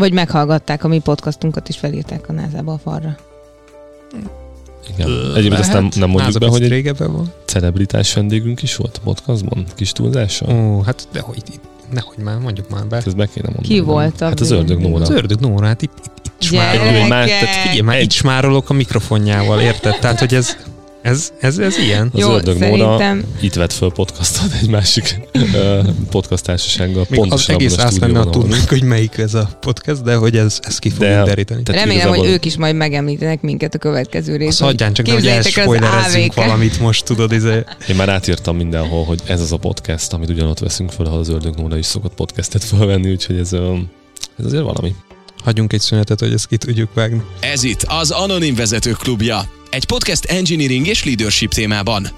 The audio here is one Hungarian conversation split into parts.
Vagy meghallgatták a mi podcastunkat, és felírták a názába a falra. Igen. Egyébként azt nem, nem mondjuk be, hogy egy régebben van. celebritás vendégünk is volt a podcastban? Kis túlzással? Ó, hát dehogy, itt, nehogy már, mondjuk már be. Ezt be kéne mondani. Ki volt a Hát az ördög Nóra. Az ördög Nóra, hát itt, itt, itt! Már- tehát Figyelj, már itt smárolok a mikrofonjával, érted? Tehát, hogy ez, ez, ez, ez ilyen. Az Jó, ördög szerintem itt vett föl podcastot egy másik ö, podcast társasággal. Még az egész abban a ász lenne, ha tudnánk, hogy melyik ez a podcast, de hogy ez, ez ki fogjuk De- deríteni. remélem, igazából- hogy ők is majd megemlítenek minket a következő Azt részben. hagyján csak, az elspoilerezzünk valamit most, tudod, izé. Én már átírtam mindenhol, hogy ez az a podcast, amit ugyanott veszünk föl, ahol az Ördög Nóra is szokott podcastet felvenni, úgyhogy ez, ez azért valami. Hagyjunk egy szünetet, hogy ezt ki tudjuk vágni. Ez itt az Anonim Vezetők Klubja. Egy podcast engineering és leadership témában.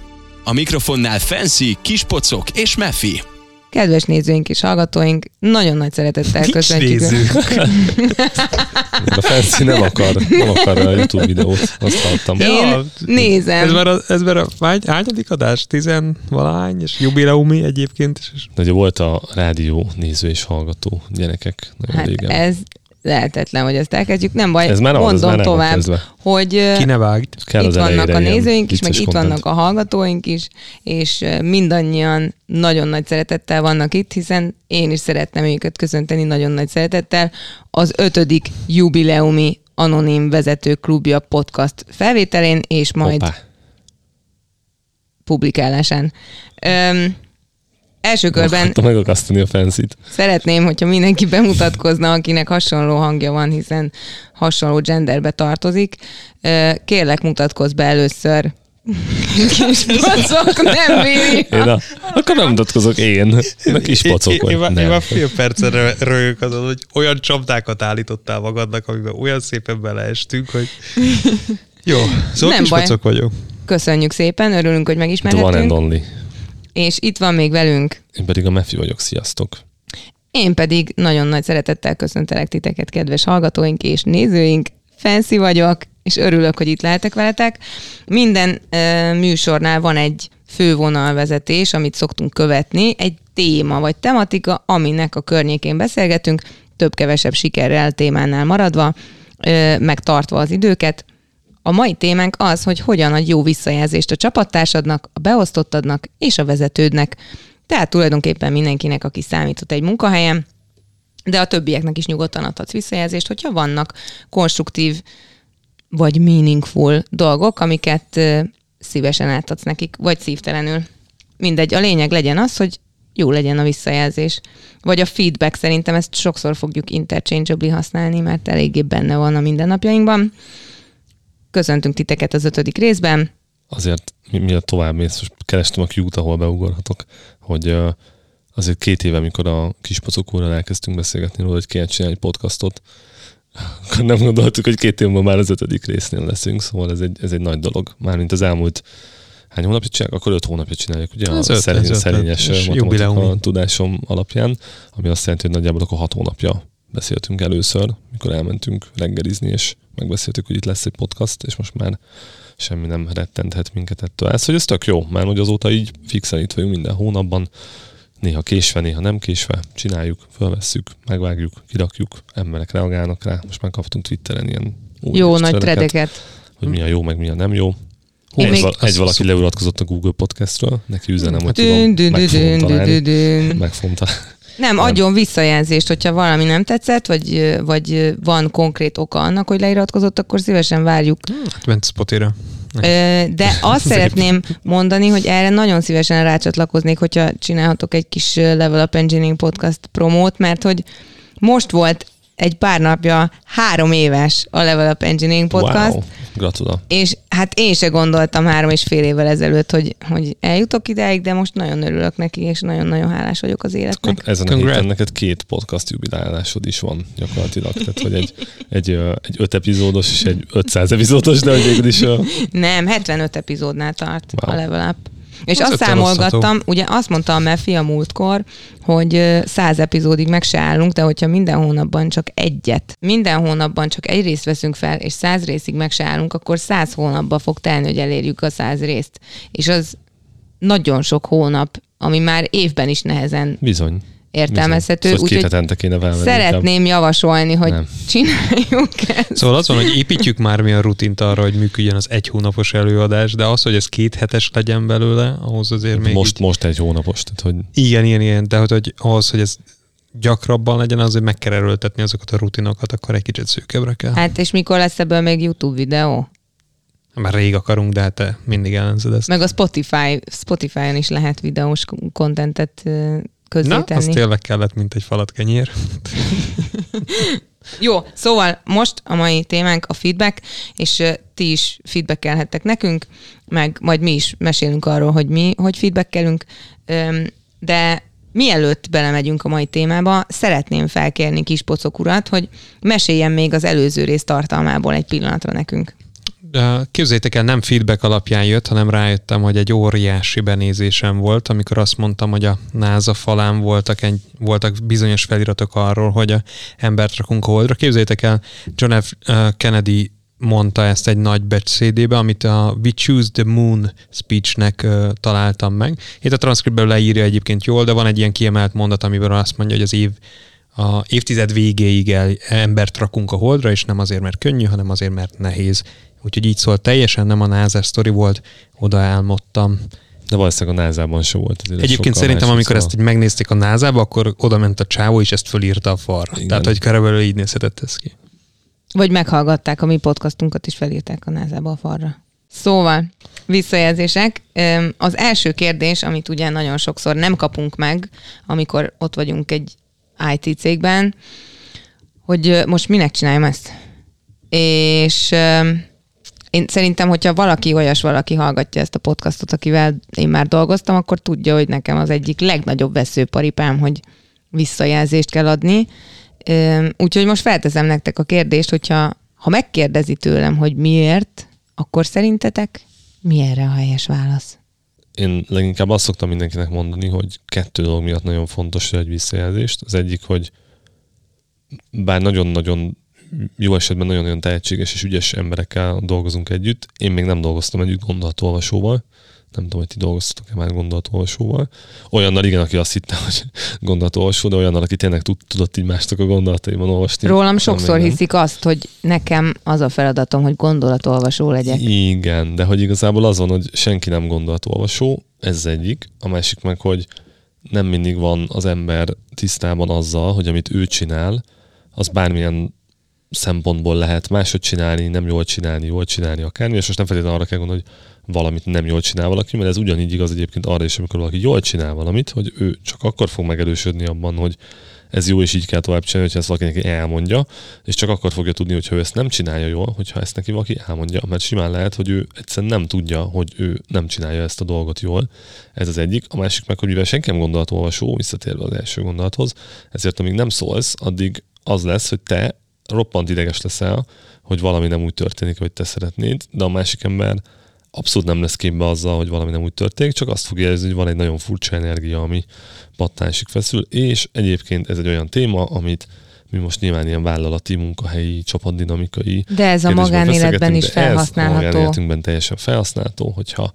A mikrofonnál Fancy, Kispocok és Meffi. Kedves nézőink és hallgatóink, nagyon nagy szeretettel Nincs köszöntjük. nézők. A Fancy nem akar, nem akar a YouTube videót, azt hallottam. Én Ja, nézem. Ez már a, ez már a hány, hányadik adás? Tizen valahány, és jubileumi egyébként is. Ugye volt a rádió néző és hallgató gyerekek nagyon Hát régen. ez lehetetlen, hogy ezt elkezdjük. Nem baj, ez már az, ez mondom már tovább, hogy ki ne vágd. Kell itt az vannak a nézőink is, meg itt content. vannak a hallgatóink is, és mindannyian nagyon nagy szeretettel vannak itt, hiszen én is szeretném őket köszönteni nagyon nagy szeretettel. Az ötödik jubileumi Anonim Vezető Klubja podcast felvételén, és majd Hoppá. publikálásán. Öm, első körben Akartam megakasztani a fancy-t. Szeretném, hogyha mindenki bemutatkozna, akinek hasonló hangja van, hiszen hasonló genderbe tartozik. Kérlek, mutatkozz be először. Kis pacok, nem véri. Én a, akkor nem mutatkozok én. Én a kis pacok Én, én, én, én már fél percre rögök azon, hogy olyan csapdákat állítottál magadnak, amiben olyan szépen beleestünk, hogy... Jó, szóval Nem kis baj. pacok vagyok. Köszönjük szépen, örülünk, hogy The one and megismerhetünk. only. És itt van még velünk. Én pedig a Mefi vagyok, sziasztok. Én pedig nagyon nagy szeretettel köszöntelek titeket, kedves hallgatóink és nézőink. Fancy vagyok, és örülök, hogy itt lehetek veletek. Minden ö, műsornál van egy fővonalvezetés, amit szoktunk követni, egy téma vagy tematika, aminek a környékén beszélgetünk, több-kevesebb sikerrel témánál maradva, ö, megtartva az időket. A mai témánk az, hogy hogyan adj jó visszajelzést a csapattársadnak, a beosztottadnak és a vezetődnek. Tehát tulajdonképpen mindenkinek, aki számított egy munkahelyen, de a többieknek is nyugodtan adhatsz visszajelzést, hogyha vannak konstruktív vagy meaningful dolgok, amiket szívesen átadsz nekik, vagy szívtelenül. Mindegy, a lényeg legyen az, hogy jó legyen a visszajelzés. Vagy a feedback, szerintem ezt sokszor fogjuk interchangeably használni, mert eléggé benne van a mindennapjainkban. Köszöntünk titeket az ötödik részben. Azért mi, miatt tovább mész, most kerestem a Q-t, ahol beugorhatok, hogy azért két éve, amikor a kis pacok úrral elkezdtünk beszélgetni róla, hogy kéne csinálni egy podcastot, akkor nem gondoltuk, hogy két év múlva már az ötödik résznél leszünk, szóval ez egy, ez egy nagy dolog. Mármint az elmúlt hány hónapja csináljuk? Akkor öt hónapja csináljuk, ugye? Ez a öt, szerény, ez öt, szerényes és matematika jubileumi. tudásom alapján, ami azt jelenti, hogy nagyjából akkor hat hónapja beszéltünk először, mikor elmentünk reggelizni, és megbeszéltük, hogy itt lesz egy podcast, és most már semmi nem rettenthet minket ettől. Ez, hogy ez tök jó, már hogy azóta így fixen itt vagyunk minden hónapban, néha késve, néha nem késve, csináljuk, fölvesszük, megvágjuk, kirakjuk, emberek reagálnak rá. Most már kaptunk Twitteren ilyen új Jó nagy tredeket. hogy mi a jó, meg mi a nem jó. Én Egy, val- egy valaki leuratkozott a Google Podcastről, neki üzenem, hogy tudom, dün, meg dün, fogom dün, találni. találni. Nem, adjon visszajelzést, hogyha valami nem tetszett, vagy, vagy van konkrét oka annak, hogy leiratkozott, akkor szívesen várjuk. Hát ment Spotira. De azt szeretném mondani, hogy erre nagyon szívesen rácsatlakoznék, hogyha csinálhatok egy kis Level Up Engineering Podcast promót, mert hogy most volt egy pár napja három éves a Level Up Engineering Podcast, Wow, gratula. és hát én se gondoltam három és fél évvel ezelőtt, hogy, hogy eljutok idáig, de most nagyon örülök neki, és nagyon-nagyon hálás vagyok az életnek. Akkor ezen a Congrats. héten neked két podcast jubilálásod is van gyakorlatilag. Tehát, hogy egy, egy, egy öt epizódos és egy 500 epizódos, de végül is ö, Nem, 75 epizódnál tart wow. a Level Up. És Az azt számolgattam, ugye azt mondta a Mefi a múltkor, hogy 100 epizódig meg se állunk, de hogyha minden hónapban csak egyet, minden hónapban csak egy részt veszünk fel, és 100 részig meg se állunk, akkor 100 hónapba fog telni, hogy elérjük a 100 részt. És az nagyon sok hónap, ami már évben is nehezen bizony. Értelmezhető. Szóval két hetente kéne felvenni. szeretném javasolni, hogy Nem. csináljuk ezt. Szóval az van, hogy építjük már mi a rutint arra, hogy működjön az egy hónapos előadás, de az, hogy ez két hetes legyen belőle, ahhoz azért még Most, így... most egy hónapos, tehát hogy Igen, igen, igen, de hogy, hogy ahhoz, hogy ez gyakrabban legyen, azért meg kell erőltetni azokat a rutinokat, akkor egy kicsit szűkebbre kell. Hát, Hát és mikor lesz ebből még YouTube videó? már rég akarunk, de hát te mindig ellenzed ezt. Meg a Spotify, Spotify-on is lehet videós kontentet ö, közzé Na, az tenni. tényleg kellett, mint egy falat kenyér. Jó, szóval most a mai témánk a feedback, és ti is feedbackelhettek nekünk, meg majd mi is mesélünk arról, hogy mi, hogy feedbackelünk, de mielőtt belemegyünk a mai témába, szeretném felkérni kis pocok urat, hogy meséljen még az előző rész tartalmából egy pillanatra nekünk. Képzeljétek el, nem feedback alapján jött, hanem rájöttem, hogy egy óriási benézésem volt, amikor azt mondtam, hogy a NASA falán voltak, egy, voltak bizonyos feliratok arról, hogy a embert rakunk a holdra. Képzeljétek el, John F. Kennedy mondta ezt egy nagy becsédébe, amit a We Choose the Moon speechnek találtam meg. Itt a transzkriptben leírja egyébként jól, de van egy ilyen kiemelt mondat, amiben azt mondja, hogy az év a évtized végéig el, embert rakunk a holdra, és nem azért, mert könnyű, hanem azért, mert nehéz. Úgyhogy így szólt, teljesen nem a NASA sztori volt, oda álmodtam. de valószínűleg a názában se volt. Ez Egyébként szerintem, amikor szóval- ezt így megnézték a NASA-ba, akkor oda ment a csávó, és ezt fölírta a falra. Igen. Tehát, hogy körülbelül így nézhetett ez ki. Vagy meghallgatták a mi podcastunkat, és felírták a názába a falra. Szóval, visszajelzések. Az első kérdés, amit ugye nagyon sokszor nem kapunk meg, amikor ott vagyunk egy IT cégben, hogy most minek csináljam ezt? És én szerintem, hogyha valaki, olyas valaki hallgatja ezt a podcastot, akivel én már dolgoztam, akkor tudja, hogy nekem az egyik legnagyobb veszőparipám, hogy visszajelzést kell adni. Úgyhogy most felteszem nektek a kérdést, hogyha ha megkérdezi tőlem, hogy miért, akkor szerintetek mi erre a helyes válasz? Én leginkább azt szoktam mindenkinek mondani, hogy kettő dolog miatt nagyon fontos hogy egy visszajelzést. Az egyik, hogy bár nagyon-nagyon jó esetben nagyon-nagyon tehetséges és ügyes emberekkel dolgozunk együtt, én még nem dolgoztam együtt gondolatolvasóval, nem tudom, hogy ti dolgoztatok-e már gondolatolvasóval. Olyannal igen, aki azt hitte, hogy gondolatolvasó, de olyannal, aki tényleg tud, tudott így másnak a gondolataiban olvasni. Rólam sokszor nem. hiszik azt, hogy nekem az a feladatom, hogy gondolatolvasó legyek. Igen, de hogy igazából az van, hogy senki nem gondolatolvasó, ez egyik. A másik meg, hogy nem mindig van az ember tisztában azzal, hogy amit ő csinál, az bármilyen szempontból lehet máshogy csinálni, nem jól csinálni, jól csinálni, akármi, és most nem feltétlenül arra kell gondolni, hogy valamit nem jól csinál valaki, mert ez ugyanígy igaz egyébként arra is, amikor valaki jól csinál valamit, hogy ő csak akkor fog megerősödni abban, hogy ez jó, és így kell tovább csinálni, hogyha ezt valaki neki elmondja, és csak akkor fogja tudni, hogyha ő ezt nem csinálja jól, hogyha ezt neki valaki elmondja, mert simán lehet, hogy ő egyszerűen nem tudja, hogy ő nem csinálja ezt a dolgot jól. Ez az egyik. A másik meg, hogy mivel senki nem gondolatolvasó, visszatérve az első gondolathoz, ezért amíg nem szólsz, addig az lesz, hogy te roppant ideges leszel, hogy valami nem úgy történik, hogy te szeretnéd, de a másik ember abszolút nem lesz képbe azzal, hogy valami nem úgy történik, csak azt fogja érezni, hogy van egy nagyon furcsa energia, ami pattásig feszül, és egyébként ez egy olyan téma, amit mi most nyilván ilyen vállalati, munkahelyi, csapatdinamikai De ez a magánéletben is beszélgetünk, de Ez a felhasználható. magánéletünkben teljesen felhasználható, hogyha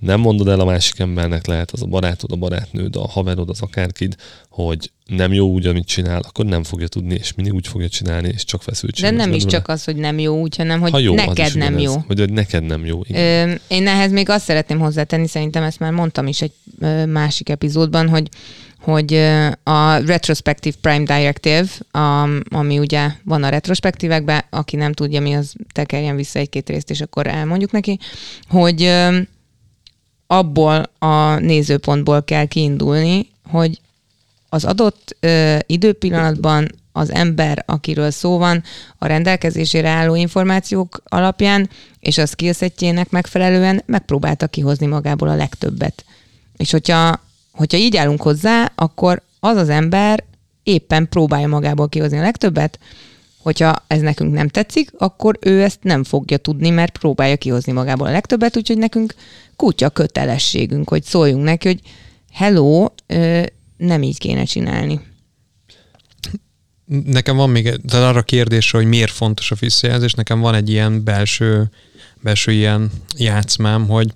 nem mondod el a másik embernek, lehet az a barátod, a barátnőd, a haverod, az akárkid, hogy nem jó úgy, amit csinál, akkor nem fogja tudni, és mindig úgy fogja csinálni, és csak De feszültség. nem lesz is csak az, hogy nem jó úgy, hanem hogy ha jó, neked nem ugyanez. jó. Vagy hogy neked nem jó. Igen. Ö, én ehhez még azt szeretném hozzátenni, szerintem ezt már mondtam is egy ö, másik epizódban, hogy hogy a Retrospective Prime Directive, a, ami ugye van a retrospektívekben, aki nem tudja mi az, tekerjen vissza egy-két részt, és akkor elmondjuk neki, hogy abból a nézőpontból kell kiindulni, hogy az adott ö, időpillanatban az ember, akiről szó van, a rendelkezésére álló információk alapján és a skillsetjének megfelelően megpróbálta kihozni magából a legtöbbet. És hogyha, hogyha így állunk hozzá, akkor az az ember éppen próbálja magából kihozni a legtöbbet, hogyha ez nekünk nem tetszik, akkor ő ezt nem fogja tudni, mert próbálja kihozni magából a legtöbbet, úgyhogy nekünk kutya kötelességünk, hogy szóljunk neki, hogy hello, nem így kéne csinálni. Nekem van még tehát arra kérdésre, hogy miért fontos a visszajelzés, nekem van egy ilyen belső, belső ilyen játszmám, hogy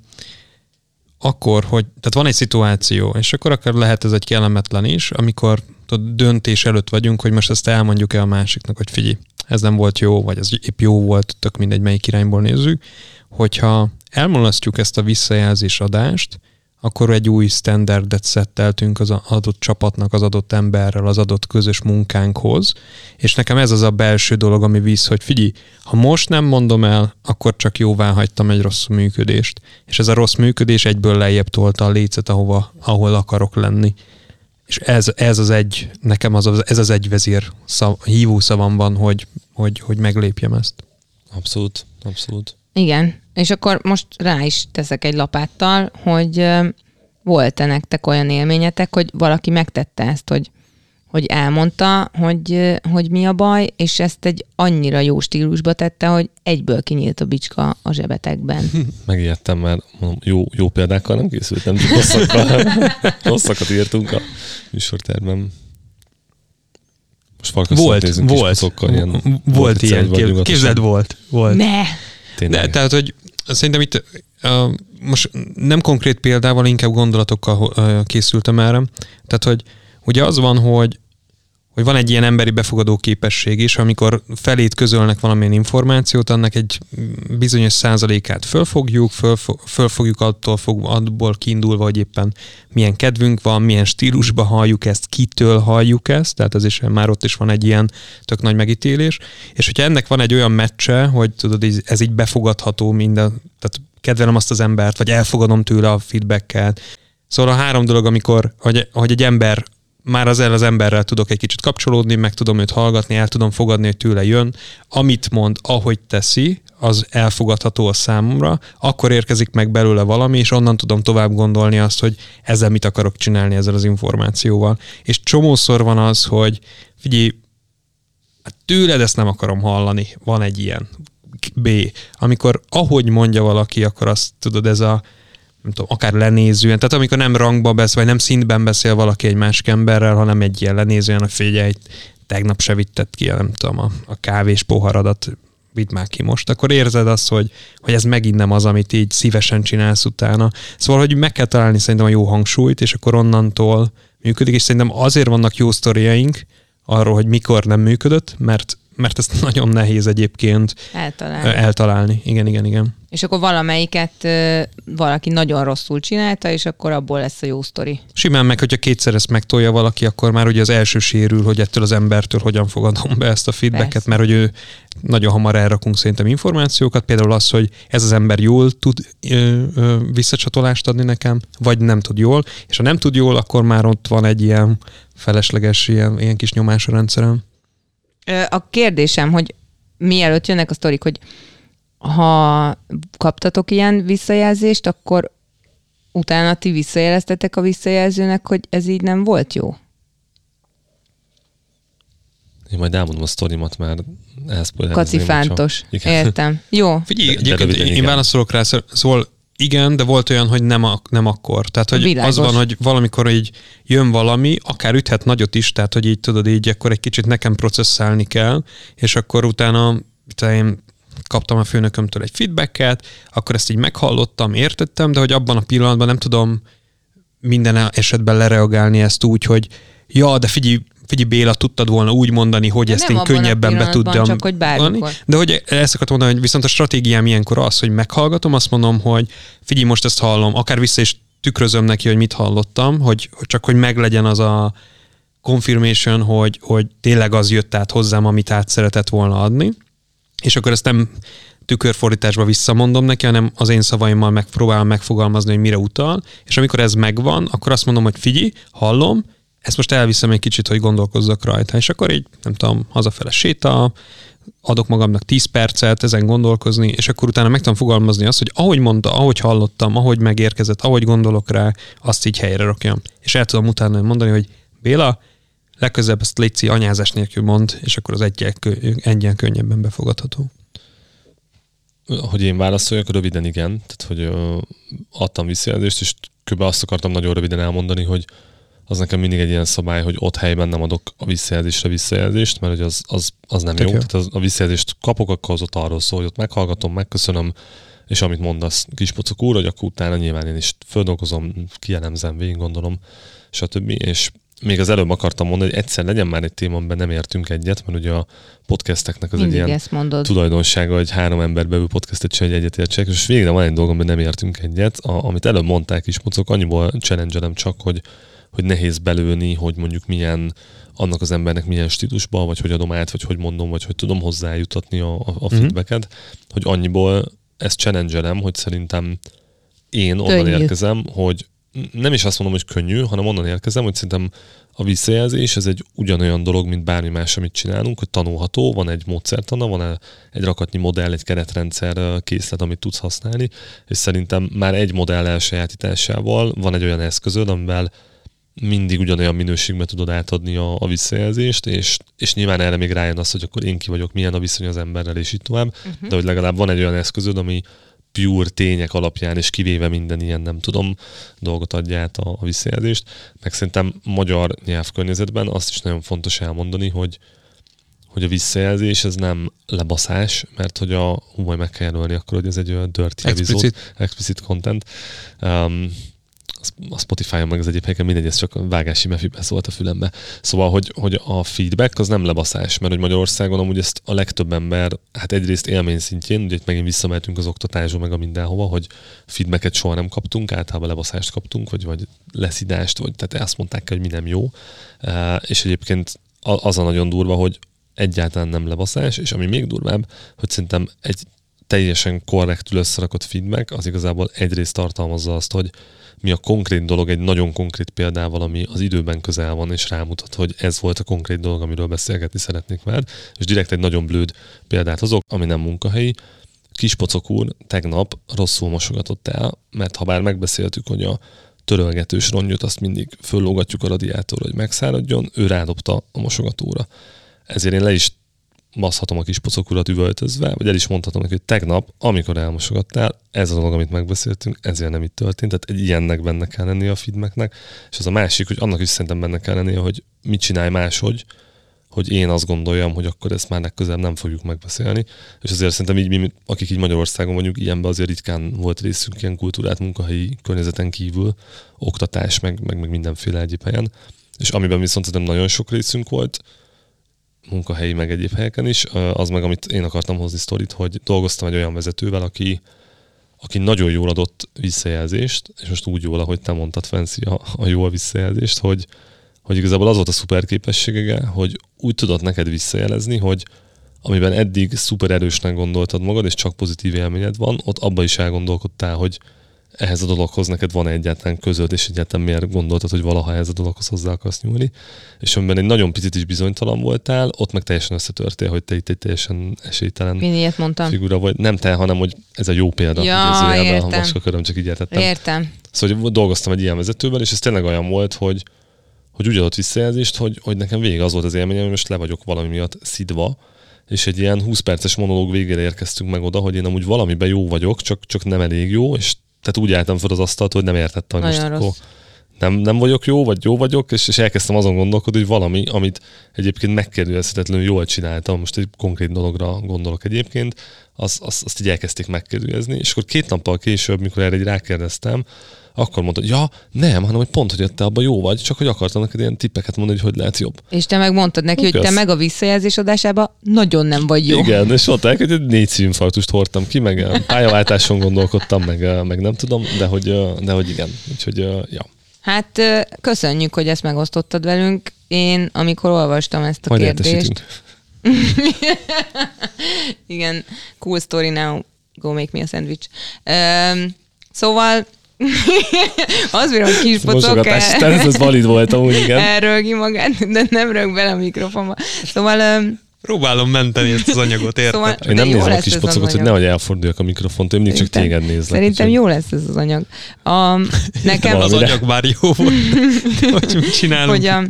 akkor, hogy, tehát van egy szituáció, és akkor akár lehet ez egy kellemetlen is, amikor tudod, döntés előtt vagyunk, hogy most ezt elmondjuk-e a másiknak, hogy figyelj, ez nem volt jó, vagy ez épp jó volt, tök mindegy, melyik irányból nézzük, hogyha elmulasztjuk ezt a visszajelzés adást, akkor egy új standardet szetteltünk az adott csapatnak, az adott emberrel, az adott közös munkánkhoz, és nekem ez az a belső dolog, ami visz, hogy figyelj, ha most nem mondom el, akkor csak jóvá hagytam egy rossz működést, és ez a rossz működés egyből lejjebb tolta a lécet, ahova, ahol akarok lenni. És ez, ez az egy, nekem az, ez az egy vezér szav, hívó szavam van, hogy, hogy, hogy meglépjem ezt. Abszolút, abszolút. Igen, és akkor most rá is teszek egy lapáttal, hogy volt-e nektek olyan élményetek, hogy valaki megtette ezt, hogy, hogy elmondta, hogy, hogy mi a baj, és ezt egy annyira jó stílusba tette, hogy egyből kinyílt a bicska a zsebetekben. Megijedtem, mert mondom, jó, jó példákkal nem készültem, csak rosszakkal, rosszakat írtunk a műsorterben. Most volt, nézünk volt, ilyen volt ilyen, képzeld, volt, volt. Ne! Tényleg. De, tehát, hogy szerintem itt uh, most nem konkrét példával, inkább gondolatokkal uh, készültem erre. Tehát, hogy ugye az van, hogy hogy van egy ilyen emberi befogadó képesség is, amikor felét közölnek valamilyen információt, annak egy bizonyos százalékát fölfogjuk, föl, fölfogjuk attól fog, abból kiindulva, hogy éppen milyen kedvünk van, milyen stílusba halljuk ezt, kitől halljuk ezt, tehát ez is már ott is van egy ilyen tök nagy megítélés, és hogyha ennek van egy olyan meccse, hogy tudod, ez így befogadható minden, tehát kedvelem azt az embert, vagy elfogadom tőle a feedbacket, Szóval a három dolog, amikor, hogy, hogy egy ember már az el az emberrel tudok egy kicsit kapcsolódni, meg tudom őt hallgatni, el tudom fogadni, hogy tőle jön. Amit mond, ahogy teszi, az elfogadható a számomra, akkor érkezik meg belőle valami, és onnan tudom tovább gondolni azt, hogy ezzel mit akarok csinálni ezzel az információval. És csomószor van az, hogy figyelj, hát tőled ezt nem akarom hallani, van egy ilyen. B. Amikor ahogy mondja valaki, akkor azt tudod, ez a nem tudom, akár lenézően, tehát amikor nem rangba beszél, vagy nem szintben beszél valaki egy másik emberrel, hanem egy ilyen lenézően, hogy figyelj, tegnap se vitted ki, nem tudom, a, a kávés poharadat, vidd már ki most, akkor érzed azt, hogy, hogy ez megint nem az, amit így szívesen csinálsz utána. Szóval, hogy meg kell találni szerintem a jó hangsúlyt, és akkor onnantól működik, és szerintem azért vannak jó sztoriaink arról, hogy mikor nem működött, mert mert ezt nagyon nehéz egyébként eltalálni. eltalálni. Igen, igen, igen. És akkor valamelyiket valaki nagyon rosszul csinálta, és akkor abból lesz a jó sztori. Simán meg, hogyha kétszer ezt megtolja valaki, akkor már ugye az első sérül, hogy ettől az embertől hogyan fogadom be ezt a feedbacket, Persze. mert hogy ő nagyon hamar elrakunk szerintem információkat, például az, hogy ez az ember jól tud ö, ö, visszacsatolást adni nekem, vagy nem tud jól, és ha nem tud jól, akkor már ott van egy ilyen felesleges ilyen, ilyen kis nyomás a rendszerem. A kérdésem, hogy mielőtt jönnek a sztorik, hogy ha kaptatok ilyen visszajelzést, akkor utána ti visszajeleztetek a visszajelzőnek, hogy ez így nem volt jó? Én majd elmondom a sztorimat, mert ehhez Kacifántos. Értem. Jó. Figyelj, egyébként én igen. válaszolok rá, szóval igen, de volt olyan, hogy nem, a, nem akkor. Tehát, hogy Világos. az van, hogy valamikor így jön valami, akár üthet nagyot is, tehát, hogy így tudod, így akkor egy kicsit nekem processzálni kell, és akkor utána én kaptam a főnökömtől egy feedbacket, akkor ezt így meghallottam, értettem, de hogy abban a pillanatban nem tudom minden esetben lereagálni ezt úgy, hogy ja, de figyelj, figyelj Béla, tudtad volna úgy mondani, hogy de ezt én könnyebben be tudjam. Csak hogy bármikor. De hogy ezt akartam mondani, hogy viszont a stratégiám ilyenkor az, hogy meghallgatom, azt mondom, hogy figyelj, most ezt hallom, akár vissza is tükrözöm neki, hogy mit hallottam, hogy, hogy csak hogy meglegyen az a confirmation, hogy, hogy tényleg az jött át hozzám, amit át szeretett volna adni. És akkor ezt nem tükörfordításba visszamondom neki, hanem az én szavaimmal megpróbálom megfogalmazni, hogy mire utal, és amikor ez megvan, akkor azt mondom, hogy figyelj, hallom, ezt most elviszem egy kicsit, hogy gondolkozzak rajta, és akkor így, nem tudom, hazafele séta, adok magamnak 10 percet ezen gondolkozni, és akkor utána meg tudom fogalmazni azt, hogy ahogy mondta, ahogy hallottam, ahogy megérkezett, ahogy gondolok rá, azt így helyre rakjam. És el tudom utána mondani, hogy Béla, legközelebb ezt létszi anyázás nélkül mond, és akkor az egyen, egyen könnyebben befogadható. Hogy én válaszoljak, röviden igen. Tehát, hogy adtam visszajelzést, és kb. azt akartam nagyon röviden elmondani, hogy az nekem mindig egy ilyen szabály, hogy ott helyben nem adok a visszajelzésre visszajelzést, mert hogy az, az, az nem Tök jó. jó. Tehát az, a visszajelzést kapok, akkor az ott arról szól, hogy ott meghallgatom, megköszönöm, és amit mondasz kispocok úr, hogy akkor utána nyilván én is földolgozom, kielemzem, végig gondolom, stb. És még az előbb akartam mondani, hogy egyszer legyen már egy téma, amiben nem értünk egyet, mert ugye a podcasteknek az Mindig egy ilyen mondod. tulajdonsága, hogy három ember belül podcastet csinálja, hogy egyet értsek, és végre van egy dolgom, amiben nem értünk egyet. A, amit előbb mondták is, mocok, annyiból challenge csak, hogy, hogy nehéz belőni, hogy mondjuk milyen annak az embernek milyen stílusban, vagy hogy adom át, vagy hogy mondom, vagy hogy tudom hozzájutatni a, a, a feedbacket, hogy annyiból ezt challenge hogy szerintem én onnan Könnyű. érkezem, hogy nem is azt mondom, hogy könnyű, hanem onnan érkezem, hogy szerintem a visszajelzés ez egy ugyanolyan dolog, mint bármi más, amit csinálunk, hogy tanulható, van egy módszertana, van egy rakatnyi modell, egy keretrendszer készlet, amit tudsz használni, és szerintem már egy modell elsajátításával van egy olyan eszközöd, amivel mindig ugyanolyan minőségben tudod átadni a, a visszajelzést, és, és nyilván erre még rájön az, hogy akkor én ki vagyok, milyen a viszony az emberrel, és így tovább, uh-huh. de hogy legalább van egy olyan eszközöd, ami pure tények alapján, és kivéve minden ilyen, nem tudom, dolgot adja át a, a visszajelzést. Meg szerintem magyar nyelvkörnyezetben azt is nagyon fontos elmondani, hogy hogy a visszajelzés ez nem lebaszás, mert hogy a, hú, majd meg kell jelölni akkor, hogy ez egy olyan dirty Explicit. episode, explicit content. Um, a Spotify-on meg az egyéb helyeken mindegy, ez csak a vágási mefibe szólt a fülembe. Szóval, hogy, hogy a feedback az nem lebaszás, mert hogy Magyarországon amúgy ezt a legtöbb ember, hát egyrészt élmény szintjén, ugye itt megint visszamehetünk az oktatásba, meg a mindenhova, hogy feedbacket soha nem kaptunk, általában lebaszást kaptunk, vagy, vagy leszidást, vagy tehát azt mondták, hogy mi nem jó. És egyébként az a nagyon durva, hogy egyáltalán nem lebaszás, és ami még durvább, hogy szerintem egy teljesen korrektül összerakott feedback, az igazából egyrészt tartalmazza azt, hogy mi a konkrét dolog egy nagyon konkrét példával, ami az időben közel van, és rámutat, hogy ez volt a konkrét dolog, amiről beszélgetni szeretnék veled, és direkt egy nagyon blőd példát hozok, ami nem munkahelyi. Kispocok úr tegnap rosszul mosogatott el, mert ha bár megbeszéltük, hogy a törölgetős rongyot azt mindig föllógatjuk a radiátorra, hogy megszáradjon, ő rádobta a mosogatóra. Ezért én le is baszhatom a kis pocokurat üvöltözve, vagy el is mondhatom neki, hogy tegnap, amikor elmosogattál, ez a dolog, amit megbeszéltünk, ezért nem itt történt. Tehát egy ilyennek benne kell lennie a feedbacknek. És az a másik, hogy annak is szerintem benne kell lennie, hogy mit csinálj máshogy, hogy én azt gondoljam, hogy akkor ezt már legközelebb nem fogjuk megbeszélni. És azért szerintem így mi, akik így Magyarországon vagyunk, ilyenben azért ritkán volt részünk ilyen kultúrát munkahelyi környezeten kívül, oktatás, meg, meg, meg mindenféle egyéb helyen. És amiben viszont szerintem nagyon sok részünk volt, munkahelyi, meg egyéb helyeken is, az meg, amit én akartam hozni sztorit, hogy dolgoztam egy olyan vezetővel, aki, aki nagyon jól adott visszajelzést, és most úgy jól, ahogy te mondtad, Fancy, a, a jó a visszajelzést, hogy, hogy igazából az volt a szuper képessége, hogy úgy tudott neked visszajelezni, hogy amiben eddig szuper erősnek gondoltad magad, és csak pozitív élményed van, ott abba is elgondolkodtál, hogy ehhez a dologhoz neked van egyáltalán közöd, és egyáltalán miért gondoltad, hogy valaha ehhez a dologhoz hozzá akarsz nyúlni. És amiben egy nagyon picit is bizonytalan voltál, ott meg teljesen összetörtél, hogy te itt egy teljesen esélytelen Én ilyet mondtam. figura vagy. Nem te, hanem hogy ez a jó példa. Ja, értem. A macskaköröm csak így értettem. Értem. Szóval hogy dolgoztam egy ilyen vezetővel, és ez tényleg olyan volt, hogy, hogy úgy adott visszajelzést, hogy, hogy nekem vége az volt az élményem, hogy most le vagyok valami miatt szidva, és egy ilyen 20 perces monológ végére érkeztünk meg oda, hogy én amúgy valamiben jó vagyok, csak, csak nem elég jó, és tehát úgy álltam fel az asztalt, hogy nem értettem, hogy most akkor nem, nem vagyok jó, vagy jó vagyok, és, és elkezdtem azon gondolkodni, hogy valami, amit egyébként megkérdőjelezhetetlenül jól csináltam, most egy konkrét dologra gondolok egyébként, az, az, azt így elkezdték megkérdőjelezni, és akkor két nappal később, mikor erre egy rákérdeztem, akkor mondta, hogy ja, nem, hanem hogy pont, hogy te abban jó vagy, csak hogy akartam neked ilyen tippeket mondani, hogy hogy lehet jobb. És te megmondtad neki, hogy te Kösz. meg a visszajelzés adásában nagyon nem vagy jó. Igen, és mondták, hogy egy négy szívinfarktust hordtam ki, meg eh, pályaváltáson gondolkodtam, meg, eh, meg nem tudom, de hogy, eh, de hogy igen. Úgyhogy, ja. Hát köszönjük, hogy ezt megosztottad velünk. Én, amikor olvastam ezt a Majd kérdést, igen, cool story now, go make me a sandwich. Um, szóval az bírom, hogy kis pocok Mosogatás, tehát ez valid volt amúgy, igen. elrögi magát, de nem rög bele a mikrofonba. Szóval, um, Próbálom menteni ezt az anyagot, érted? Szóval- Én nem nézem a kis pocokat, hogy nehogy elforduljak a mikrofont, én mindig csak téged nézlek. szerintem úgyhogy- jó lesz ez az anyag. A, nekem az anyag már jó volt. hogy mit csinálunk? hogy a,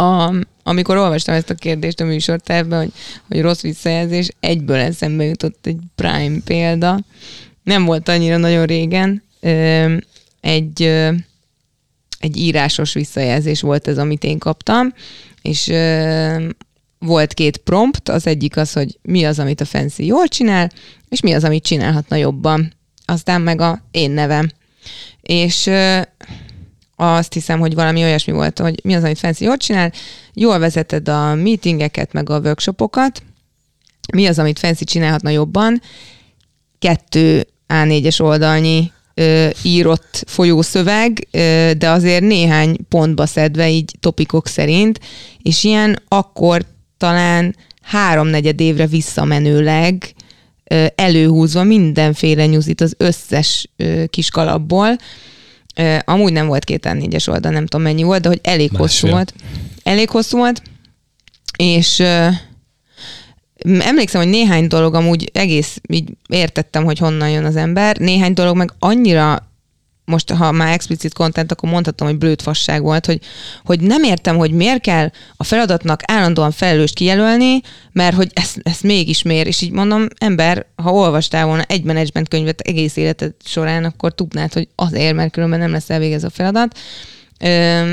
a, amikor olvastam ezt a kérdést a műsortervben, hogy, hogy rossz visszajelzés, egyből eszembe jutott egy Prime példa. Nem volt annyira nagyon régen. Egy, egy írásos visszajelzés volt ez, amit én kaptam, és volt két prompt, az egyik az, hogy mi az, amit a Fancy jól csinál, és mi az, amit csinálhatna jobban. Aztán meg a én nevem. És azt hiszem, hogy valami olyasmi volt, hogy mi az, amit Fancy jól csinál, jól vezeted a meetingeket, meg a workshopokat, mi az, amit Fancy csinálhatna jobban, kettő A4-es oldalnyi ö, írott folyószöveg, ö, de azért néhány pontba szedve, így topikok szerint, és ilyen akkor talán háromnegyed évre visszamenőleg ö, előhúzva mindenféle nyuzit az összes ö, kis kalapból. Ö, amúgy nem volt két négyes oldal, nem tudom mennyi volt, de hogy elég Másfél. hosszú volt. Elég hosszú volt, és ö, emlékszem, hogy néhány dolog amúgy egész így értettem, hogy honnan jön az ember, néhány dolog meg annyira most ha már explicit content, akkor mondhatom, hogy blödfasság volt, hogy, hogy nem értem, hogy miért kell a feladatnak állandóan felelőst kijelölni, mert hogy ezt, ezt mégis miért, és így mondom, ember, ha olvastál volna egy management könyvet egész életed során, akkor tudnád, hogy azért, mert különben nem lesz elvégez a feladat. Ö,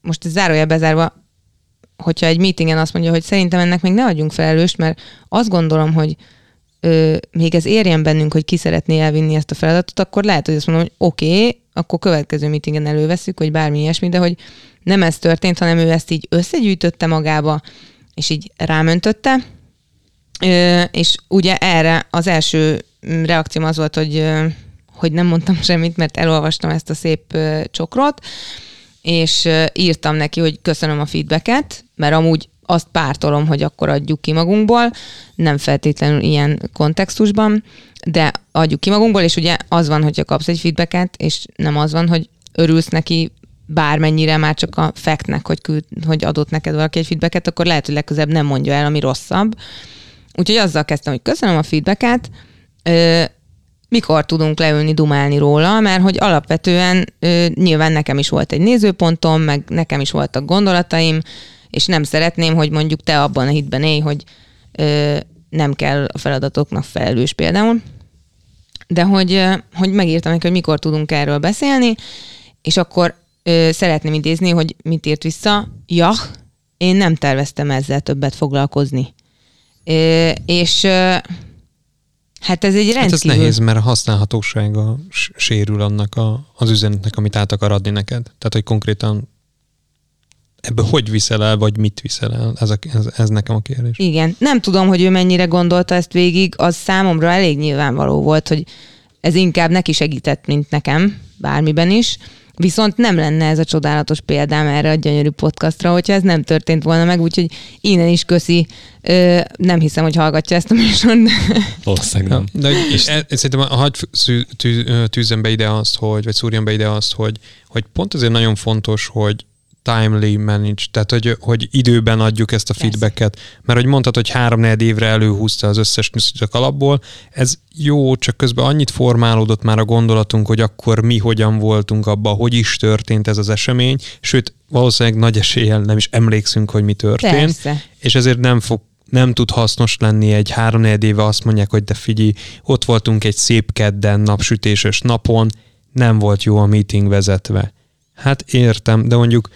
most ez zárójel bezárva, hogyha egy meetingen azt mondja, hogy szerintem ennek még ne adjunk felelőst, mert azt gondolom, hogy ö, még ez érjen bennünk, hogy ki szeretné elvinni ezt a feladatot, akkor lehet, hogy azt mondom, hogy oké, okay, akkor következő meetingen előveszük, vagy bármi ilyesmi, de hogy nem ez történt, hanem ő ezt így összegyűjtötte magába, és így rámöntötte, ö, és ugye erre az első reakcióm az volt, hogy, ö, hogy nem mondtam semmit, mert elolvastam ezt a szép ö, csokrot, és írtam neki, hogy köszönöm a feedbacket, mert amúgy azt pártolom, hogy akkor adjuk ki magunkból, nem feltétlenül ilyen kontextusban, de adjuk ki magunkból, és ugye az van, hogyha kapsz egy feedbacket, és nem az van, hogy örülsz neki bármennyire már csak a factnek, hogy, küld, hogy adott neked valaki egy feedbacket, akkor lehet, hogy legközelebb nem mondja el, ami rosszabb. Úgyhogy azzal kezdtem, hogy köszönöm a feedbacket, ö, mikor tudunk leülni, dumálni róla, mert hogy alapvetően ö, nyilván nekem is volt egy nézőpontom, meg nekem is voltak gondolataim, és nem szeretném, hogy mondjuk te abban a hitben élj, hogy ö, nem kell a feladatoknak felelős például, de hogy, hogy megírtam neki, hogy mikor tudunk erről beszélni, és akkor ö, szeretném idézni, hogy mit írt vissza. Ja, én nem terveztem ezzel többet foglalkozni. Ö, és ö, hát ez egy rendkívül... Hát ez nehéz, mert a használhatósága sérül annak a, az üzenetnek, amit át akar adni neked. Tehát, hogy konkrétan ebből hogy viszel el, vagy mit viszel el? Ez, a, ez, ez nekem a kérdés. Igen. Nem tudom, hogy ő mennyire gondolta ezt végig, az számomra elég nyilvánvaló volt, hogy ez inkább neki segített, mint nekem, bármiben is. Viszont nem lenne ez a csodálatos példám erre a gyönyörű podcastra, hogyha ez nem történt volna meg, úgyhogy innen is köszi. Ö, nem hiszem, hogy hallgatja ezt a műsort, Valószínűleg nem. De és e, szerintem hagyj szű- tű, tűzzen be ide azt, hogy, vagy szúrjon be ide azt, hogy, hogy pont azért nagyon fontos, hogy timely manage, tehát hogy, hogy időben adjuk ezt a feedbacket, mert hogy mondtad, hogy három évre előhúzta az összes nyuszit a kalapból, ez jó, csak közben annyit formálódott már a gondolatunk, hogy akkor mi hogyan voltunk abban, hogy is történt ez az esemény, sőt, valószínűleg nagy eséllyel nem is emlékszünk, hogy mi történt, Persze. és ezért nem fog nem tud hasznos lenni egy három éve azt mondják, hogy de figyelj, ott voltunk egy szép kedden, napsütéses napon, nem volt jó a meeting vezetve. Hát értem, de mondjuk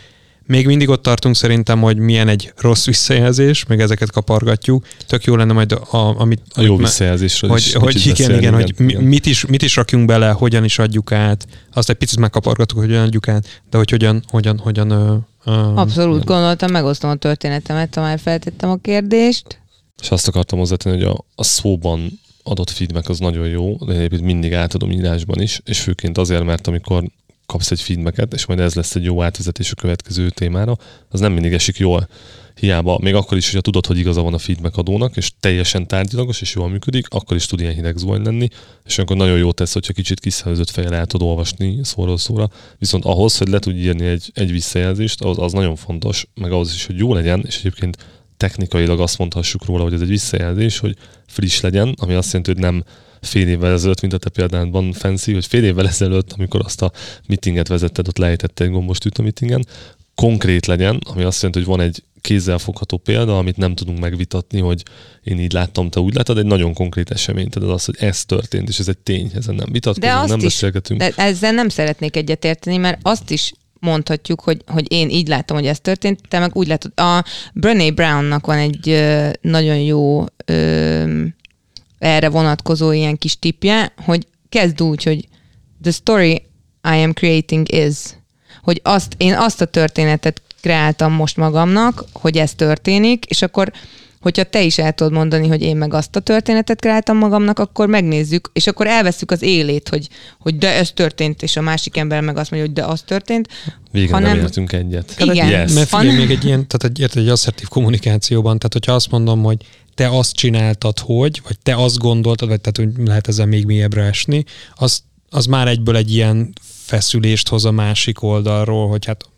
még mindig ott tartunk szerintem, hogy milyen egy rossz visszajelzés, meg ezeket kapargatjuk. Tök jó lenne majd, a, amit... A jó visszajelzésről hogy, is hogy igen, igen, hogy mi, mit, is, mit is rakjunk bele, hogyan is adjuk át. Azt egy picit megkapargatok, hogy hogyan adjuk át, de hogy hogyan, hogyan, hogyan ö, ö, abszolút gondoltam, megosztom a történetemet, ha már feltettem a kérdést. És azt akartam hozzátenni, hogy a, a szóban adott feedback az nagyon jó, de egyébként mindig átadom írásban is, és főként azért, mert amikor kapsz egy feedbacket, és majd ez lesz egy jó átvezetés a következő témára, az nem mindig esik jól. Hiába, még akkor is, hogyha tudod, hogy igaza van a feedback adónak, és teljesen tárgyalagos, és jól működik, akkor is tud ilyen hideg zuhany lenni, és akkor nagyon jó tesz, hogyha kicsit kiszervezett fejjel el tud olvasni szóról szóra. Viszont ahhoz, hogy le tudj írni egy, egy visszajelzést, az, az nagyon fontos, meg ahhoz is, hogy jó legyen, és egyébként technikailag azt mondhassuk róla, hogy ez egy visszajelzés, hogy friss legyen, ami azt jelenti, hogy nem fél évvel ezelőtt, mint a te példádban fancy, hogy fél évvel ezelőtt, amikor azt a meetinget vezetted, ott lejtette egy gombostűt a meetingen, konkrét legyen, ami azt jelenti, hogy van egy kézzelfogható példa, amit nem tudunk megvitatni, hogy én így láttam, te úgy látod, egy nagyon konkrét esemény. Tehát az, hogy ez történt, és ez egy tény, ezen nem De vitatkozunk, azt nem is, beszélgetünk. de ezzel nem szeretnék egyetérteni, mert azt is mondhatjuk, hogy, hogy én így látom, hogy ez történt, te meg úgy látod. A Brené Brownnak van egy nagyon jó ö, erre vonatkozó ilyen kis tipje, hogy kezd úgy, hogy the story I am creating is. hogy azt, én azt a történetet kreáltam most magamnak, hogy ez történik, és akkor hogyha te is el tudod mondani, hogy én meg azt a történetet kreáltam magamnak, akkor megnézzük, és akkor elveszük az élét, hogy, hogy de ez történt, és a másik ember meg azt mondja, hogy de az történt. Végre hanem- nem értünk egyet. Igen. Yes. Mert figyelj, még egy ilyen, tehát egy, érted, egy asszertív kommunikációban, tehát hogyha azt mondom, hogy te azt csináltad, hogy, vagy te azt gondoltad, vagy tehát hogy lehet ezzel még mélyebbre esni, az, az már egyből egy ilyen feszülést hoz a másik oldalról, hogy hát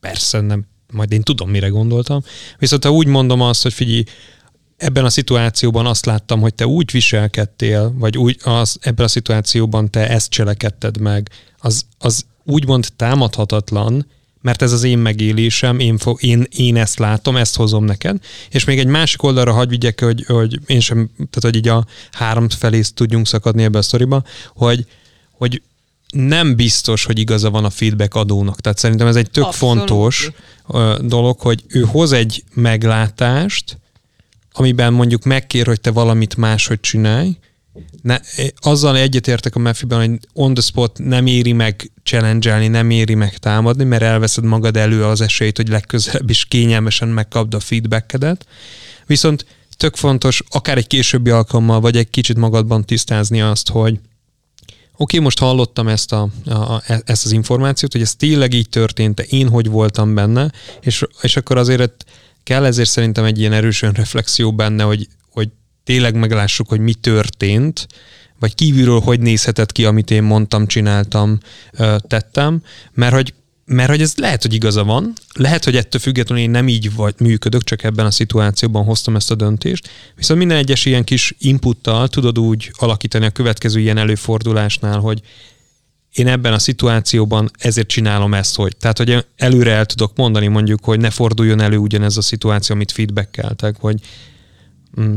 persze nem, majd én tudom, mire gondoltam. Viszont ha úgy mondom azt, hogy figyelj, ebben a szituációban azt láttam, hogy te úgy viselkedtél, vagy úgy az, ebben a szituációban te ezt cselekedted meg, az, az úgymond támadhatatlan, mert ez az én megélésem, én, fo- én, én ezt látom, ezt hozom neked, és még egy másik oldalra hagy vigyek, hogy, hogy én sem, tehát hogy így a három felé tudjunk szakadni ebbe a sztoriba, hogy, hogy nem biztos, hogy igaza van a feedback adónak. Tehát szerintem ez egy tök Abszolút. fontos dolog, hogy ő hoz egy meglátást, amiben mondjuk megkér, hogy te valamit máshogy csinálj, ne, azzal egyetértek a Mefiben, hogy on the spot nem éri meg challenge nem éri meg támadni, mert elveszed magad elő az esélyt, hogy legközelebb is kényelmesen megkapd a feedbackedet. Viszont tök fontos, akár egy későbbi alkalommal, vagy egy kicsit magadban tisztázni azt, hogy oké, most hallottam ezt, a, a, ezt az információt, hogy ez tényleg így történt, én hogy voltam benne, és, és akkor azért kell ezért szerintem egy ilyen erősön reflexió benne, hogy tényleg meglássuk, hogy mi történt, vagy kívülről hogy nézhetett ki, amit én mondtam, csináltam, tettem, mert hogy mert hogy ez lehet, hogy igaza van, lehet, hogy ettől függetlenül én nem így vagy működök, csak ebben a szituációban hoztam ezt a döntést, viszont minden egyes ilyen kis inputtal tudod úgy alakítani a következő ilyen előfordulásnál, hogy én ebben a szituációban ezért csinálom ezt, hogy. Tehát, hogy előre el tudok mondani mondjuk, hogy ne forduljon elő ugyanez a szituáció, amit feedbackeltek, hogy mm,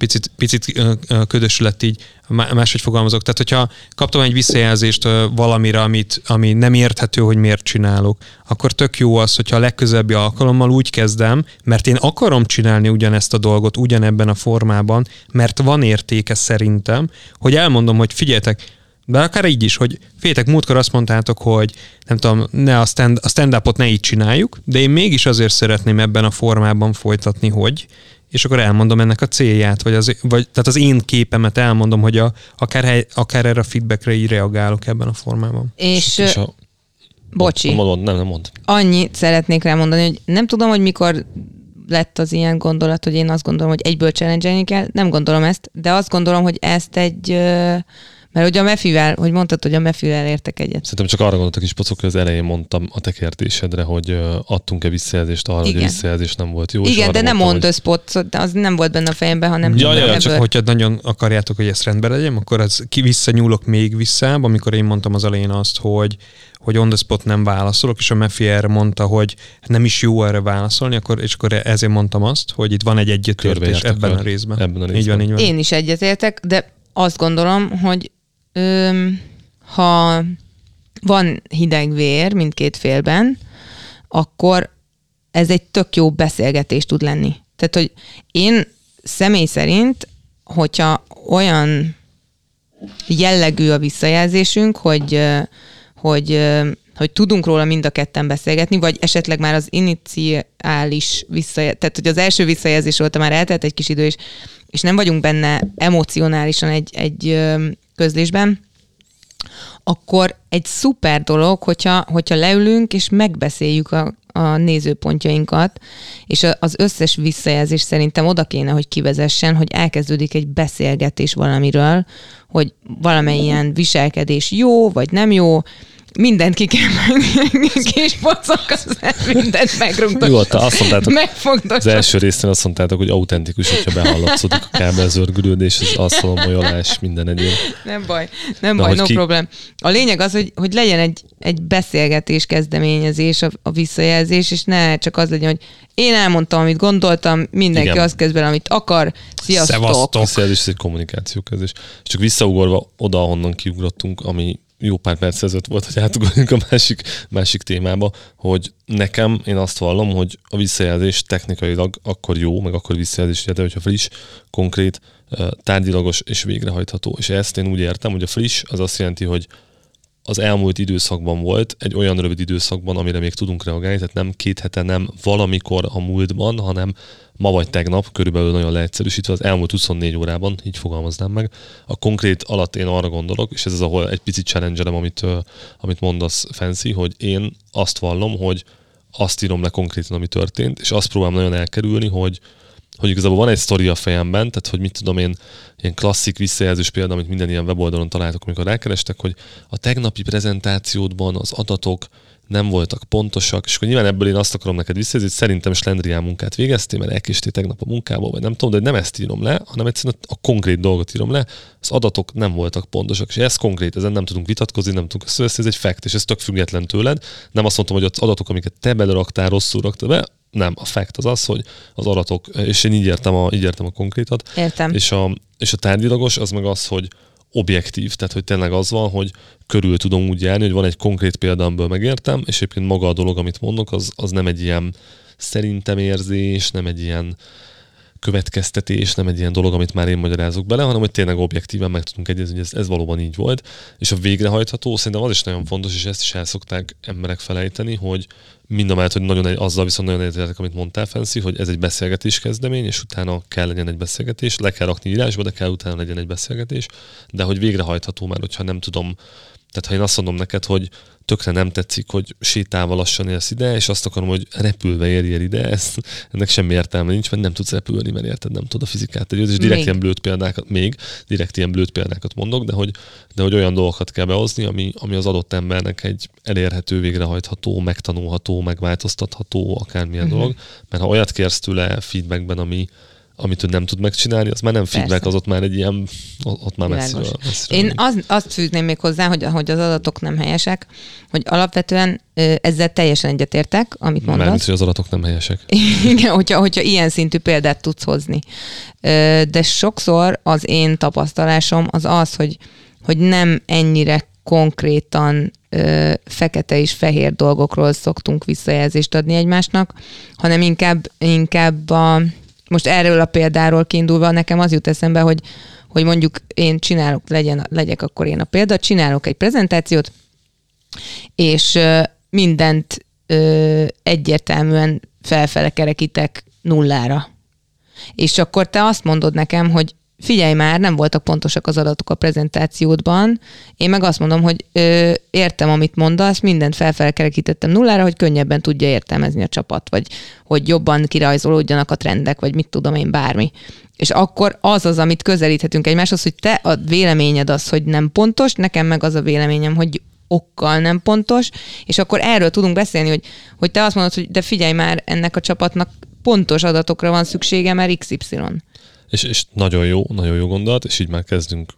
picit, picit ködös lett így, máshogy fogalmazok. Tehát, hogyha kaptam egy visszajelzést valamire, amit, ami nem érthető, hogy miért csinálok, akkor tök jó az, hogyha a legközelebbi alkalommal úgy kezdem, mert én akarom csinálni ugyanezt a dolgot, ugyanebben a formában, mert van értéke szerintem, hogy elmondom, hogy figyeljetek, de akár így is, hogy féltek, múltkor azt mondtátok, hogy nem tudom, ne a, stand, a stand-upot ne így csináljuk, de én mégis azért szeretném ebben a formában folytatni, hogy, és akkor elmondom ennek a célját, vagy, az, vagy tehát az én képemet elmondom, hogy a, akár, akár erre a feedbackre így reagálok ebben a formában. És, és a, bocsi, mond, mond, nem, nem mond. annyit szeretnék rámondani, hogy nem tudom, hogy mikor lett az ilyen gondolat, hogy én azt gondolom, hogy egyből challenge kell, nem gondolom ezt, de azt gondolom, hogy ezt egy mert hogy a Mefivel, hogy mondtad, hogy a Mefivel értek egyet. Szerintem csak arra gondoltak is, pocok, hogy az elején mondtam a te kérdésedre, hogy adtunk-e visszajelzést arra, Igen. hogy a visszajelzés nem volt jó. Igen, de nem mondtam, on the spot, az nem volt benne a fejemben, hanem... Ja, ja, ja csak hogyha nagyon akarjátok, hogy ezt rendben legyen, akkor az ki visszanyúlok még vissza, amikor én mondtam az elején azt, hogy hogy on the spot nem válaszolok, és a Mefi erre mondta, hogy nem is jó erre válaszolni, akkor, és akkor ezért mondtam azt, hogy itt van egy egyetértés ebben a részben. Ebben a részben. Így van, így van. Én is egyetértek, de azt gondolom, hogy öm, ha van hideg vér mindkét félben, akkor ez egy tök jó beszélgetés tud lenni. Tehát, hogy én személy szerint, hogyha olyan jellegű a visszajelzésünk, hogy, hogy, hogy tudunk róla mind a ketten beszélgetni, vagy esetleg már az iniciális visszajelzés, tehát hogy az első visszajelzés volt, már eltelt egy kis idő, és, és nem vagyunk benne emocionálisan egy, egy közlésben, akkor egy szuper dolog, hogyha, hogyha leülünk és megbeszéljük a, a nézőpontjainkat, és az összes visszajelzés szerintem oda kéne, hogy kivezessen, hogy elkezdődik egy beszélgetés valamiről, hogy valamilyen viselkedés jó, vagy nem jó, mindent ki kell menni, kis pocok, az mindent megrugtok. Nyugodtan, azt mondtátok, az első részén azt mondtátok, hogy autentikus, hogyha behallatszódik a kábelzörgülődés, az asztalomajolás, minden egyéb. Nem baj, nem Na, baj, no ki... problem. A lényeg az, hogy, hogy legyen egy, egy beszélgetés kezdeményezés, a, a visszajelzés, és ne csak az legyen, hogy én elmondtam, amit gondoltam, mindenki Igen. azt kezd bele, amit akar. Sziasztok! Szevasztok! Visszajelzés egy kommunikációkezdés. Csak visszaugorva oda, ahonnan kiugrottunk, ami jó pár perc ezelőtt volt, hogy átugorjunk a másik, másik témába, hogy nekem, én azt vallom, hogy a visszajelzés technikailag akkor jó, meg akkor visszajelzés, illetve hogyha friss, konkrét, tárgyilagos és végrehajtható. És ezt én úgy értem, hogy a friss az azt jelenti, hogy az elmúlt időszakban volt, egy olyan rövid időszakban, amire még tudunk reagálni, tehát nem két hete, nem valamikor a múltban, hanem ma vagy tegnap, körülbelül nagyon leegyszerűsítve, az elmúlt 24 órában, így fogalmaznám meg. A konkrét alatt én arra gondolok, és ez az, ahol egy picit challenge amit, amit mondasz, Fancy, hogy én azt vallom, hogy azt írom le konkrétan, ami történt, és azt próbálom nagyon elkerülni, hogy, hogy igazából van egy sztori a fejemben, tehát hogy mit tudom én, ilyen klasszik visszajelzős példa, amit minden ilyen weboldalon találtok, amikor rákerestek, hogy a tegnapi prezentációdban az adatok nem voltak pontosak, és akkor nyilván ebből én azt akarom neked visszajelzni, hogy szerintem slendrián munkát végeztél, mert elkéstél tegnap a munkából, vagy nem tudom, de nem ezt írom le, hanem egyszerűen a konkrét dolgot írom le, az adatok nem voltak pontosak, és ez konkrét, ezen nem tudunk vitatkozni, nem tudunk összeveszni, ez egy fact, és ez tök független tőled. Nem azt mondtam, hogy az adatok, amiket te beleraktál, rosszul raktad be, nem, a fact az az, hogy az adatok, és én így értem a, így értem a konkrétat. Értem. És a, és a tárgyilagos az meg az, hogy objektív, tehát hogy tényleg az van, hogy körül tudom úgy járni, hogy van egy konkrét példa, amiből megértem, és egyébként maga a dolog, amit mondok, az, az nem egy ilyen szerintem érzés, nem egy ilyen következtetés, nem egy ilyen dolog, amit már én magyarázok bele, hanem hogy tényleg objektíven meg tudunk egyezni, hogy ez, ez valóban így volt. És a végrehajtható, szerintem az is nagyon fontos, és ezt is el szokták emberek felejteni, hogy mind a mellett, hogy nagyon egy, azzal viszont nagyon egyetértek, amit mondtál, Fancy, hogy ez egy beszélgetés kezdemény, és utána kell legyen egy beszélgetés, le kell rakni írásba, de kell utána legyen egy beszélgetés, de hogy végrehajtható már, hogyha nem tudom, tehát ha én azt mondom neked, hogy tökre nem tetszik, hogy sétálva lassan élsz ide, és azt akarom, hogy repülve érjél ide, ez, ennek semmi értelme nincs, mert nem tudsz repülni, mert érted, nem tudod a fizikát. És direkt még. ilyen blőtt példákat, még direkt ilyen blőtt példákat mondok, de hogy, de hogy olyan dolgokat kell behozni, ami, ami az adott embernek egy elérhető, végrehajtható, megtanulható, megváltoztatható, akármilyen uh-huh. dolog. Mert ha olyat kérsz tőle feedbackben, ami, amit ő nem tud megcsinálni, az már nem feedback, Persze. az ott már egy ilyen, ott már messziről, messziről Én az, azt fűzném még hozzá, hogy, hogy az adatok nem helyesek, hogy alapvetően ezzel teljesen egyetértek, amit mondasz. Mármint, hogy az adatok nem helyesek. Igen, hogyha, hogyha ilyen szintű példát tudsz hozni. De sokszor az én tapasztalásom az az, hogy, hogy nem ennyire konkrétan ö, fekete és fehér dolgokról szoktunk visszajelzést adni egymásnak, hanem inkább, inkább a, most erről a példáról kiindulva nekem az jut eszembe, hogy, hogy mondjuk én csinálok, legyen, legyek akkor én a példa, csinálok egy prezentációt, és mindent ö, egyértelműen felfele kerekítek nullára. És akkor te azt mondod nekem, hogy figyelj már, nem voltak pontosak az adatok a prezentációdban, én meg azt mondom, hogy ö, értem, amit mondasz, mindent felfelkerekítettem nullára, hogy könnyebben tudja értelmezni a csapat, vagy hogy jobban kirajzolódjanak a trendek, vagy mit tudom én, bármi. És akkor az az, amit közelíthetünk egymáshoz, hogy te a véleményed az, hogy nem pontos, nekem meg az a véleményem, hogy okkal nem pontos, és akkor erről tudunk beszélni, hogy, hogy te azt mondod, hogy de figyelj már, ennek a csapatnak pontos adatokra van szüksége, mert XY. És, és nagyon jó, nagyon jó gondolat, és így már kezdünk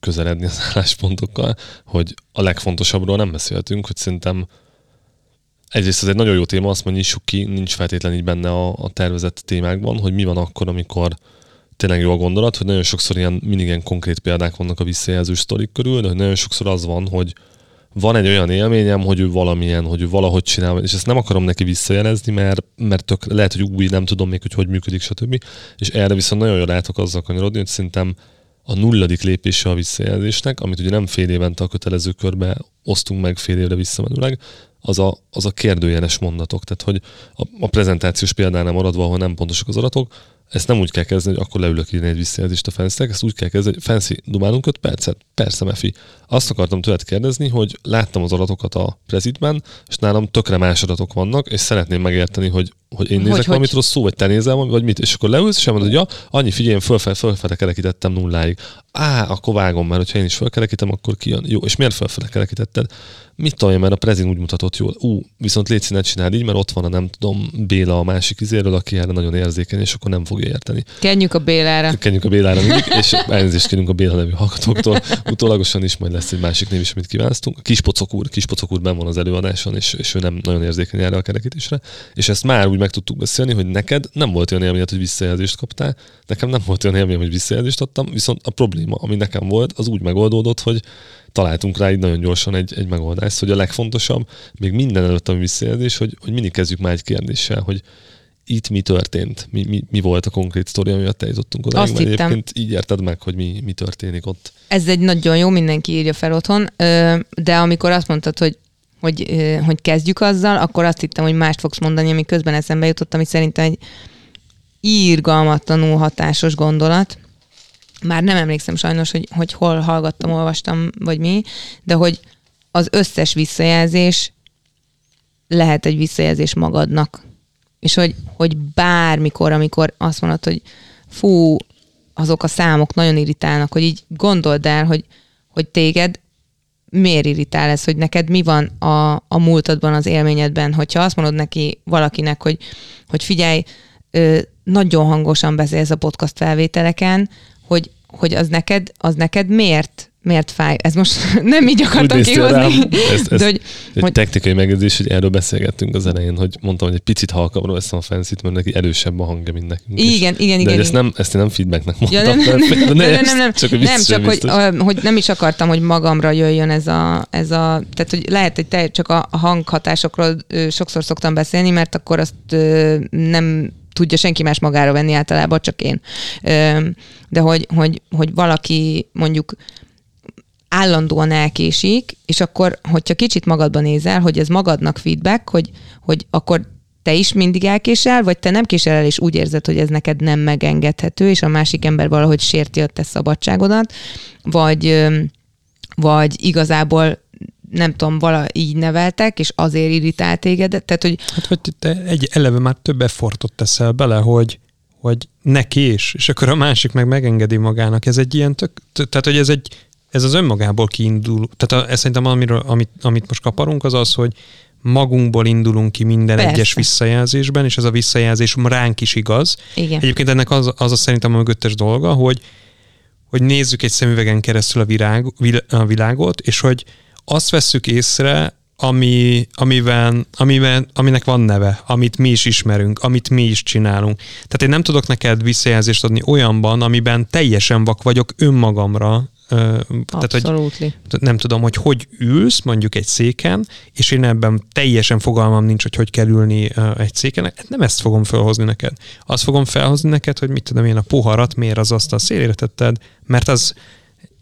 közeledni az álláspontokkal, hogy a legfontosabbról nem beszéltünk, hogy szerintem egyrészt ez egy nagyon jó téma, azt mondjuk ki, nincs feltétlenül így benne a, a tervezett témákban, hogy mi van akkor, amikor tényleg jó a gondolat, hogy nagyon sokszor ilyen mindig ilyen konkrét példák vannak a visszajelző sztorik körül, de hogy nagyon sokszor az van, hogy van egy olyan élményem, hogy ő valamilyen, hogy ő valahogy csinál, és ezt nem akarom neki visszajelezni, mert, mert tök, lehet, hogy új, nem tudom még, hogy hogy működik, stb. És erre viszont nagyon jól látok azzal kanyarodni, hogy szerintem a nulladik lépése a visszajelzésnek, amit ugye nem fél évente a kötelező körbe osztunk meg fél évre visszamenőleg, az a, az a kérdőjeles mondatok. Tehát, hogy a, a prezentációs példánál maradva, ahol nem pontosak az adatok, ezt nem úgy kell kezdeni, hogy akkor leülök írni egy visszajelzést a fensznek, ezt úgy kell kezdeni, hogy Fancy, dumálunk 5 percet? Persze, Mefi. Azt akartam tőled kérdezni, hogy láttam az adatokat a prezitben, és nálam tökre más adatok vannak, és szeretném megérteni, hogy, hogy én nézek hogy, valamit hogy? rosszul, vagy te nézel vagy mit, és akkor leülsz, és elmondod, hogy ja, annyi figyelj, fölfele, fölfele kerekítettem nulláig. Á, akkor vágom, mert hogyha én is fölkerekítem, akkor kijön. Jó, és miért fölfele kerekítetted? mit tudom mert a prezin úgy mutatott jól. Ú, viszont légy ne csináld így, mert ott van a nem tudom, Béla a másik izéről, aki erre nagyon érzékeny, és akkor nem fogja érteni. Kenjük a Bélára. Kenjük a Bélára mindig, és elnézést kérünk a Béla nevű hallgatóktól. Utólagosan is majd lesz egy másik név is, amit kívánztunk. Kispocok úr, Kispocok úr ben van az előadáson, és, és ő nem nagyon érzékeny erre a kerekítésre. És ezt már úgy meg tudtuk beszélni, hogy neked nem volt olyan élményed, hogy visszajelzést kaptál, nekem nem volt olyan élményem, hogy visszajelzést adtam, viszont a probléma, ami nekem volt, az úgy megoldódott, hogy találtunk rá így nagyon gyorsan egy, egy megoldást, hogy a legfontosabb, még minden előtt a visszajelzés, hogy, hogy mindig kezdjük már egy kérdéssel, hogy itt mi történt? Mi, mi, mi volt a konkrét sztori, amiatt eljutottunk oda? Azt hittem. egyébként így érted meg, hogy mi, mi történik ott. Ez egy nagyon jó, mindenki írja fel otthon, de amikor azt mondtad, hogy hogy, hogy kezdjük azzal, akkor azt hittem, hogy mást fogsz mondani, ami közben eszembe jutott, ami szerintem egy írgalmatlanul hatásos gondolat. Már nem emlékszem sajnos, hogy, hogy hol hallgattam, olvastam, vagy mi, de hogy az összes visszajelzés lehet egy visszajelzés magadnak. És hogy, hogy bármikor, amikor azt mondod, hogy fú, azok a számok nagyon irritálnak, hogy így gondold el, hogy, hogy téged miért irritál ez, hogy neked mi van a, a múltadban, az élményedben, hogyha azt mondod neki valakinek, hogy, hogy figyelj, ö, nagyon hangosan beszélsz a podcast felvételeken, hogy, hogy az neked, az neked miért miért fáj? Ez most nem így akartam kihozni. rám. Ez, ez De hogy, egy hogy, technikai megjegyzés, hogy erről beszélgettünk az elején, hogy mondtam, hogy egy picit halkabbra veszem a fancy mert neki erősebb a hangja, mint nekünk. Igen, igen, de igen. ezt, igen. nem, ezt én nem feedbacknek mondtam. Ja, nem, nem, de nem, nem, ezt nem, csak, hogy nem csak, hogy, hogy nem is akartam, hogy magamra jöjjön ez a, ez a tehát hogy lehet, hogy te csak a hanghatásokról sokszor szoktam beszélni, mert akkor azt nem tudja senki más magára venni általában, csak én. De hogy, hogy, hogy valaki mondjuk állandóan elkésik, és akkor, hogyha kicsit magadban nézel, hogy ez magadnak feedback, hogy, hogy akkor te is mindig elkésel, vagy te nem késel el, és úgy érzed, hogy ez neked nem megengedhető, és a másik ember valahogy sérti a te szabadságodat, vagy, vagy igazából nem tudom, vala így neveltek, és azért irritál téged, tehát, hogy Hát vagy te egy eleve már több effortot teszel bele, hogy, hogy ne kés, és akkor a másik meg megengedi magának. Ez egy ilyen tök, tehát hogy ez egy, ez az önmagából kiindul, tehát a, ez szerintem amiről, amit, amit most kaparunk, az az, hogy magunkból indulunk ki minden Persze. egyes visszajelzésben, és ez a visszajelzés ránk is igaz. igen. Egyébként ennek az, az a szerintem a mögöttes dolga, hogy, hogy nézzük egy szemüvegen keresztül a, virág, vil- a világot, és hogy azt vesszük észre, ami, amiben, amiben, aminek van neve, amit mi is ismerünk, amit mi is csinálunk. Tehát én nem tudok neked visszajelzést adni olyanban, amiben teljesen vak vagyok önmagamra. Tehát, hogy nem tudom, hogy hogy ülsz mondjuk egy széken, és én ebben teljesen fogalmam nincs, hogy hogy kell ülni egy széken. Nem ezt fogom felhozni neked. Azt fogom felhozni neked, hogy mit tudom én, a poharat miért az asztal szélére tetted, mert az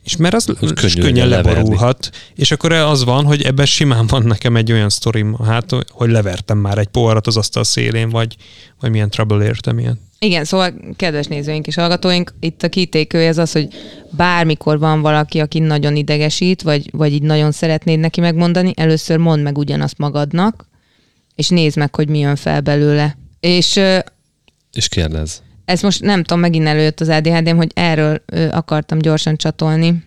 és mert az Hogy könnyű könnyű könnyen legyen leverni. leborulhat, és akkor az van, hogy ebben simán van nekem egy olyan sztorim, hát, hogy levertem már egy poharat az asztal szélén, vagy, vagy milyen trouble értem ilyen. Igen, szóval kedves nézőink és hallgatóink, itt a kitékője az az, hogy bármikor van valaki, aki nagyon idegesít, vagy, vagy így nagyon szeretnéd neki megmondani, először mondd meg ugyanazt magadnak, és nézd meg, hogy mi jön fel belőle. És És kérdez. Ez most nem tudom, megint előjött az ADHD-m, hogy erről ö, akartam gyorsan csatolni,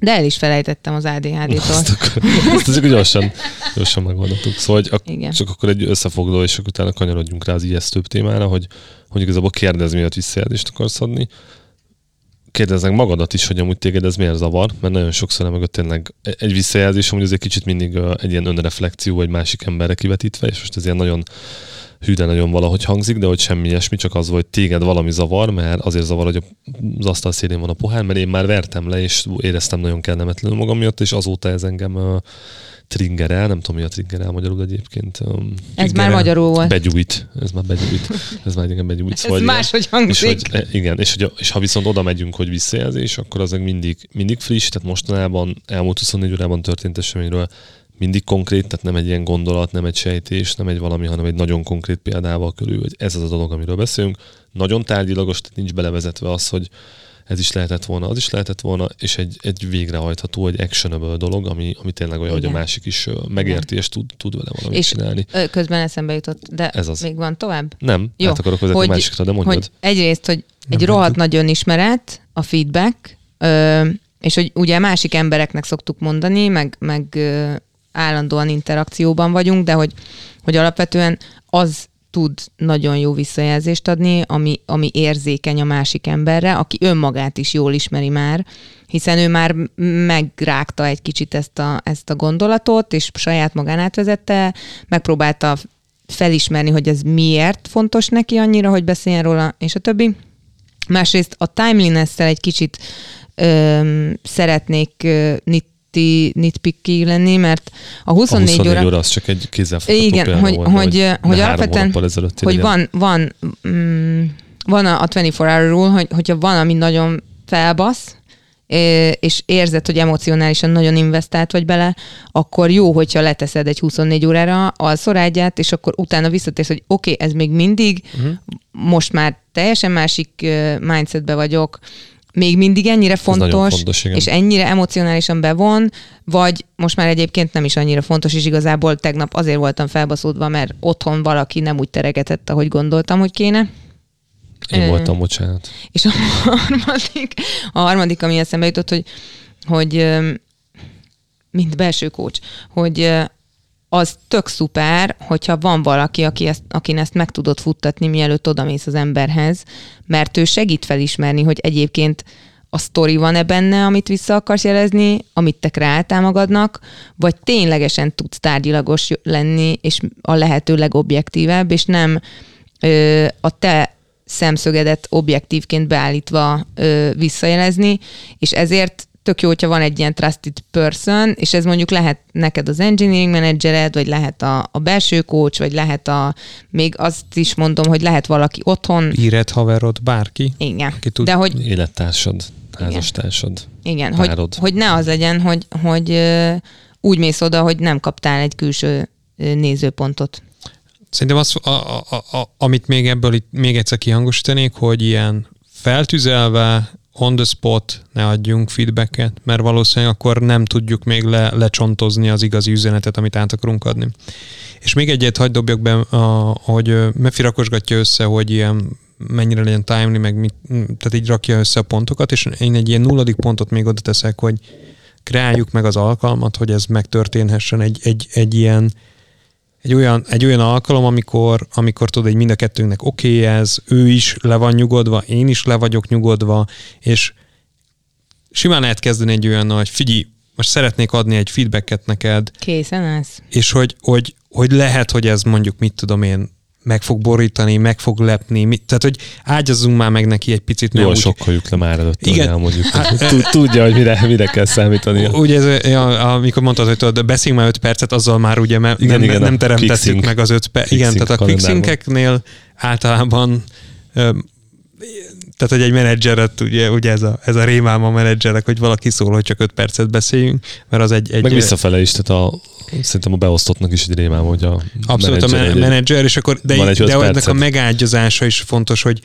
de el is felejtettem az Azt, ADHD-tól. akkor, azt azért gyorsan, gyorsan megoldottuk. Szóval hogy ak- Igen. csak akkor egy összefoglaló, és akkor utána kanyarodjunk rá az ijesztőbb témára, hogy, hogy igazából kérdez, miért visszajelzést akarsz adni. Kérdezz meg magadat is, hogy amúgy téged ez miért zavar, mert nagyon sokszor mögött tényleg egy visszajelzés, amúgy az egy kicsit mindig egy ilyen önreflexió, vagy másik emberre kivetítve, és most ez ilyen nagyon hű, de nagyon valahogy hangzik, de hogy semmi ilyesmi, csak az, hogy téged valami zavar, mert azért zavar, hogy az asztal szélén van a pohár, mert én már vertem le, és éreztem nagyon kellemetlenül magam miatt, és azóta ez engem uh, triggerel, nem tudom mi a triggerel magyarul egyébként. Um, Ez már magyarul volt. begyújt, ez már begyújt, ez már engem begyújt. Ez Szóval ilyen- máshogy és hangzik. hogy, e, igen, és, hogy, és ha viszont oda megyünk, hogy visszajelzés, akkor az mindig, mindig friss, tehát mostanában, elmúlt 24 órában történt eseményről mindig konkrét, tehát nem egy ilyen gondolat, nem egy sejtés, nem egy valami, hanem egy nagyon konkrét példával körül, hogy ez az a dolog, amiről beszélünk. Nagyon tárgyilagos, tehát nincs belevezetve az, hogy ez is lehetett volna, az is lehetett volna, és egy, egy végrehajtható, egy actionable dolog, ami, ami tényleg olyan, hogy a Igen. másik is megérti, és tud, tud vele valamit És csinálni. Közben eszembe jutott, de Ez az. még van tovább? Nem, Jó, át akarok vezetni a másikra, de mondjad. hogy egyrészt, hogy egy Nem rohadt nagy önismeret, a feedback, ö, és hogy ugye másik embereknek szoktuk mondani, meg, meg ö, állandóan interakcióban vagyunk, de hogy, hogy alapvetően az tud nagyon jó visszajelzést adni, ami, ami érzékeny a másik emberre, aki önmagát is jól ismeri már, hiszen ő már megrágta egy kicsit ezt a, ezt a gondolatot, és saját magán átvezette, megpróbálta felismerni, hogy ez miért fontos neki annyira, hogy beszéljen róla, és a többi. Másrészt a timeliness-tel egy kicsit öm, szeretnék ö, ti nitpicky lenni, mert a A 24, 24 óra... óra az csak egy kézzelfogható Igen, hogy, volt, hogy, hogy alapvetően, hogy van, van, mm, van a, a 24 hour rule, hogy, hogyha van, ami nagyon felbasz, és érzed, hogy emocionálisan nagyon investált vagy bele, akkor jó, hogyha leteszed egy 24 órára alszorágyát, és akkor utána visszatérsz, hogy oké, okay, ez még mindig, uh-huh. most már teljesen másik mindsetbe vagyok, még mindig ennyire fontos, fontos, igen. és ennyire emocionálisan bevon, vagy most már egyébként nem is annyira fontos, és igazából tegnap azért voltam felbaszódva, mert otthon valaki nem úgy teregetett, ahogy gondoltam, hogy kéne. Én voltam, bocsánat. És a harmadik, a harmadik ami eszembe jutott, hogy, hogy mint belső kócs, hogy az tök szuper, hogyha van valaki, aki ezt, akin ezt meg tudod futtatni, mielőtt odamész az emberhez, mert ő segít felismerni, hogy egyébként a sztori van-e benne, amit vissza akarsz jelezni, amit te kreáltál magadnak, vagy ténylegesen tudsz tárgyilagos lenni, és a lehető legobjektívebb, és nem ö, a te szemszögedet objektívként beállítva ö, visszajelezni, és ezért tök jó, hogyha van egy ilyen trusted person, és ez mondjuk lehet neked az engineering managered, vagy lehet a, a belső coach, vagy lehet a, még azt is mondom, hogy lehet valaki otthon, Íret haverod, bárki. igen. Aki tud- De hogy Élettársad, házastársad. igen, hogy, párod. hogy ne az legyen, hogy, hogy úgy mész oda, hogy nem kaptál egy külső nézőpontot. Szerintem az, a, a, a, amit még ebből itt még egyszer kihangosítanék, hogy ilyen feltüzelve, on the spot ne adjunk feedbacket, mert valószínűleg akkor nem tudjuk még le, lecsontozni az igazi üzenetet, amit át akarunk adni. És még egyet hagyd dobjak be, a, hogy Mefi össze, hogy ilyen mennyire legyen timely, meg mit, tehát így rakja össze a pontokat, és én egy ilyen nulladik pontot még oda teszek, hogy kreáljuk meg az alkalmat, hogy ez megtörténhessen egy, egy, egy ilyen egy olyan, egy olyan alkalom, amikor, amikor tudod, hogy mind a kettőnknek oké okay ez, ő is le van nyugodva, én is le vagyok nyugodva, és simán lehet kezdeni egy olyan, hogy figyelj, most szeretnék adni egy feedbacket neked, Készen állsz? és hogy, hogy, hogy lehet, hogy ez mondjuk, mit tudom én, meg fog borítani, meg fog lepni, mit, tehát hogy ágyazzunk már meg neki egy picit. Jól úgy, sokkoljuk le már előtt, Igen. elmondjuk. Tud- Tudja, hogy mire, mire kell számítani. Ugye ez, ja, amikor mondtad, hogy tudod, beszéljünk már 5 percet, azzal már ugye Igen, nem, igen, nem teremtettük meg az 5 percet. Igen, tehát a quicksynkeknél általában tehát, hogy egy menedzseret, ugye, ugye ez, a, ez a rémálma a menedzserek, hogy valaki szól, hogy csak 5 percet beszéljünk, mert az egy... egy Meg visszafele is, tehát a, szerintem a beosztottnak is egy rémám, hogy a Abszolút a menedzser men- egy- menedzser, és akkor, de, de öt ennek a megágyazása is fontos, hogy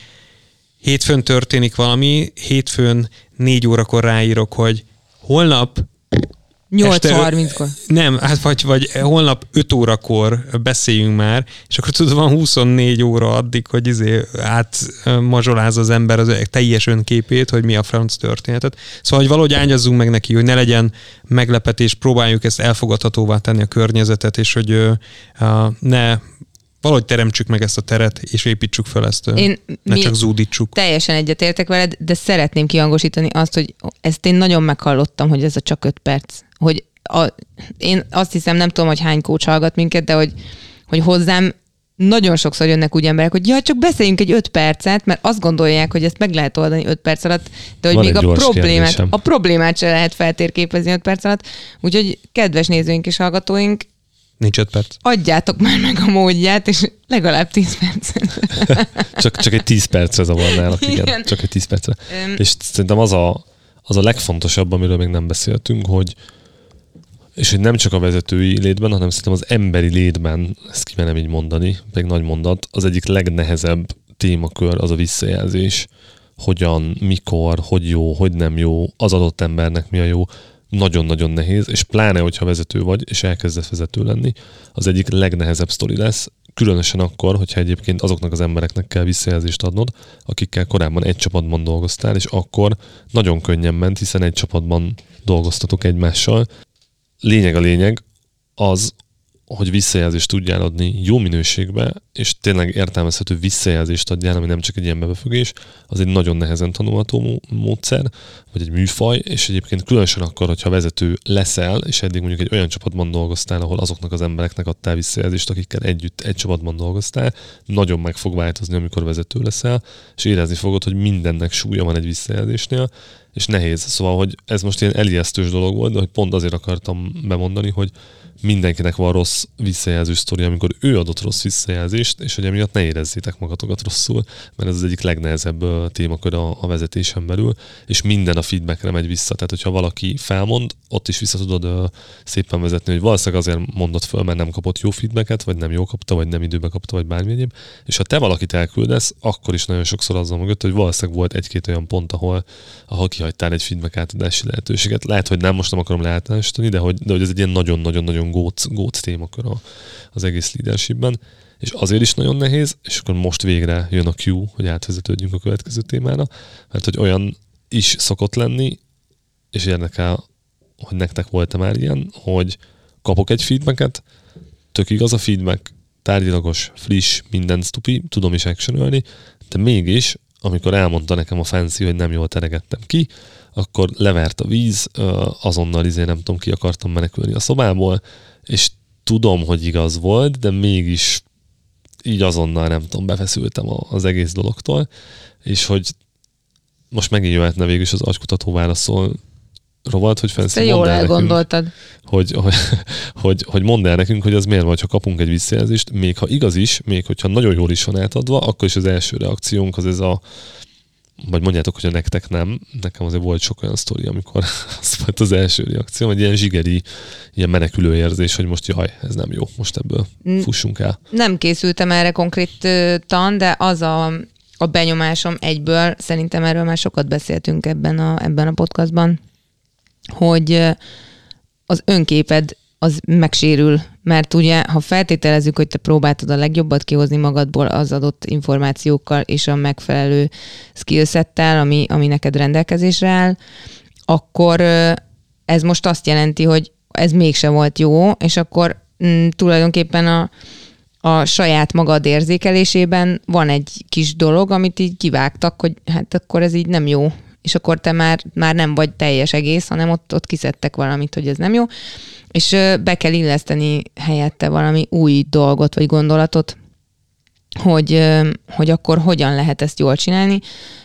hétfőn történik valami, hétfőn négy órakor ráírok, hogy holnap 8.30-kor. nem, hát vagy, vagy holnap 5 órakor beszéljünk már, és akkor tudod, van 24 óra addig, hogy izé átmazsoláz az ember az teljes önképét, hogy mi a franc történetet. Szóval, hogy valahogy ágyazzunk meg neki, hogy ne legyen meglepetés, próbáljuk ezt elfogadhatóvá tenni a környezetet, és hogy ö, ne valahogy teremtsük meg ezt a teret, és építsük fel ezt, Én ne mi- csak zúdítsuk. Teljesen egyetértek veled, de szeretném kihangosítani azt, hogy ezt én nagyon meghallottam, hogy ez a csak öt perc. Hogy a, én azt hiszem, nem tudom, hogy hány kócs hallgat minket, de hogy, hogy hozzám nagyon sokszor jönnek úgy emberek, hogy ja, csak beszéljünk egy öt percet, mert azt gondolják, hogy ezt meg lehet oldani öt perc alatt, de hogy Van még a problémát, kérdésem. a problémát se lehet feltérképezni öt perc alatt. Úgyhogy kedves nézőink és hallgatóink, Nincs 5 perc. adjátok már meg a módját, és legalább 10 percet. Csak, csak egy 10 percre zavarnálak, igen. Igen. Csak egy 10 percre. Öm. És szerintem az a, az a legfontosabb, amiről még nem beszéltünk, hogy és hogy nem csak a vezetői létben, hanem szerintem az emberi létben, ezt kimenem így mondani, pedig nagy mondat, az egyik legnehezebb témakör az a visszajelzés, hogyan, mikor, hogy jó, hogy nem jó, az adott embernek mi a jó, nagyon-nagyon nehéz, és pláne, hogyha vezető vagy, és elkezdesz vezető lenni, az egyik legnehezebb sztori lesz, különösen akkor, hogyha egyébként azoknak az embereknek kell visszajelzést adnod, akikkel korábban egy csapatban dolgoztál, és akkor nagyon könnyen ment, hiszen egy csapatban dolgoztatok egymással. Lényeg a lényeg az, hogy visszajelzést tudjál adni jó minőségbe, és tényleg értelmezhető visszajelzést adjál, ami nem csak egy ilyen bebefögés, az egy nagyon nehezen tanulható módszer, vagy egy műfaj, és egyébként különösen akkor, hogyha vezető leszel, és eddig mondjuk egy olyan csapatban dolgoztál, ahol azoknak az embereknek adtál visszajelzést, akikkel együtt egy csapatban dolgoztál, nagyon meg fog változni, amikor vezető leszel, és érezni fogod, hogy mindennek súlya van egy visszajelzésnél, és nehéz. Szóval, hogy ez most ilyen elijesztős dolog volt, de hogy pont azért akartam bemondani, hogy mindenkinek van rossz visszajelző sztori, amikor ő adott rossz visszajelzést, és hogy emiatt ne érezzétek magatokat rosszul, mert ez az egyik legnehezebb témakör a, a vezetésen belül, és minden a feedbackre megy vissza. Tehát, hogyha valaki felmond, ott is vissza tudod szépen vezetni, hogy valószínűleg azért mondott föl, mert nem kapott jó feedbacket, vagy nem jó kapta, vagy nem időbe kapta, vagy bármi egyéb. És ha te valakit elküldesz, akkor is nagyon sokszor azzal mögött, hogy valószínűleg volt egy-két olyan pont, ahol, ahol kihagytál egy feedback átadási lehetőséget. Lehet, hogy nem, most nem akarom leáltalánosítani, de hogy, de hogy ez egy ilyen nagyon-nagyon-nagyon góc, góc témakör az egész leadershipben és azért is nagyon nehéz, és akkor most végre jön a Q, hogy átvezetődjünk a következő témára, mert hogy olyan is szokott lenni, és érdekel, hogy nektek volt-e már ilyen, hogy kapok egy feedbacket, tök igaz a feedback, tárgyilagos, friss, minden stupi, tudom is actionölni, de mégis, amikor elmondta nekem a fancy, hogy nem jól teregettem ki, akkor levert a víz, azonnal izé nem tudom, ki akartam menekülni a szobából, és tudom, hogy igaz volt, de mégis így azonnal nem tudom, befeszültem az egész dologtól, és hogy most megint jöhetne végül is az agykutató válaszol rovat, hogy Te jól elgondoltad. Nekünk, hogy, hogy, hogy, hogy mondd el nekünk, hogy az miért van, ha kapunk egy visszajelzést, még ha igaz is, még hogyha nagyon jól is van átadva, akkor is az első reakciónk az ez a vagy mondjátok, hogy a nektek nem. Nekem azért volt sok olyan sztori, amikor az volt az első reakció, hogy ilyen zsigeri, ilyen menekülő érzés, hogy most jaj, ez nem jó, most ebből fussunk el. Nem készültem erre konkrétan, de az a, a benyomásom egyből, szerintem erről már sokat beszéltünk ebben a, ebben a podcastban, hogy az önképed az megsérül, mert ugye, ha feltételezzük, hogy te próbáltad a legjobbat kihozni magadból az adott információkkal és a megfelelő skillsettel, ami, ami neked rendelkezésre áll, akkor ez most azt jelenti, hogy ez mégse volt jó, és akkor m, mm, tulajdonképpen a, a saját magad érzékelésében van egy kis dolog, amit így kivágtak, hogy hát akkor ez így nem jó, és akkor te már, már nem vagy teljes egész, hanem ott, ott kiszedtek valamit, hogy ez nem jó, és be kell illeszteni helyette valami új dolgot vagy gondolatot, hogy, hogy akkor hogyan lehet ezt jól csinálni.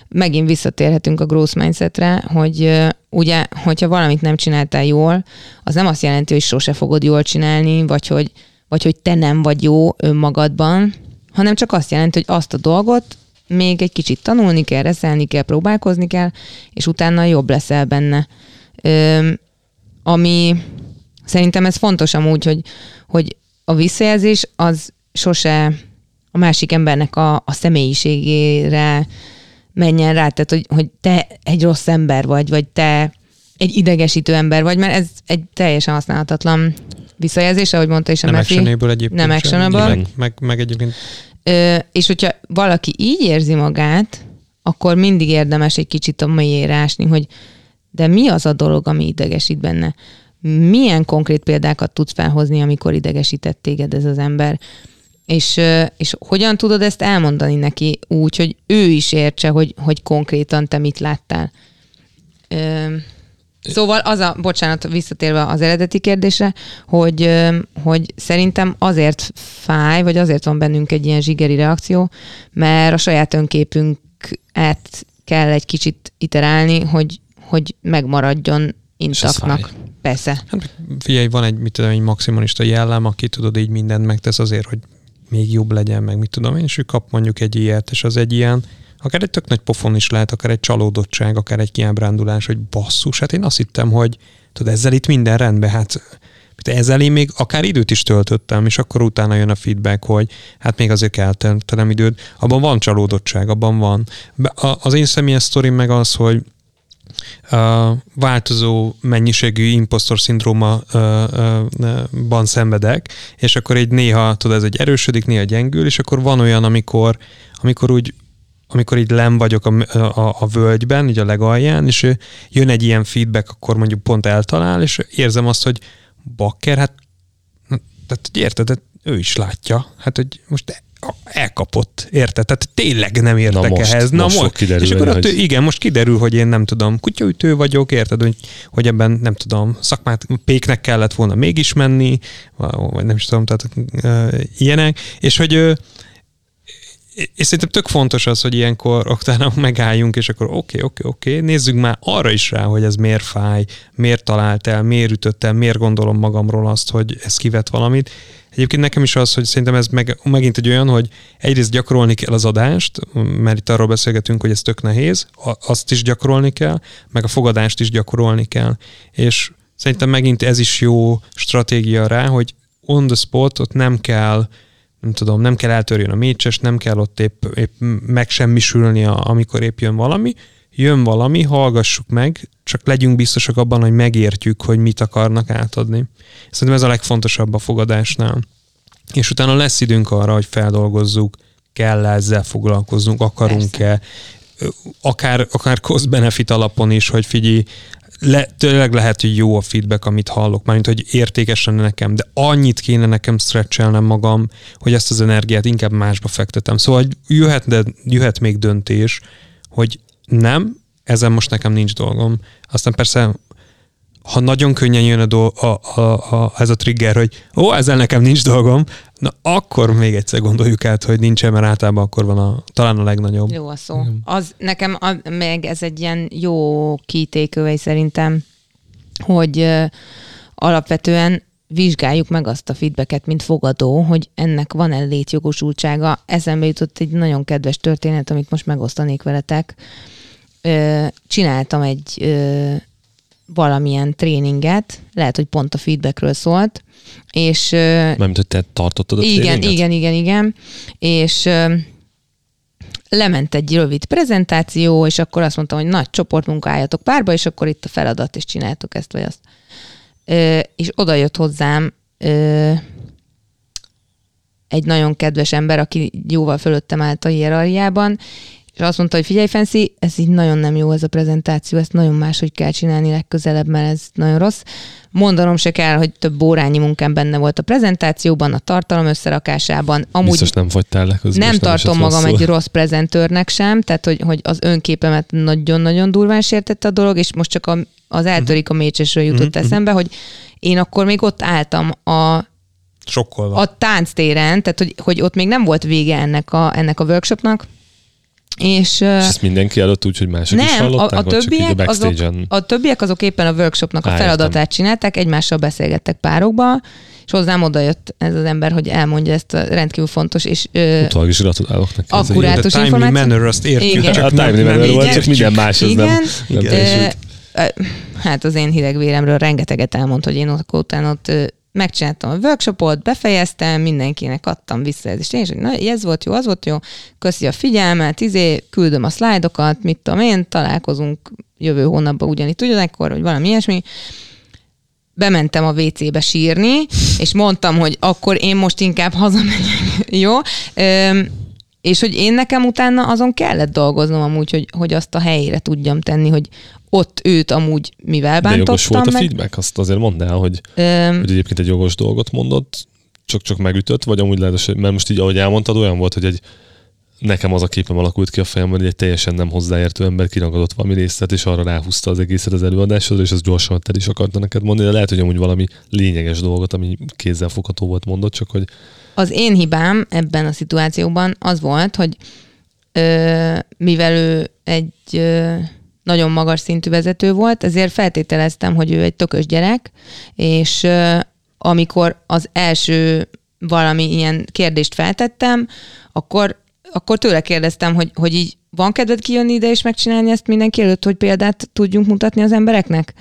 Megint visszatérhetünk a growth mindsetre, hogy ugye, hogyha valamit nem csináltál jól, az nem azt jelenti, hogy sose fogod jól csinálni, vagy hogy, vagy hogy te nem vagy jó önmagadban, hanem csak azt jelenti, hogy azt a dolgot még egy kicsit tanulni kell, reszelni kell, próbálkozni kell, és utána jobb leszel benne. Ö, ami szerintem ez fontos amúgy, hogy, hogy a visszajelzés az sose a másik embernek a, a személyiségére menjen rá, tehát hogy, hogy te egy rossz ember vagy, vagy te egy idegesítő ember vagy, mert ez egy teljesen használhatatlan visszajelzés, ahogy mondta is a Nem Mefi. actionable egyébként. Nem actionable. Meg, meg, meg egyébként Ö, és hogyha valaki így érzi magát, akkor mindig érdemes egy kicsit a mélyére ásni, hogy de mi az a dolog, ami idegesít benne? Milyen konkrét példákat tudsz felhozni, amikor idegesített téged ez az ember? És, és hogyan tudod ezt elmondani neki úgy, hogy ő is értse, hogy, hogy konkrétan te mit láttál? Ö, Szóval az a, bocsánat, visszatérve az eredeti kérdésre, hogy, hogy szerintem azért fáj, vagy azért van bennünk egy ilyen zsigeri reakció, mert a saját önképünket kell egy kicsit iterálni, hogy, hogy megmaradjon intaknak. Persze. Hát figyelj, van egy, mit tudom, egy maximalista jellem, aki tudod, így mindent megtesz azért, hogy még jobb legyen, meg mit tudom én, és ő kap mondjuk egy ilyet, és az egy ilyen, akár egy tök nagy pofon is lehet, akár egy csalódottság, akár egy kiábrándulás, hogy basszus, hát én azt hittem, hogy tudod, ezzel itt minden rendben, hát ezzel én még akár időt is töltöttem, és akkor utána jön a feedback, hogy hát még azért kell tennem időt. Abban van csalódottság, abban van. Az én személyes sztorim meg az, hogy a változó mennyiségű impostor szindrómaban szenvedek, és akkor egy néha, tudod, ez egy erősödik, néha gyengül, és akkor van olyan, amikor, amikor úgy amikor így lem vagyok a, a, a völgyben, így a legalján, és jön egy ilyen feedback, akkor mondjuk pont eltalál, és érzem azt, hogy bakker, hát Tehát, hogy érted, tehát ő is látja. Hát, hogy most elkapott, érted? Tehát tényleg nem értek Na most, ehhez. Na most fog kiderülni, és akkor ott, hogy- igen, most kiderül, hogy én nem tudom, kutyaütő vagyok, érted, hogy, hogy ebben nem tudom, szakmát péknek kellett volna mégis menni, vagy nem is tudom, tehát uh, ilyenek, és hogy uh, és szerintem tök fontos az, hogy ilyenkor utána megálljunk, és akkor oké, okay, oké, okay, oké, okay, nézzük már arra is rá, hogy ez miért fáj, miért talált el, miért ütött el, miért gondolom magamról azt, hogy ez kivet valamit. Egyébként nekem is az, hogy szerintem ez meg, megint egy olyan, hogy egyrészt gyakorolni kell az adást, mert itt arról beszélgetünk, hogy ez tök nehéz, azt is gyakorolni kell, meg a fogadást is gyakorolni kell. És szerintem megint ez is jó stratégia rá, hogy on the spot ott nem kell nem tudom, nem kell eltörjön a mécses, nem kell ott épp, épp megsemmisülni, amikor épp jön valami, jön valami, hallgassuk meg, csak legyünk biztosak abban, hogy megértjük, hogy mit akarnak átadni. Szerintem ez a legfontosabb a fogadásnál. És utána lesz időnk arra, hogy feldolgozzuk, kell ezzel foglalkoznunk, akarunk-e, akár, akár cost-benefit alapon is, hogy figyelj, le, tényleg lehet, hogy jó a feedback, amit hallok, mármint, hogy értékes lenne nekem, de annyit kéne nekem stretchelnem magam, hogy ezt az energiát inkább másba fektetem. Szóval jöhet, de jöhet még döntés, hogy nem, ezen most nekem nincs dolgom. Aztán persze ha nagyon könnyen jön a, do- a, a, a, ez a trigger, hogy ó, ezzel nekem nincs dolgom, na akkor még egyszer gondoljuk át, hogy nincsen, mert általában akkor van a, talán a legnagyobb. Jó a szó. Az nekem a, meg ez egy ilyen jó kitékövei szerintem, hogy ö, alapvetően vizsgáljuk meg azt a feedbacket, mint fogadó, hogy ennek van-e létjogosultsága. Eszembe jutott egy nagyon kedves történet, amit most megosztanék veletek. Ö, Csináltam egy ö, valamilyen tréninget, lehet, hogy pont a feedbackről szólt, és Mármint, hogy te tartottad a igen, tréninget? igen, igen, igen. És lement egy rövid prezentáció, és akkor azt mondtam, hogy nagy csoportmunka álljatok párba, és akkor itt a feladat, és csináltok ezt vagy azt. Ö, és oda jött hozzám ö, egy nagyon kedves ember, aki jóval fölöttem állt a hierarchiában, és azt mondta, hogy figyelj, Fenszi, ez így nagyon nem jó ez a prezentáció, ezt nagyon máshogy kell csinálni legközelebb, mert ez nagyon rossz. Mondanom se kell, hogy több órányi munkám benne volt a prezentációban, a tartalom összerakásában. Amúgy Biztos nem fogytál le közben. nem tartom magam rosszul. egy rossz prezentőrnek sem, tehát hogy, hogy az önképemet nagyon-nagyon durván sértette a dolog, és most csak a, az eltörik a mécsesről jutott Mhm. eszembe, hogy én akkor még ott álltam a, Sokkolva. a tánctéren, tehát hogy, hogy ott még nem volt vége ennek a, ennek a workshopnak, és, És ezt mindenki előtt úgy, hogy mások is nem, a, hallották, a, a többiek azok, backstage-en? a többiek azok éppen a workshopnak a Á, feladatát értem. csinálták, egymással beszélgettek párokba, és hozzám oda jött ez az ember, hogy elmondja ezt a rendkívül fontos, és Utólag is gratulálok neki. ez egy- Akkurát- The Rátos timely információ? manner, azt értjük, Igen. csak a nem, timely nem manner volt, csak minden más, az nem, Igen. nem Igen. hát az én hideg véremről rengeteget elmond, hogy én ott utána ott megcsináltam a workshopot, befejeztem, mindenkinek adtam visszajelzést. Én is, hogy na, ez volt jó, az volt jó, köszi a figyelmet, izé, küldöm a szlájdokat, mit tudom én, találkozunk jövő hónapban ugyanitt ugyanekkor, vagy valami ilyesmi. Bementem a WC-be sírni, és mondtam, hogy akkor én most inkább hazamegyek, jó? Öm, és hogy én nekem utána azon kellett dolgoznom amúgy, hogy, hogy azt a helyére tudjam tenni, hogy ott őt amúgy mivel De bántottam jogos volt a meg. feedback? Azt azért mondd el, hogy, Öm, hogy egyébként egy jogos dolgot mondott, csak-csak megütött, vagy amúgy lehet, mert most így, ahogy elmondtad, olyan volt, hogy egy nekem az a képem alakult ki a fejemben, hogy egy teljesen nem hozzáértő ember kiragadott valami részlet, és arra ráhúzta az egészet az előadáshoz, és az gyorsan te is akarta neked mondani, de lehet, hogy amúgy valami lényeges dolgot, ami kézzelfogható volt mondott, csak hogy az én hibám ebben a szituációban az volt, hogy ö, mivel ő egy ö, nagyon magas szintű vezető volt, ezért feltételeztem, hogy ő egy tökös gyerek, és amikor az első valami ilyen kérdést feltettem, akkor, akkor tőle kérdeztem, hogy, hogy így van kedved kijönni ide és megcsinálni ezt mindenki előtt, hogy példát tudjunk mutatni az embereknek?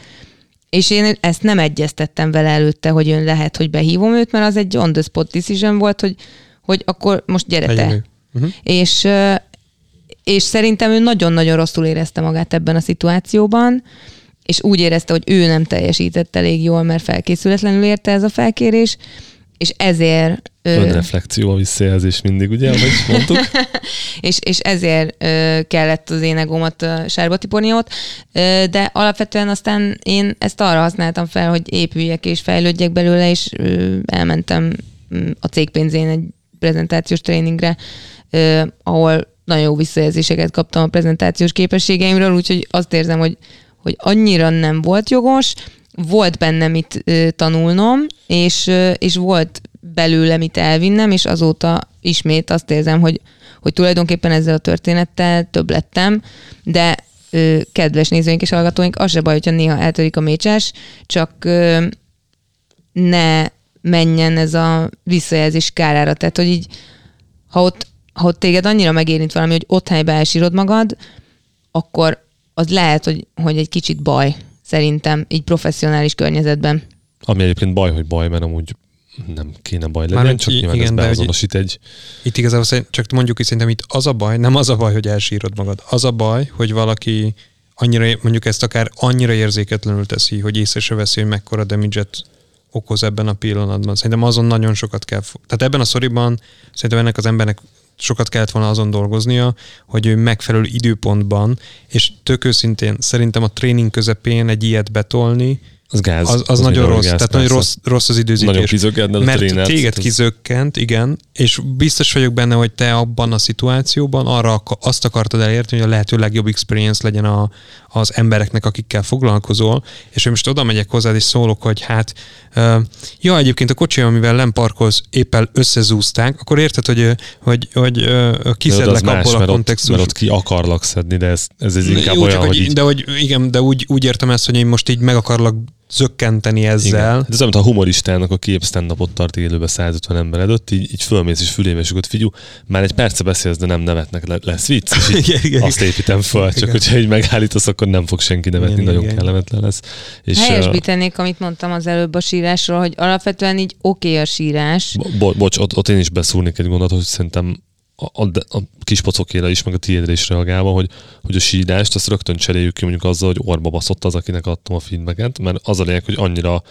És én ezt nem egyeztettem vele előtte, hogy ön lehet, hogy behívom őt, mert az egy on the spot decision volt, hogy, hogy akkor most gyere te. Uh-huh. És, és szerintem ő nagyon-nagyon rosszul érezte magát ebben a szituációban, és úgy érezte, hogy ő nem teljesített elég jól, mert felkészületlenül érte ez a felkérés, és ezért... Önreflekció a visszajelzés mindig, ugye, ahogy mondtuk. és, és ezért ö, kellett az én egómat sárba tiporni ott, ö, de alapvetően aztán én ezt arra használtam fel, hogy épüljek és fejlődjek belőle, és ö, elmentem a cégpénzén egy prezentációs tréningre, ö, ahol nagyon jó visszajelzéseket kaptam a prezentációs képességeimről, úgyhogy azt érzem, hogy, hogy annyira nem volt jogos, volt benne mit ö, tanulnom, és, és volt belőle mit elvinnem, és azóta ismét azt érzem, hogy, hogy tulajdonképpen ezzel a történettel több lettem, de ö, kedves nézőink és hallgatóink, az se baj, hogyha néha eltörik a mécsás, csak ö, ne menjen ez a visszajelzés kárára. Tehát, hogy így, ha ott, ha téged annyira megérint valami, hogy ott helyben elsírod magad, akkor az lehet, hogy, hogy egy kicsit baj, szerintem, így professzionális környezetben. Ami egyébként baj, hogy baj, mert amúgy nem kéne baj legyen, Mármint csak nyilván igen, ez beazonosít egy... Itt igazából csak mondjuk is szerintem itt az a baj, nem az a baj, hogy elsírod magad. Az a baj, hogy valaki annyira, mondjuk ezt akár annyira érzéketlenül teszi, hogy észre se veszi, hogy mekkora damage okoz ebben a pillanatban. Szerintem azon nagyon sokat kell. fo- Tehát ebben a szoriban szerintem ennek az embernek sokat kellett volna azon dolgoznia, hogy ő megfelelő időpontban, és tök őszintén szerintem a tréning közepén egy ilyet betolni, Az gáz. az, az nagyon nyilván rossz. gáz, tehát nagyon persze. rossz, rossz az időzítés. Nagyon kizökkented a Mert trénert, téged ez- kizökkent, igen, és biztos vagyok benne, hogy te abban a szituációban arra azt akartad elérni, hogy a lehető legjobb experience legyen a, az embereknek, akikkel foglalkozol, és én most oda megyek hozzád, és szólok, hogy hát, ja, egyébként a kocsi, amivel nem parkolsz, éppen összezúzták, akkor érted, hogy, hogy, hogy ott kiszedlek az más, abból a kontextusból. mert ott ki akarlak szedni, de ez, ez, ez inkább Jó, olyan, csak, hogy hogy, így... de hogy igen, de úgy, úgy értem ezt, hogy én most így meg akarlak zökkenteni ezzel. Igen. Ez olyan, a humoristának, aki épp stand ott élőbe 150 ember előtt, így, így fölmész és fülébe, és akkor figyú, már egy perce beszélsz, de nem nevetnek, le, lesz vicc, és így Igen, igen. azt építem föl, csak Igen. hogyha így megállítasz, akkor nem fog senki nevetni, Igen, nagyon igen. kellemetlen lesz. És, Helyesbítenék, amit mondtam az előbb a sírásról, hogy alapvetően így oké okay a sírás, Bo- bo- bocs, ott, ott én is beszúrnék egy gondot, hogy szerintem a, a, a kis pocokéra is, meg a tiédre is reagálva, hogy, hogy a sírást azt rögtön cseréljük ki mondjuk azzal, hogy orba baszott az, akinek adtam a feedbacket, mert az a lényeg, hogy annyira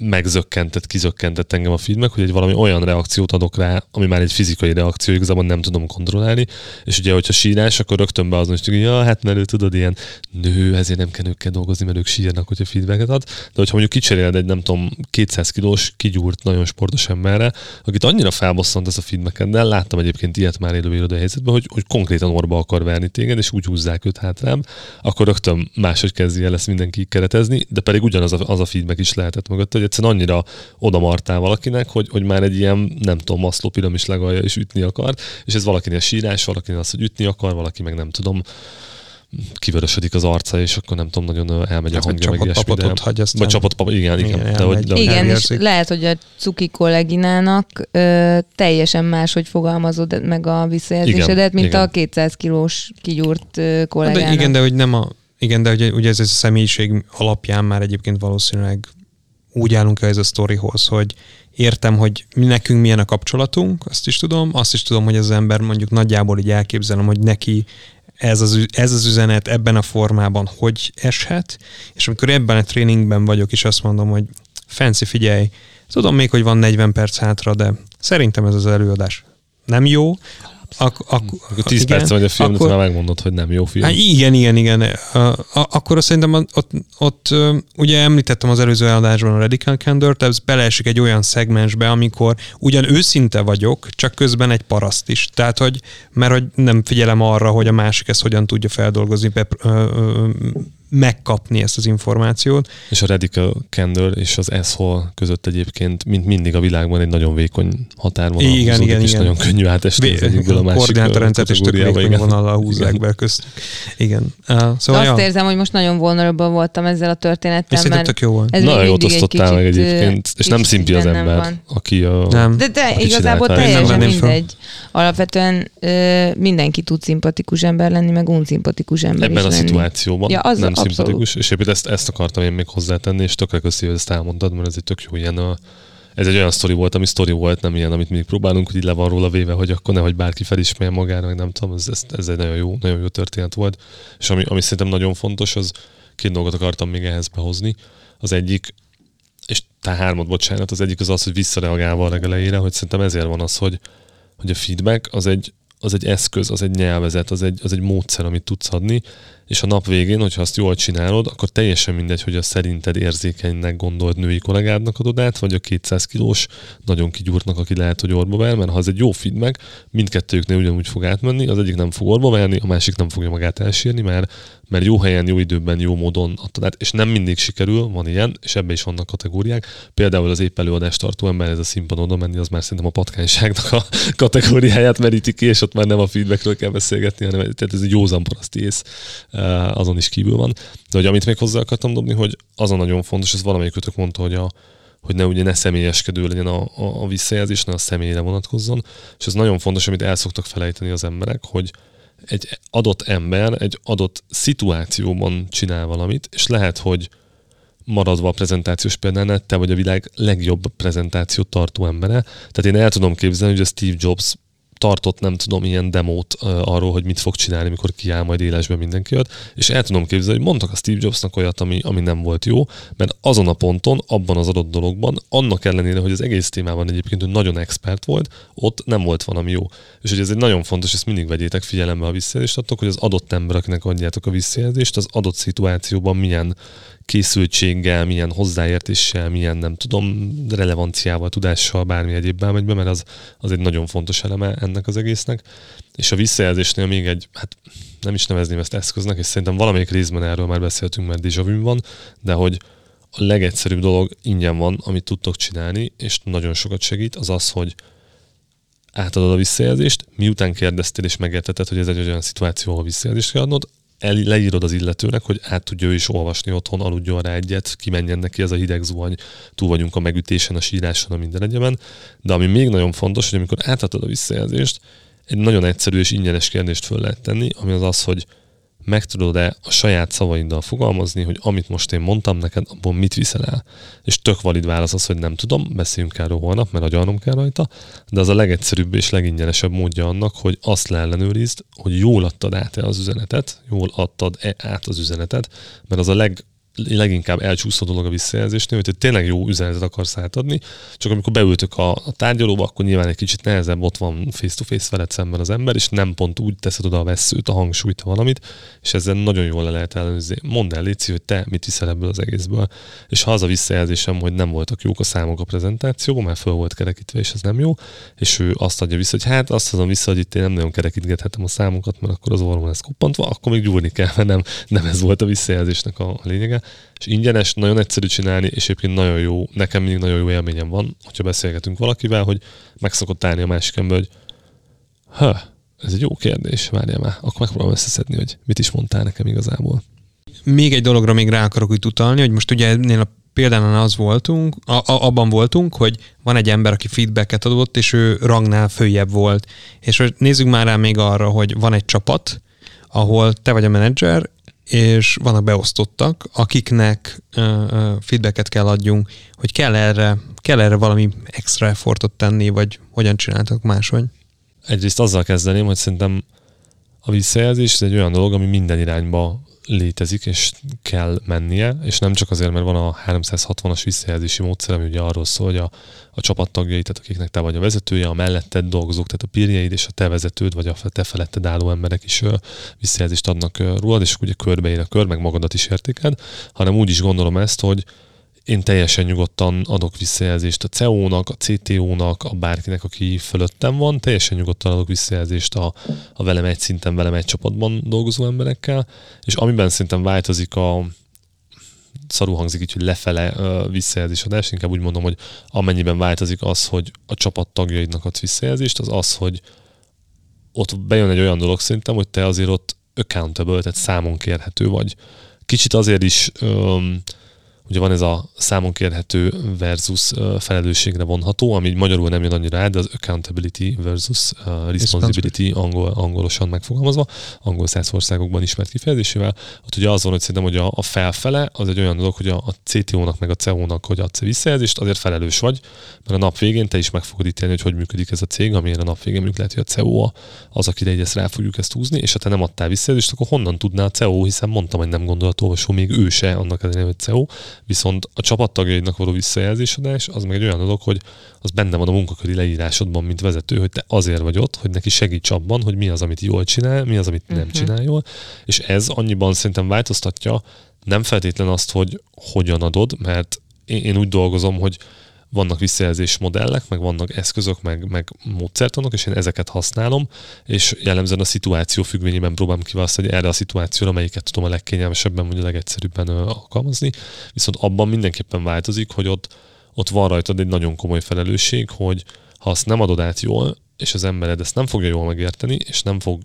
megzökkentett, kizökkentett engem a feedback, hogy egy valami olyan reakciót adok rá, ami már egy fizikai reakció, igazából nem tudom kontrollálni, és ugye, hogyha sírás, akkor rögtön beazonosítjuk, hogy ja, hát mert ő tudod, ilyen nő, ezért nem kell nőkkel dolgozni, mert ők sírnak, hogyha feedbacket ad. De hogyha mondjuk kicseréled egy, nem tudom, 200 kilós, kigyúrt, nagyon sportos emberre, akit annyira felbosszant ez a feedbacket, de láttam egyébként ilyet már élő irodai helyzetben, hogy, hogy konkrétan orba akar verni téged, és úgy húzzák őt hátrább, akkor rögtön máshogy kezdi el ezt mindenki keretezni, de pedig ugyanaz a, az a feedback is lehetett mögött, hogy egyszerűen annyira odamartál valakinek, hogy, hogy már egy ilyen, nem tudom, maszló piramis legalja és ütni akar, és ez valakinél sírás, valakinél az, hogy ütni akar, valaki meg nem tudom, kivörösödik az arca, és akkor nem tudom, nagyon elmegy a Vagy hangja, meg ilyesmi. de- hagy, aztán- Vagy csapatpap, igen, igen. Igen, de, hogy, de, hogy- Igen, és lehet, hogy a cuki kolléginának ö, teljesen máshogy fogalmazod meg a visszajelzésedet, Igen, mint igen. a 200 kilós kigyúrt ö, kollégának. De igen, de hogy nem a, igen, de ugye, ugye ez a személyiség alapján már egyébként valószínűleg úgy állunk ez a sztorihoz, hogy értem, hogy mi nekünk milyen a kapcsolatunk, azt is tudom, azt is tudom, hogy az ember mondjuk nagyjából így elképzelem, hogy neki ez az, ez az üzenet ebben a formában hogy eshet, és amikor ebben a tréningben vagyok, és azt mondom, hogy Fancy, figyelj, tudom még, hogy van 40 perc hátra, de szerintem ez az előadás nem jó, ak- ak- Akkor 10 perc vagy a film, akkor- már megmondod, hogy nem jó film. Hát igen, igen, igen. Akkor azt szerintem ott, ott, ott ugye említettem az előző adásban a Radical Candor, ez beleesik egy olyan szegmensbe, amikor ugyan őszinte vagyok, csak közben egy paraszt is. Tehát, hogy, mert hogy nem figyelem arra, hogy a másik ezt hogyan tudja feldolgozni, be, uh, uh, megkapni ezt az információt. És a Radical Candor és az Asshole között egyébként, mint mindig a világban egy nagyon vékony határvonal Igen, húzódik, igen, és igen. nagyon könnyű átesni az egyikből a másik koordinátorrendszert és tök vékony vonallal húzzák Igen. be köztük. Igen. Uh, szóval, Azt ja, érzem, hogy most nagyon vulnerable voltam ezzel a és történettel, szerintem mert tök jó volt. ez Nagyon jót osztottál meg egyébként, és nem szimpi az ember, van. aki a... Nem. De, de igazából teljesen mindegy. Alapvetően mindenki tud szimpatikus ember lenni, meg unszimpatikus ember Ebben a szituációban Ja, az. Szimpatikus, és éppen ezt, ezt akartam én még hozzátenni, és tökre köszi, hogy ezt elmondtad, mert ez egy tök jó ilyen a, ez egy olyan sztori volt, ami sztori volt, nem ilyen, amit mindig próbálunk, hogy így le van róla véve, hogy akkor nehogy bárki felismerje magára, meg nem tudom, ez, ez, ez egy nagyon jó, nagyon jó történet volt. És ami, ami szerintem nagyon fontos, az két dolgot akartam még ehhez behozni. Az egyik, és tehát hármat, bocsánat. Az egyik az az, hogy visszareagálva a legelejére, hogy szerintem ezért van az, hogy, hogy a feedback az egy, az egy eszköz, az egy nyelvezet, az egy, az egy módszer, amit tudsz adni, és a nap végén, hogyha azt jól csinálod, akkor teljesen mindegy, hogy a szerinted érzékenynek gondolt női kollégádnak adod át, vagy a 200 kilós nagyon kigyúrtnak, aki lehet, hogy orba ver, mert ha ez egy jó feedback, mindkettőjüknél ugyanúgy fog átmenni, az egyik nem fog orba verni, a másik nem fogja magát elsírni, mert, mert jó helyen, jó időben, jó módon adtad át, és nem mindig sikerül, van ilyen, és ebbe is vannak kategóriák. Például az épp előadást tartó ember, ez a színpadon oda menni, az már szerintem a patkányságnak a kategóriáját meríti ki, és ott már nem a feedbackről kell beszélgetni, hanem tehát ez egy józan paraszti ész azon is kívül van. De hogy amit még hozzá akartam dobni, hogy az a nagyon fontos, ez valamelyikőtök mondta, hogy a, hogy ne ugye ne személyeskedő legyen a, a, a visszajelzés, ne a személyre vonatkozzon. És ez nagyon fontos, amit el szoktak felejteni az emberek, hogy egy adott ember egy adott szituációban csinál valamit, és lehet, hogy maradva a prezentációs példánál, te vagy a világ legjobb prezentációt tartó embere. Tehát én el tudom képzelni, hogy a Steve Jobs tartott, nem tudom, ilyen demót uh, arról, hogy mit fog csinálni, mikor kiáll majd élesbe mindenki jött, és el tudom képzelni, hogy mondtak a Steve Jobsnak olyat, ami, ami nem volt jó, mert azon a ponton, abban az adott dologban, annak ellenére, hogy az egész témában egyébként ő nagyon expert volt, ott nem volt valami jó. És hogy ez egy nagyon fontos, ezt mindig vegyétek figyelembe a visszajelzést, adtok, hogy az adott ember, adjátok a visszajelzést, az adott szituációban milyen készültséggel, milyen hozzáértéssel, milyen nem tudom, relevanciával, tudással, bármi egyébben megy be, mert az, az egy nagyon fontos eleme ennek az egésznek. És a visszajelzésnél még egy, hát nem is nevezném ezt eszköznek, és szerintem valamelyik részben erről már beszéltünk, mert déjà van, de hogy a legegyszerűbb dolog ingyen van, amit tudtok csinálni, és nagyon sokat segít, az az, hogy átadod a visszajelzést, miután kérdeztél és megértetted, hogy ez egy olyan szituáció, ahol visszajelzést kell adnod, el, leírod az illetőnek, hogy át tudja ő is olvasni otthon, aludjon rá egyet, kimenjen neki ez a hideg zuhany, túl vagyunk a megütésen, a síráson, a minden egyeben. De ami még nagyon fontos, hogy amikor átadod a visszajelzést, egy nagyon egyszerű és ingyenes kérdést föl lehet tenni, ami az az, hogy meg tudod-e a saját szavaiddal fogalmazni, hogy amit most én mondtam neked, abból mit viszel el. És tök valid válasz az, hogy nem tudom, beszéljünk erről holnap, mert agyalnom kell rajta, de az a legegyszerűbb és legingyenesebb módja annak, hogy azt leellenőrizd, hogy jól adtad át-e az üzenetet, jól adtad-e át az üzenetet, mert az a leg leginkább elcsúszó dolog a visszajelzésnél, hogy tényleg jó üzenetet akarsz átadni, csak amikor beültök a, a tárgyalóba, akkor nyilván egy kicsit nehezebb, ott van face-to-face veled szemben az ember, és nem pont úgy teszed oda a veszőt, a hangsúlyt, a valamit, és ezzel nagyon jól le lehet ellenőrizni. Mondd el, Léci, hogy te mit viszel ebből az egészből. És ha az a visszajelzésem, hogy nem voltak jók a számok a prezentációban, mert föl volt kerekítve, és ez nem jó, és ő azt adja vissza, hogy hát azt adom vissza, hogy itt én nem nagyon kerekítgethetem a számokat, mert akkor az orvon lesz koppantva, akkor még gyúrni kell, mert nem, nem ez volt a visszajelzésnek a lényege és ingyenes, nagyon egyszerű csinálni, és egyébként nagyon jó, nekem mindig nagyon jó élményem van, hogyha beszélgetünk valakivel, hogy meg szokott állni a másik ember, hogy ha, ez egy jó kérdés, várjál már, akkor megpróbálom összeszedni, hogy mit is mondtál nekem igazából. Még egy dologra még rá akarok úgy utalni, hogy most ugye ennél a példánál az voltunk, a, a, abban voltunk, hogy van egy ember, aki feedbacket adott, és ő rangnál följebb volt. És nézzük már rá még arra, hogy van egy csapat, ahol te vagy a menedzser, és vannak beosztottak, akiknek feedbacket kell adjunk, hogy kell erre, kell erre valami extra effortot tenni, vagy hogyan csináltak máshogy? Egyrészt azzal kezdeném, hogy szerintem a visszajelzés ez egy olyan dolog, ami minden irányba létezik, és kell mennie, és nem csak azért, mert van a 360-as visszajelzési módszer, ami ugye arról szól, hogy a, a csapattagjai, tehát akiknek te vagy a vezetője, a melletted dolgozók, tehát a pirjeid és a te vezetőd, vagy a te feletted álló emberek is visszajelzést adnak rólad, és ugye körbeír a kör, meg magadat is értéked, hanem úgy is gondolom ezt, hogy én teljesen nyugodtan adok visszajelzést a CEO-nak, a CTO-nak, a bárkinek, aki fölöttem van, teljesen nyugodtan adok visszajelzést a, a velem egy szinten, velem egy csapatban dolgozó emberekkel, és amiben szerintem változik a, szarú hangzik így, hogy lefele uh, visszajelzésadás, inkább úgy mondom, hogy amennyiben változik az, hogy a csapat tagjaidnak adsz visszajelzést, az az, hogy ott bejön egy olyan dolog szerintem, hogy te azért ott accountable, tehát számon kérhető vagy. Kicsit azért is um, ugye van ez a számon kérhető versus felelősségre vonható, ami magyarul nem jön annyira át, de az accountability versus responsibility angol, angolosan megfogalmazva, angol száz országokban ismert kifejezésével. Ott ugye az van, hogy szerintem, hogy a, a felfele az egy olyan dolog, hogy a, a CTO-nak meg a CEO-nak, hogy adsz visszajelzést, azért felelős vagy, mert a nap végén te is meg fogod ítélni, hogy hogy működik ez a cég, amilyen a nap végén mondjuk lehet, hogy a CEO az, akire egy ezt rá fogjuk ezt húzni, és ha te nem adtál visszajelzést, akkor honnan tudná a CEO, hiszen mondtam, hogy nem gondolat olvasó, még ő se annak ellenére, hogy CEO, Viszont a csapattagjaidnak való visszajelzésadás az meg egy olyan dolog, hogy az benne van a munkaköri leírásodban, mint vezető, hogy te azért vagy ott, hogy neki segíts abban, hogy mi az, amit jól csinál, mi az, amit nem uh-huh. csinál jól, és ez annyiban szerintem változtatja nem feltétlen azt, hogy hogyan adod, mert én, én úgy dolgozom, hogy vannak visszajelzés modellek, meg vannak eszközök, meg, meg módszertanok, és én ezeket használom, és jellemzően a szituáció függvényében próbálom kiválasztani erre a szituációra, melyiket tudom a legkényelmesebben, vagy a legegyszerűbben alkalmazni. Viszont abban mindenképpen változik, hogy ott, ott van rajtad egy nagyon komoly felelősség, hogy ha azt nem adod át jól, és az embered ezt nem fogja jól megérteni, és nem fog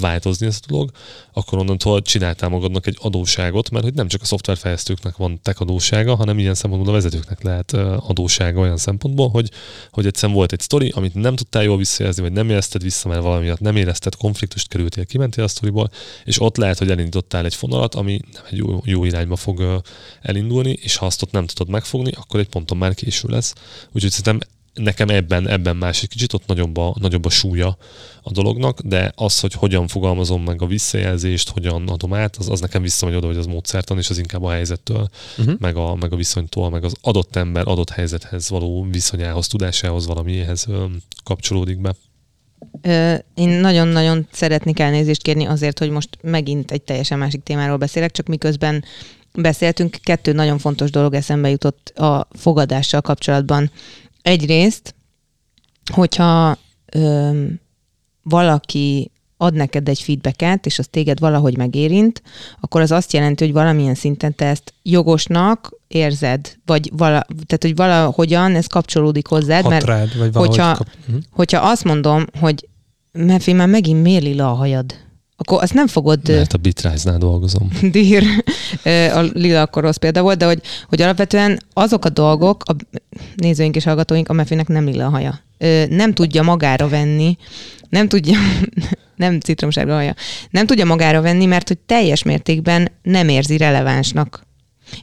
változni ez a dolog, akkor onnantól csináltál magadnak egy adóságot, mert hogy nem csak a szoftverfejlesztőknek van tech adósága, hanem ilyen szempontból a vezetőknek lehet adósága olyan szempontból, hogy, hogy egyszerűen volt egy sztori, amit nem tudtál jól visszajelzni, vagy nem érezted vissza, mert valamiatt nem érezted, konfliktust kerültél, kimentél a sztoriból, és ott lehet, hogy elindítottál egy fonalat, ami nem egy jó, jó irányba fog elindulni, és ha azt ott nem tudod megfogni, akkor egy ponton már késő lesz. Úgyhogy szerintem nekem ebben, ebben más egy kicsit, ott nagyobb a, nagyobb a súlya a dolognak, de az, hogy hogyan fogalmazom meg a visszajelzést, hogyan adom át, az, az nekem visszamegy oda, hogy az módszertan, és az inkább a helyzettől, uh-huh. meg, a, meg a viszonytól, meg az adott ember adott helyzethez való viszonyához, tudásához, valamihez kapcsolódik be. Én nagyon-nagyon szeretnék elnézést kérni azért, hogy most megint egy teljesen másik témáról beszélek, csak miközben beszéltünk, kettő nagyon fontos dolog eszembe jutott a fogadással kapcsolatban. Egyrészt, hogyha ö, valaki ad neked egy feedbacket, és az téged valahogy megérint, akkor az azt jelenti, hogy valamilyen szinten te ezt jogosnak érzed, vagy vala, tehát, hogy valahogyan ez kapcsolódik hozzád, Hat mert rád, vagy hogyha, kap... uh-huh. hogyha azt mondom, hogy Mefi, már megint miért lila a hajad? Akkor azt nem fogod... Mert a Bitrise-nál dolgozom. Dír, a lila akkor rossz példa volt, de hogy, hogy alapvetően azok a dolgok, a nézőink és hallgatóink, a Mefinek nem lila haja. Nem tudja magára venni, nem tudja, nem citromsárga haja, nem tudja magára venni, mert hogy teljes mértékben nem érzi relevánsnak.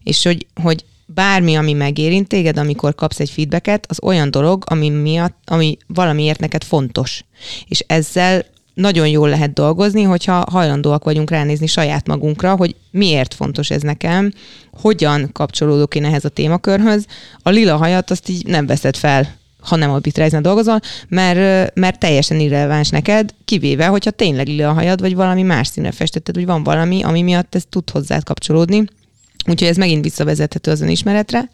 És hogy, hogy bármi, ami megérint téged, amikor kapsz egy feedbacket, az olyan dolog, ami miatt, ami valamiért neked fontos. És ezzel nagyon jól lehet dolgozni, hogyha hajlandóak vagyunk ránézni saját magunkra, hogy miért fontos ez nekem, hogyan kapcsolódok én ehhez a témakörhöz. A lila hajat azt így nem veszed fel ha nem arbitrajzen dolgozol, mert, mert teljesen irreleváns neked, kivéve, hogyha tényleg lila hajad, vagy valami más színre festetted, hogy van valami, ami miatt ez tud hozzád kapcsolódni. Úgyhogy ez megint visszavezethető az önismeretre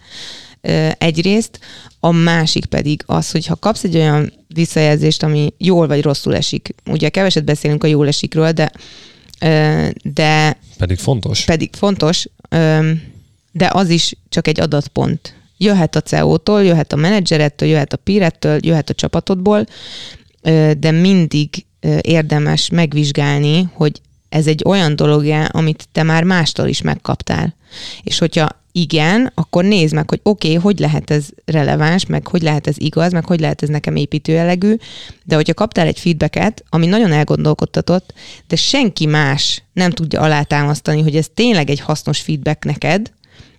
egyrészt, a másik pedig az, hogy ha kapsz egy olyan visszajelzést, ami jól vagy rosszul esik. Ugye keveset beszélünk a jól esikről, de de pedig fontos. Pedig fontos, de az is csak egy adatpont. Jöhet a CEO-tól, jöhet a menedzserettől, jöhet a pírettől, jöhet a csapatodból, de mindig érdemes megvizsgálni, hogy ez egy olyan dolog amit te már mástól is megkaptál. És hogyha igen, akkor nézd meg, hogy oké, okay, hogy lehet ez releváns, meg hogy lehet ez igaz, meg hogy lehet ez nekem építőjelegű, de hogyha kaptál egy feedbacket, ami nagyon elgondolkodtatott, de senki más nem tudja alátámasztani, hogy ez tényleg egy hasznos feedback neked,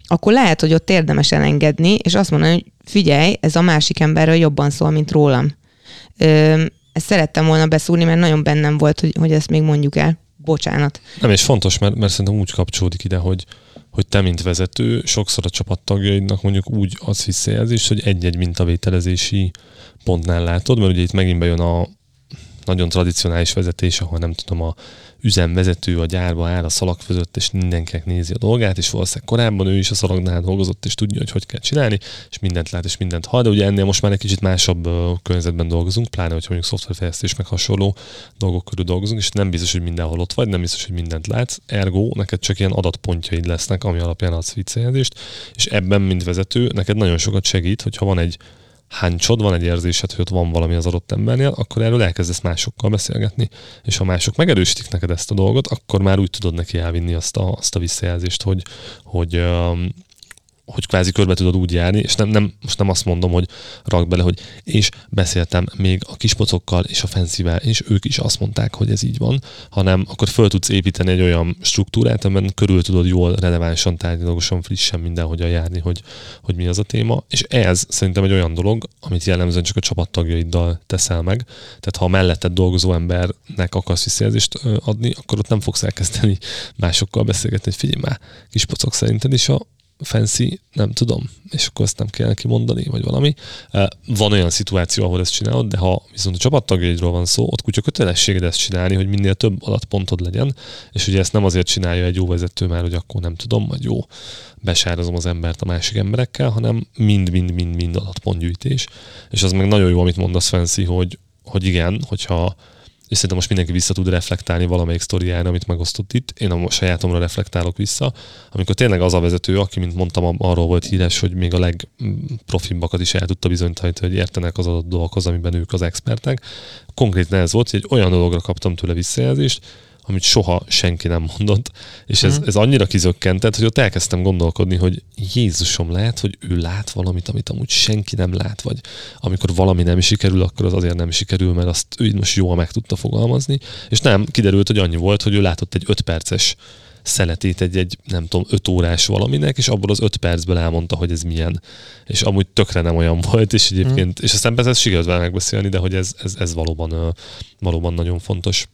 akkor lehet, hogy ott érdemes elengedni, és azt mondani, hogy figyelj, ez a másik emberről jobban szól, mint rólam. Ö, ezt szerettem volna beszúrni, mert nagyon bennem volt, hogy, hogy ezt még mondjuk el. Bocsánat. Nem, és fontos, mert, mert szerintem úgy kapcsolódik ide, hogy, hogy te, mint vezető, sokszor a csapattagjaidnak mondjuk úgy adsz visszajelzést, hogy egy-egy mintavételezési pontnál látod, mert ugye itt megint bejön a nagyon tradicionális vezetés, ahol nem tudom, a üzemvezető a gyárba áll a szalag között, és mindenkinek nézi a dolgát, és valószínűleg korábban ő is a szalagnál dolgozott, és tudja, hogy hogy kell csinálni, és mindent lát, és mindent hall, de ugye ennél most már egy kicsit másabb környezetben dolgozunk, pláne, hogy mondjuk szoftverfejlesztés meg hasonló dolgok körül dolgozunk, és nem biztos, hogy mindenhol ott vagy, nem biztos, hogy mindent látsz, ergo neked csak ilyen adatpontjaid lesznek, ami alapján adsz vicceljelzést, és ebben, mint vezető, neked nagyon sokat segít, hogyha van egy háncsod, van egy érzésed, hogy ott van valami az adott embernél, akkor erről elkezdesz másokkal beszélgetni. És ha mások megerősítik neked ezt a dolgot, akkor már úgy tudod neki elvinni azt a, azt a visszajelzést, hogy, hogy hogy kvázi körbe tudod úgy járni, és nem, nem, most nem azt mondom, hogy rak bele, hogy és beszéltem még a kispocokkal és a fenszivel, és ők is azt mondták, hogy ez így van, hanem akkor föl tudsz építeni egy olyan struktúrát, amiben körül tudod jól, relevánsan, tárgyalagosan, frissen mindenhogyan járni, hogy, hogy mi az a téma. És ez szerintem egy olyan dolog, amit jellemzően csak a csapattagjaiddal teszel meg. Tehát ha a melletted dolgozó embernek akarsz visszajelzést adni, akkor ott nem fogsz elkezdeni másokkal beszélgetni, hogy figyelj már, kispocok szerinted is a fancy, nem tudom, és akkor ezt nem kell neki mondani, vagy valami. Van olyan szituáció, ahol ezt csinálod, de ha viszont a csapattagjaidról van szó, ott kutya kötelességed ezt csinálni, hogy minél több adatpontod legyen, és ugye ezt nem azért csinálja egy jó vezető már, hogy akkor nem tudom, vagy jó, besározom az embert a másik emberekkel, hanem mind-mind-mind-mind adatpontgyűjtés. És az meg nagyon jó, amit mondasz, Fancy, hogy, hogy igen, hogyha és szerintem most mindenki vissza tud reflektálni valamelyik sztoriára, amit megosztott itt. Én a sajátomra reflektálok vissza, amikor tényleg az a vezető, aki, mint mondtam, arról volt híres, hogy még a legprofibbakat is el tudta bizonyítani, hogy értenek az adott dolgokhoz, amiben ők az expertek. Konkrétan ez volt, hogy egy olyan dologra kaptam tőle visszajelzést, amit soha senki nem mondott, és ez, mhm. ez annyira kizökkentett, hogy ott elkezdtem gondolkodni, hogy Jézusom lehet, hogy ő lát valamit, amit amúgy senki nem lát, vagy amikor valami nem sikerül, akkor az azért nem sikerül, mert azt ő most jól meg tudta fogalmazni, és nem, kiderült, hogy annyi volt, hogy ő látott egy öt perces szeletét egy, egy nem tudom, öt órás valaminek, és abból az öt percből elmondta, hogy ez milyen. És amúgy tökre nem olyan volt, és egyébként, mm. és aztán persze ezt sikerült vele megbeszélni, de hogy ez, ez, ez valóban, valóban nagyon fontos.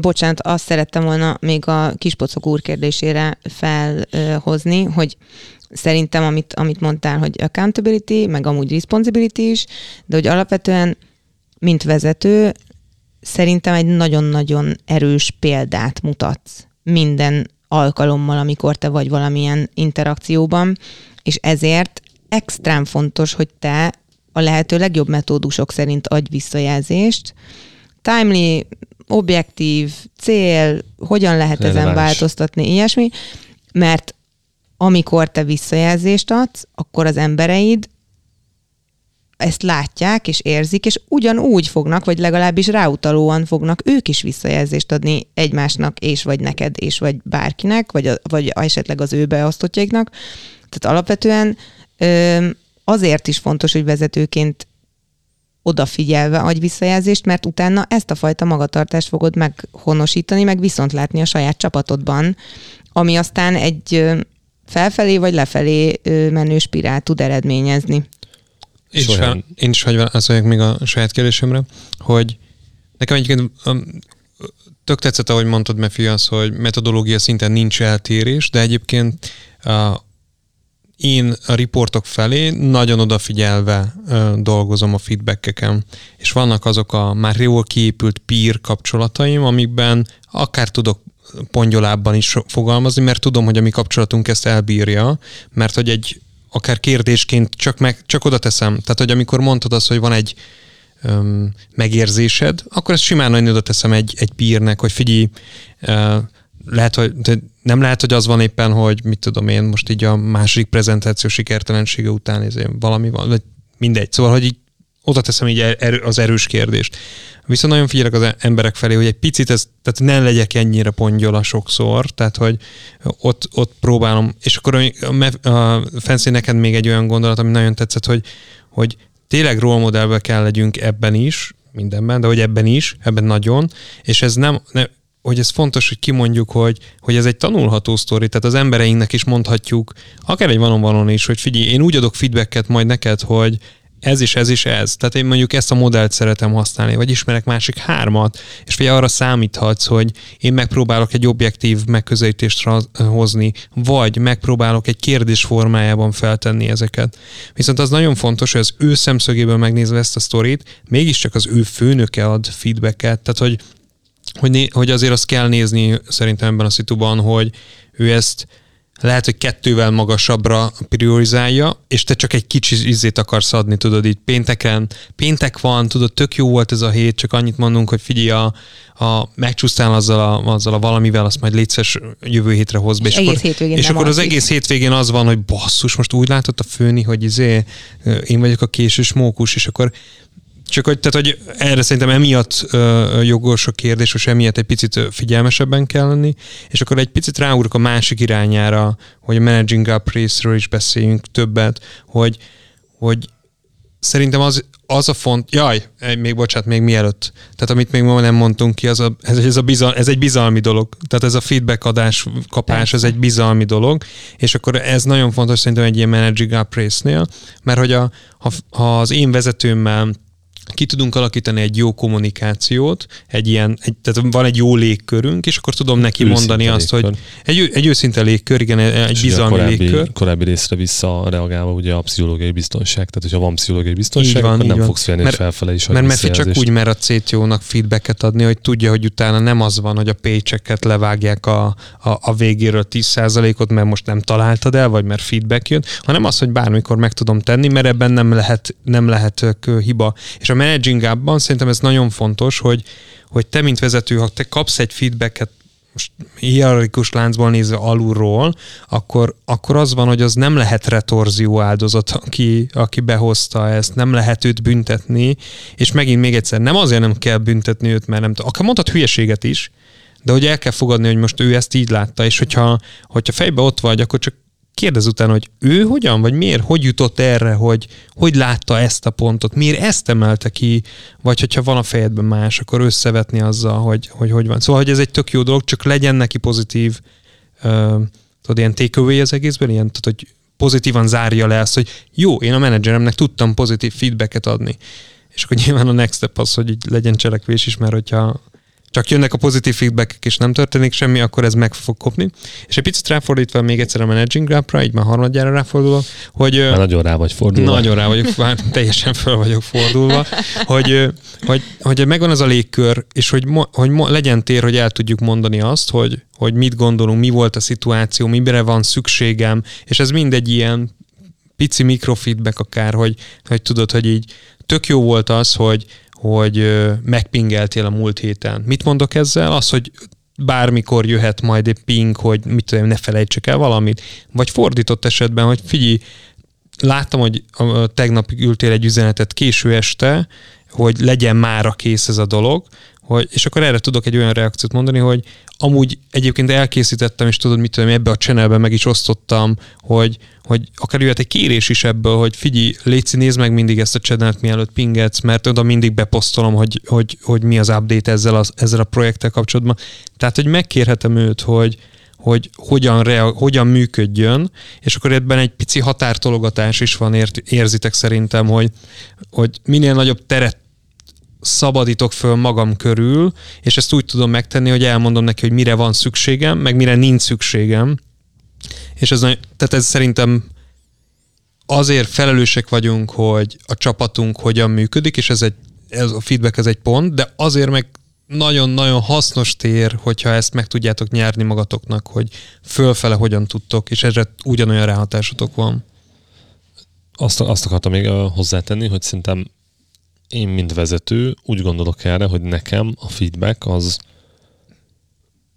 Bocsánat, azt szerettem volna még a kispocok úr kérdésére felhozni, hogy szerintem, amit, amit mondtál, hogy accountability, meg amúgy responsibility is, de hogy alapvetően, mint vezető, szerintem egy nagyon-nagyon erős példát mutatsz minden alkalommal, amikor te vagy valamilyen interakcióban, és ezért extrém fontos, hogy te a lehető legjobb metódusok szerint adj visszajelzést, timely, objektív, cél, hogyan lehet Releváns. ezen változtatni, ilyesmi, mert amikor te visszajelzést adsz, akkor az embereid ezt látják és érzik, és ugyanúgy fognak, vagy legalábbis ráutalóan fognak ők is visszajelzést adni egymásnak, és vagy neked, és vagy bárkinek, vagy, a, vagy esetleg az ő beosztottjaiknak. Tehát alapvetően ö, azért is fontos, hogy vezetőként odafigyelve adj visszajelzést, mert utána ezt a fajta magatartást fogod meghonosítani, meg viszont látni a saját csapatodban, ami aztán egy felfelé vagy lefelé menő spirál tud eredményezni. Én is, fel, én is hogy válaszoljak még a saját kérdésemre, hogy nekem egyébként tök tetszett, ahogy mondtad, Mefi, az, hogy metodológia szinten nincs eltérés, de egyébként én a riportok felé nagyon odafigyelve ö, dolgozom a feedbackeken, és vannak azok a már jól kiépült peer kapcsolataim, amikben akár tudok pongyolábban is fogalmazni, mert tudom, hogy a mi kapcsolatunk ezt elbírja, mert hogy egy akár kérdésként csak, meg, csak oda teszem. Tehát, hogy amikor mondtad azt, hogy van egy öm, megérzésed, akkor ezt simán nagyon oda teszem egy, egy pírnek, hogy figyelj, lehet, hogy nem lehet, hogy az van éppen, hogy mit tudom én, most így a második prezentáció sikertelensége után ez valami van, vagy mindegy. Szóval, hogy így oda teszem így erő, az erős kérdést. Viszont nagyon figyelek az emberek felé, hogy egy picit ez, tehát ne legyek ennyire pongyola sokszor, tehát hogy ott, ott próbálom, és akkor a, a Fancy neked még egy olyan gondolat, ami nagyon tetszett, hogy, hogy tényleg rólmodellbe kell legyünk ebben is, mindenben, de hogy ebben is, ebben nagyon, és ez nem, nem hogy ez fontos, hogy kimondjuk, hogy, hogy ez egy tanulható sztori, tehát az embereinknek is mondhatjuk, akár egy vanon is, hogy figyelj, én úgy adok feedbacket majd neked, hogy ez is, ez is ez. Tehát én mondjuk ezt a modellt szeretem használni, vagy ismerek másik hármat, és vagy arra számíthatsz, hogy én megpróbálok egy objektív megközelítést hozni, vagy megpróbálok egy kérdés formájában feltenni ezeket. Viszont az nagyon fontos, hogy az ő szemszögéből megnézve ezt a sztorit, mégiscsak az ő főnöke ad feedbacket, tehát hogy hogy, né, hogy azért azt kell nézni szerintem ebben a szituban, hogy ő ezt lehet, hogy kettővel magasabbra priorizálja, és te csak egy kicsi izzét akarsz adni, tudod, így pénteken, péntek van, tudod, tök jó volt ez a hét, csak annyit mondunk, hogy figyelj, a, a megcsúsztál azzal a, azzal a valamivel, azt majd létszes jövő hétre hoz be. És, egész akkor, és akkor az egész hétvégén az van, hogy basszus, most úgy látott a főni, hogy izé, én vagyok a késős mókus, és akkor csak hogy, tehát, hogy erre szerintem emiatt uh, jogos a kérdés, és emiatt egy picit figyelmesebben kell lenni, és akkor egy picit ráugrok a másik irányára, hogy a managing up részről is beszéljünk többet, hogy, hogy szerintem az, az a font, jaj, még bocsánat, még mielőtt, tehát amit még ma nem mondtunk ki, az a, ez, ez, a bizal, ez egy bizalmi dolog, tehát ez a feedback adás, kapás, ez egy bizalmi dolog, és akkor ez nagyon fontos szerintem egy ilyen managing up résznél, mert hogy a, ha, ha az én vezetőmmel ki tudunk alakítani egy jó kommunikációt, egy ilyen, egy, tehát van egy jó légkörünk, és akkor tudom neki őszinte mondani azt, légkör. hogy egy, egy őszinte légkör, igen, egy és bizalmi korábbi, légkör. Korábbi részre visszareagálva ugye a pszichológiai biztonság, tehát hogyha van pszichológiai biztonság, van, akkor nem van. fogsz félni, mert, felfele is Mert Messi csak úgy mer a CTO-nak feedbacket adni, hogy tudja, hogy utána nem az van, hogy a paychecket levágják a, a, a végéről 10%-ot, mert most nem találtad el, vagy mert feedback jön, hanem az, hogy bármikor meg tudom tenni, mert ebben nem lehet, nem lehet hiba. És a managing appban szerintem ez nagyon fontos, hogy, hogy te, mint vezető, ha te kapsz egy feedbacket most hierarchikus láncból nézve alulról, akkor, akkor az van, hogy az nem lehet retorzió áldozat, aki, aki behozta ezt, nem lehet őt büntetni, és megint még egyszer, nem azért nem kell büntetni őt, mert nem akár mondhat hülyeséget is, de hogy el kell fogadni, hogy most ő ezt így látta, és hogyha, hogyha fejbe ott vagy, akkor csak kérdez utána, hogy ő hogyan, vagy miért, hogy jutott erre, hogy hogy látta ezt a pontot, miért ezt emelte ki, vagy hogyha van a fejedben más, akkor összevetni azzal, hogy hogy, hogy van. Szóval, hogy ez egy tök jó dolog, csak legyen neki pozitív, uh, tudod, ilyen takeaway az egészben, ilyen, tudod, hogy pozitívan zárja le azt, hogy jó, én a menedzseremnek tudtam pozitív feedbacket adni. És akkor nyilván a next step az, hogy legyen cselekvés is, mert hogyha csak jönnek a pozitív feedbackek, és nem történik semmi, akkor ez meg fog kopni. És egy picit ráfordítva még egyszer a Managing Grapra, így már harmadjára ráfordulok, hogy... Már nagyon rá vagy fordulva. Nagyon rá vagyok, már teljesen fel vagyok fordulva, hogy, hogy, hogy megvan ez a légkör, és hogy, hogy legyen tér, hogy el tudjuk mondani azt, hogy, hogy mit gondolunk, mi volt a szituáció, mire van szükségem, és ez mindegy ilyen pici mikrofeedback akár, hogy, hogy tudod, hogy így tök jó volt az, hogy hogy megpingeltél a múlt héten. Mit mondok ezzel? Az, hogy bármikor jöhet majd egy ping, hogy mit tudom, ne felejtsek el valamit. Vagy fordított esetben, hogy figyelj, láttam, hogy tegnap ültél egy üzenetet késő este, hogy legyen mára kész ez a dolog, hogy, és akkor erre tudok egy olyan reakciót mondani, hogy amúgy egyébként elkészítettem, és tudod, mit tudom, ebbe a channelbe meg is osztottam, hogy, hogy akár jöhet egy kérés is ebből, hogy figyelj, Léci, nézd meg mindig ezt a channelt, mielőtt pingetsz, mert oda mindig beposztolom, hogy, hogy, hogy mi az update ezzel, az, ezzel a projekttel kapcsolatban. Tehát, hogy megkérhetem őt, hogy, hogy hogyan, rea- hogyan működjön, és akkor ebben egy pici határtologatás is van, ért, érzitek szerintem, hogy, hogy minél nagyobb teret szabadítok föl magam körül, és ezt úgy tudom megtenni, hogy elmondom neki, hogy mire van szükségem, meg mire nincs szükségem. És ez, tehát ez szerintem azért felelősek vagyunk, hogy a csapatunk hogyan működik, és ez egy, ez a feedback ez egy pont, de azért meg nagyon-nagyon hasznos tér, hogyha ezt meg tudjátok nyerni magatoknak, hogy fölfele hogyan tudtok, és erre ugyanolyan ráhatásotok van. Azt, azt akartam még hozzátenni, hogy szerintem én, mint vezető, úgy gondolok erre, hogy nekem a feedback az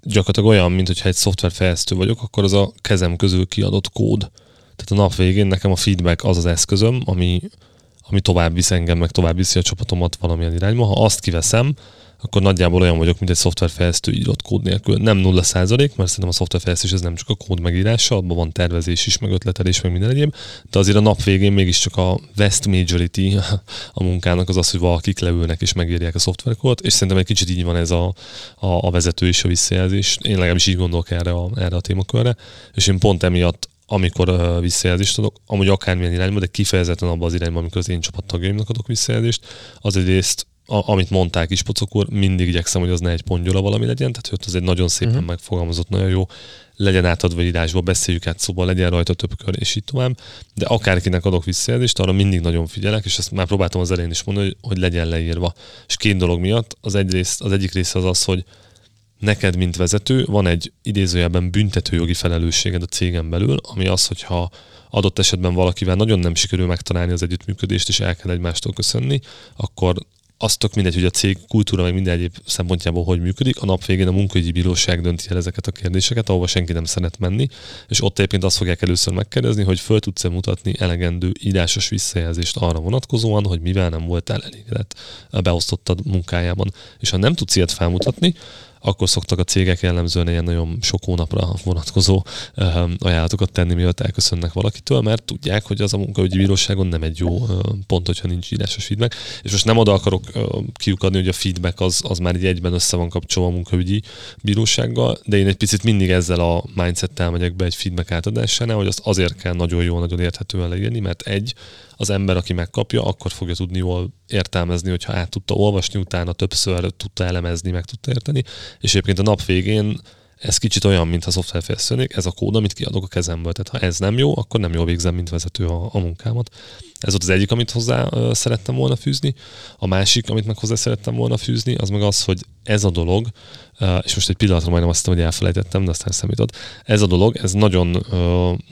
gyakorlatilag olyan, mint hogyha egy szoftverfejlesztő vagyok, akkor az a kezem közül kiadott kód. Tehát a nap végén nekem a feedback az az eszközöm, ami, ami tovább visz engem, meg tovább viszi a csapatomat valamilyen irányba. Ha azt kiveszem, akkor nagyjából olyan vagyok, mint egy szoftverfejlesztő írott kód nélkül. Nem nulla százalék, mert szerintem a szoftverfejlesztés ez nem csak a kód megírása, abban van tervezés is, meg ötletelés, meg minden egyéb, de azért a nap végén mégiscsak a vast majority a munkának az az, hogy valakik leülnek és megírják a szoftverkódot, és szerintem egy kicsit így van ez a, a, a vezető és a visszajelzés. Én legalábbis így gondolok erre a, erre a témakörre, és én pont emiatt amikor uh, visszajelzést adok, amúgy akármilyen irányba, de kifejezetten abban az irányban, amikor az én csapattagjaimnak adok visszajelzést, az egyrészt a, amit mondták is pocokor, mindig igyekszem, hogy az ne egy pongyola valami legyen, tehát hogy az egy nagyon szépen uh-huh. megfogalmazott, nagyon jó, legyen átadva írásba, beszéljük át szóval, legyen rajta több kör, és így tovább. De akárkinek adok visszajelzést, arra mindig nagyon figyelek, és ezt már próbáltam az elején is mondani, hogy, hogy legyen leírva. És két dolog miatt, az, egy rész, az egyik része az az, hogy neked, mint vezető, van egy idézőjelben büntetőjogi felelősséged a cégen belül, ami az, hogyha adott esetben valakivel nagyon nem sikerül megtalálni az együttműködést, és el kell egymástól köszönni, akkor az tök mindegy, hogy a cég kultúra meg minden egyéb szempontjából hogy működik. A nap végén a munkaügyi bíróság dönti el ezeket a kérdéseket, ahova senki nem szeret menni, és ott egyébként azt fogják először megkérdezni, hogy föl tudsz-e mutatni elegendő írásos visszajelzést arra vonatkozóan, hogy mivel nem voltál elégedett beosztottad munkájában. És ha nem tudsz ilyet felmutatni, akkor szoktak a cégek jellemzően ilyen nagyon sok hónapra vonatkozó ajánlatokat tenni, mielőtt elköszönnek valakitől, mert tudják, hogy az a munkaügyi bíróságon nem egy jó pont, hogyha nincs írásos feedback. És most nem oda akarok kiukadni, hogy a feedback az, az már így egyben össze van kapcsolva a munkaügyi bírósággal, de én egy picit mindig ezzel a mindsettel megyek be egy feedback átadásánál, hogy azt azért kell nagyon jól, nagyon érthetően leírni, mert egy, az ember, aki megkapja, akkor fogja tudni jól értelmezni, hogyha át tudta olvasni, utána többször tudta elemezni, meg tudta érteni, és egyébként a nap végén ez kicsit olyan, mint a szoftverfejlesztőnék, ez a kód, amit kiadok a kezemből. Tehát ha ez nem jó, akkor nem jól végzem, mint vezető a, a munkámat. Ez volt az egyik, amit hozzá szerettem volna fűzni. A másik, amit meg hozzá szerettem volna fűzni, az meg az, hogy ez a dolog, és most egy pillanatra majdnem azt hogy elfelejtettem, de aztán szemított. Ez a dolog, ez nagyon,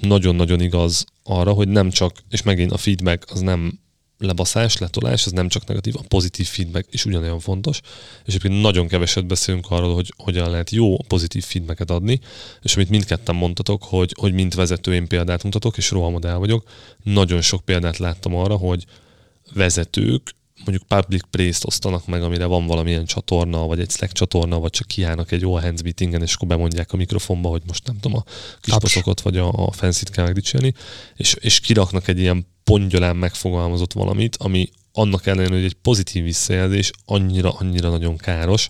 nagyon-nagyon igaz arra, hogy nem csak, és megint a feedback az nem lebaszás, letolás, ez nem csak negatív, a pozitív feedback is ugyanolyan fontos, és egyébként nagyon keveset beszélünk arról, hogy hogyan lehet jó pozitív feedbacket adni, és amit mindketten mondtatok, hogy, hogy mint vezető én példát mutatok, és rohamodál vagyok, nagyon sok példát láttam arra, hogy vezetők mondjuk public place-t osztanak meg, amire van valamilyen csatorna, vagy egy Slack csatorna, vagy csak kiállnak egy all hands meetingen, és akkor bemondják a mikrofonba, hogy most nem tudom, a kispotokat vagy a, a fancy kell megdicsérni, és, és kiraknak egy ilyen pongyolán megfogalmazott valamit, ami annak ellenére, hogy egy pozitív visszajelzés annyira, annyira nagyon káros.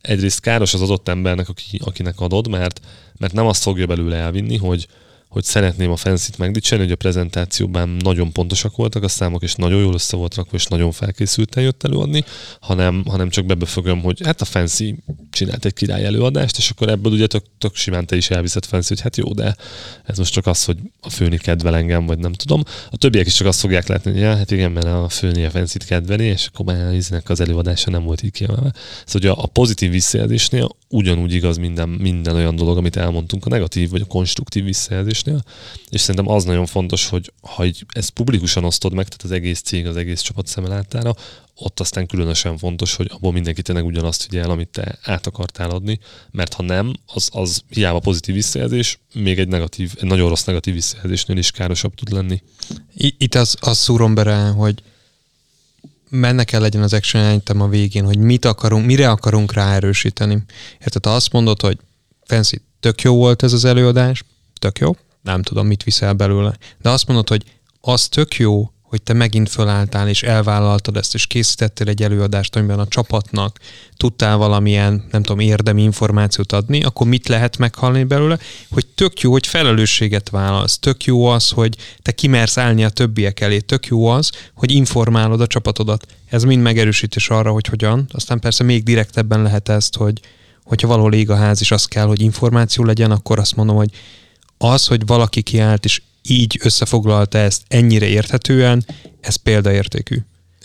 Egyrészt káros az adott embernek, aki, akinek adod, mert, mert nem azt fogja belőle elvinni, hogy, hogy szeretném a fancy megdicsérni, hogy a prezentációban nagyon pontosak voltak a számok, és nagyon jól össze volt rakva, és nagyon felkészülten jött előadni, hanem, hanem csak bebefogom, hogy hát a Fancy csinált egy király előadást, és akkor ebből ugye tök, tök simán te is elviszed Fancy, hogy hát jó, de ez most csak az, hogy a főni kedvel engem, vagy nem tudom. A többiek is csak azt fogják látni, hogy ja, hát igen, mert a főni a fancy kedveli, és akkor már az előadása nem volt így kiemelve. Szóval a, a pozitív visszajelzésnél ugyanúgy igaz minden, minden olyan dolog, amit elmondtunk, a negatív vagy a konstruktív visszajelzésnél. És szerintem az nagyon fontos, hogy ha így ezt publikusan osztod meg, tehát az egész cég, az egész csapat szemelátára, ott aztán különösen fontos, hogy abból mindenki tényleg ugyanazt figyel, amit te át akartál adni, mert ha nem, az, az hiába pozitív visszajelzés, még egy negatív, egy nagyon rossz negatív visszajelzésnél is károsabb tud lenni. Itt az, az szúrom be rá, hogy mennek el legyen az action item a végén, hogy mit akarunk, mire akarunk ráerősíteni. Érted, ha azt mondod, hogy Fancy, tök jó volt ez az előadás, tök jó, nem tudom, mit viszel belőle. De azt mondod, hogy az tök jó, hogy te megint fölálltál és elvállaltad ezt, és készítettél egy előadást, amiben a csapatnak tudtál valamilyen, nem tudom, érdemi információt adni, akkor mit lehet meghalni belőle? Hogy tök jó, hogy felelősséget válasz, tök jó az, hogy te kimersz állni a többiek elé, tök jó az, hogy informálod a csapatodat. Ez mind megerősítés arra, hogy hogyan. Aztán persze még direktebben lehet ezt, hogy hogyha valahol ég a ház, és az kell, hogy információ legyen, akkor azt mondom, hogy az, hogy valaki kiállt, és így összefoglalta ezt ennyire érthetően, ez példaértékű.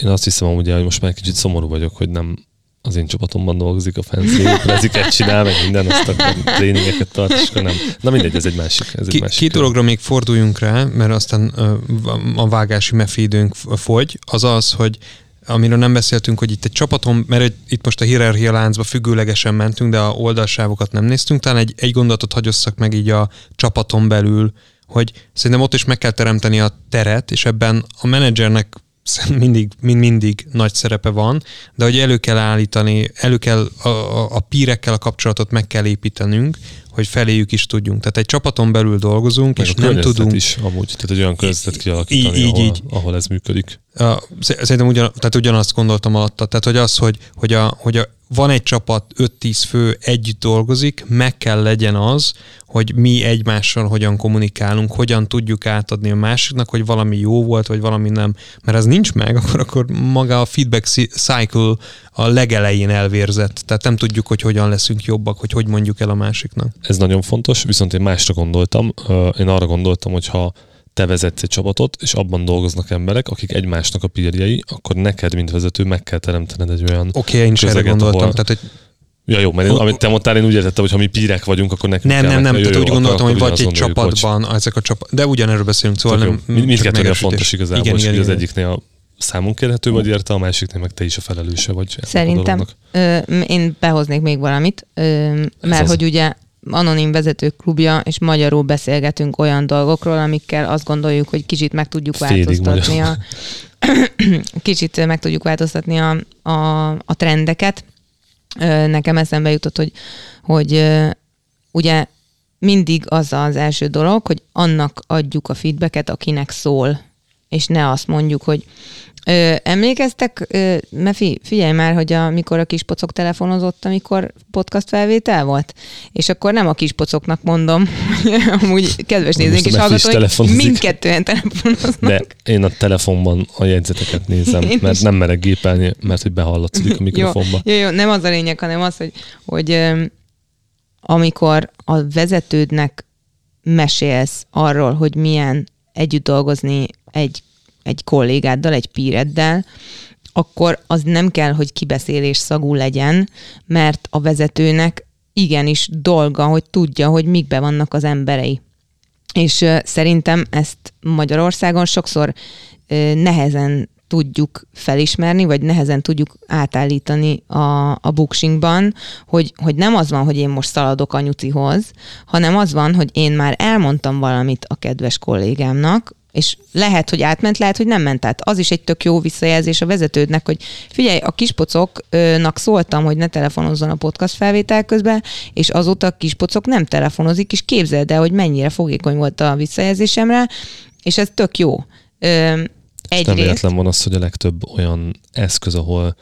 Én azt hiszem amúgy, hogy most már kicsit szomorú vagyok, hogy nem az én csapatomban dolgozik a fancy, reziket csinál, meg minden, azt a tréningeket tart, és akkor nem. Na mindegy, ez egy másik. Ez egy Ki, másik két dologra még forduljunk rá, mert aztán a vágási mefidőnk fogy, az az, hogy amiről nem beszéltünk, hogy itt egy csapaton, mert itt most a hierarchia láncba függőlegesen mentünk, de a oldalsávokat nem néztünk, talán egy, egy gondolatot hagyosszak meg így a csapaton belül, hogy szerintem ott is meg kell teremteni a teret, és ebben a menedzsernek mindig, mind mindig nagy szerepe van, de hogy elő kell állítani, elő kell a, a, a pírekkel a kapcsolatot meg kell építenünk, hogy feléjük is tudjunk. Tehát egy csapaton belül dolgozunk, Meg és nem tudunk... is amúgy, tehát egy olyan környezetet kialakítani, így, ahol, így. ahol ez működik. Szerintem ugyan, tehát ugyanazt gondoltam alatta, tehát hogy az, hogy, hogy, a, hogy a, van egy csapat, 5-10 fő együtt dolgozik, meg kell legyen az, hogy mi egymással hogyan kommunikálunk, hogyan tudjuk átadni a másiknak, hogy valami jó volt, vagy valami nem. Mert ez nincs meg, akkor, akkor maga a feedback cycle a legelején elvérzett. Tehát nem tudjuk, hogy hogyan leszünk jobbak, hogy hogy mondjuk el a másiknak. Ez nagyon fontos, viszont én másra gondoltam. Én arra gondoltam, hogy ha te vezetsz egy csapatot, és abban dolgoznak emberek, akik egymásnak a pírjei, akkor neked, mint vezető, meg kell teremtened egy olyan Oké, okay, én is erre gondoltam. Ahol... Tehát, hogy Ja jó, mert én, amit te mondtál, én úgy értettem, hogy ha mi pírek vagyunk, akkor nekünk Nem, kell nem, nem, tehát úgy gondoltam, hogy vagy egy csapatban, hogy... ezek a csapat, de ugyanerről beszélünk, szóval nem. Mindkettőnél fontos igazából, igen, igen, igen, az egyiknél a számunk kérhető vagy érte, a másiknél meg te is a felelőse vagy. Szerintem ö, én behoznék még valamit, ö, mert hogy ugye Anonim Vezetők Klubja, és magyarul beszélgetünk olyan dolgokról, amikkel azt gondoljuk, hogy kicsit meg tudjuk változtatni a, kicsit meg tudjuk változtatni a, a, a trendeket, nekem eszembe jutott, hogy, hogy ugye mindig az az első dolog, hogy annak adjuk a feedbacket, akinek szól, és ne azt mondjuk, hogy Ö, emlékeztek, ö, Mefi, figyelj már, hogy amikor a kispocok telefonozott, amikor podcast felvétel volt, és akkor nem a kispocoknak mondom, amúgy kedves nézőink és hallgatóink, mindkettően telefonoznak. De én a telefonban a jegyzeteket nézem, én mert is. nem merek gépelni, mert hogy behallatszik a mikrofonba. jó, jó, jó, nem az a lényeg, hanem az, hogy, hogy amikor a vezetődnek mesélsz arról, hogy milyen együtt dolgozni egy egy kollégáddal, egy píreddel, akkor az nem kell, hogy kibeszélés szagú legyen, mert a vezetőnek igenis dolga, hogy tudja, hogy mikbe vannak az emberei. És szerintem ezt Magyarországon sokszor nehezen tudjuk felismerni, vagy nehezen tudjuk átállítani a, a booksingban, hogy, hogy nem az van, hogy én most szaladok a nyucihoz, hanem az van, hogy én már elmondtam valamit a kedves kollégámnak, és lehet, hogy átment, lehet, hogy nem ment át. Az is egy tök jó visszajelzés a vezetődnek, hogy figyelj, a kispocoknak szóltam, hogy ne telefonozzon a podcast felvétel közben, és azóta a kispocok nem telefonozik, és képzeld el, hogy mennyire fogékony volt a visszajelzésemre, és ez tök jó. Egyrészt... Nem véletlen van az, hogy a legtöbb olyan eszköz, ahol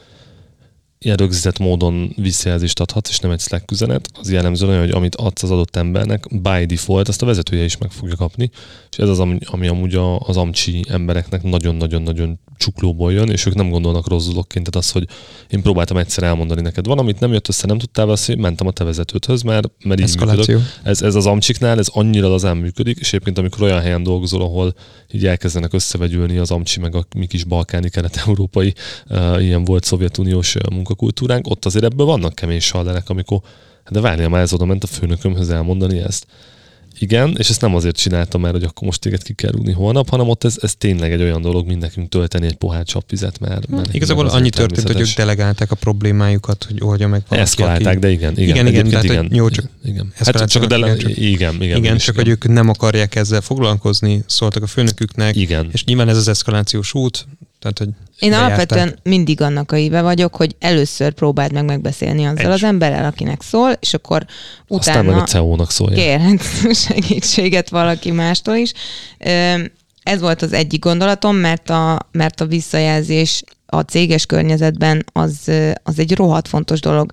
ilyen rögzített módon visszajelzést adhatsz, és nem egy Slack üzenet, az jellemző olyan, hogy amit adsz az adott embernek, by default, azt a vezetője is meg fogja kapni, és ez az, ami, ami amúgy az amcsi embereknek nagyon-nagyon-nagyon csuklóból jön, és ők nem gondolnak rossz dologként, tehát az, hogy én próbáltam egyszer elmondani neked valamit, nem jött össze, nem tudtál beszélni, mentem a te vezetődhöz, mert, mert így működök. Ez, ez az amcsiknál, ez annyira az működik, és egyébként amikor olyan helyen dolgozol, ahol így elkezdenek összevegyülni az amcsi, meg a mi kis balkáni, kelet-európai, uh, ilyen volt szovjetuniós munkakultúránk, ott azért ebből vannak kemény sallerek, amikor de várjál, már ez oda ment a főnökömhöz elmondani ezt igen, és ezt nem azért csináltam már, hogy akkor most téged ki kell rúgni holnap, hanem ott ez, ez tényleg egy olyan dolog, mint nekünk tölteni egy pohár csapvizet, mert, mert hm. Igazából annyi történt, hogy ők delegálták a problémájukat, hogy oldja meg valaki. Eszkalálták, aki... de igen. Igen, igen, igen, tehát, igen, jó, csak igen. Hát csak a dele... igen, csak, igen, igen, igen, csak hogy ők nem akarják ezzel foglalkozni, szóltak a főnöküknek, igen. és nyilván ez az eszkalációs út, tehát, hogy Én alapvetően mindig annak a híve vagyok, hogy először próbáld meg megbeszélni azzal Egy. az emberrel, akinek szól, és akkor utána Aztán meg a CEO-nak szólja. kérhet segítséget valaki mástól is. Ez volt az egyik gondolatom, mert a, mert a visszajelzés a céges környezetben az, az egy rohadt fontos dolog.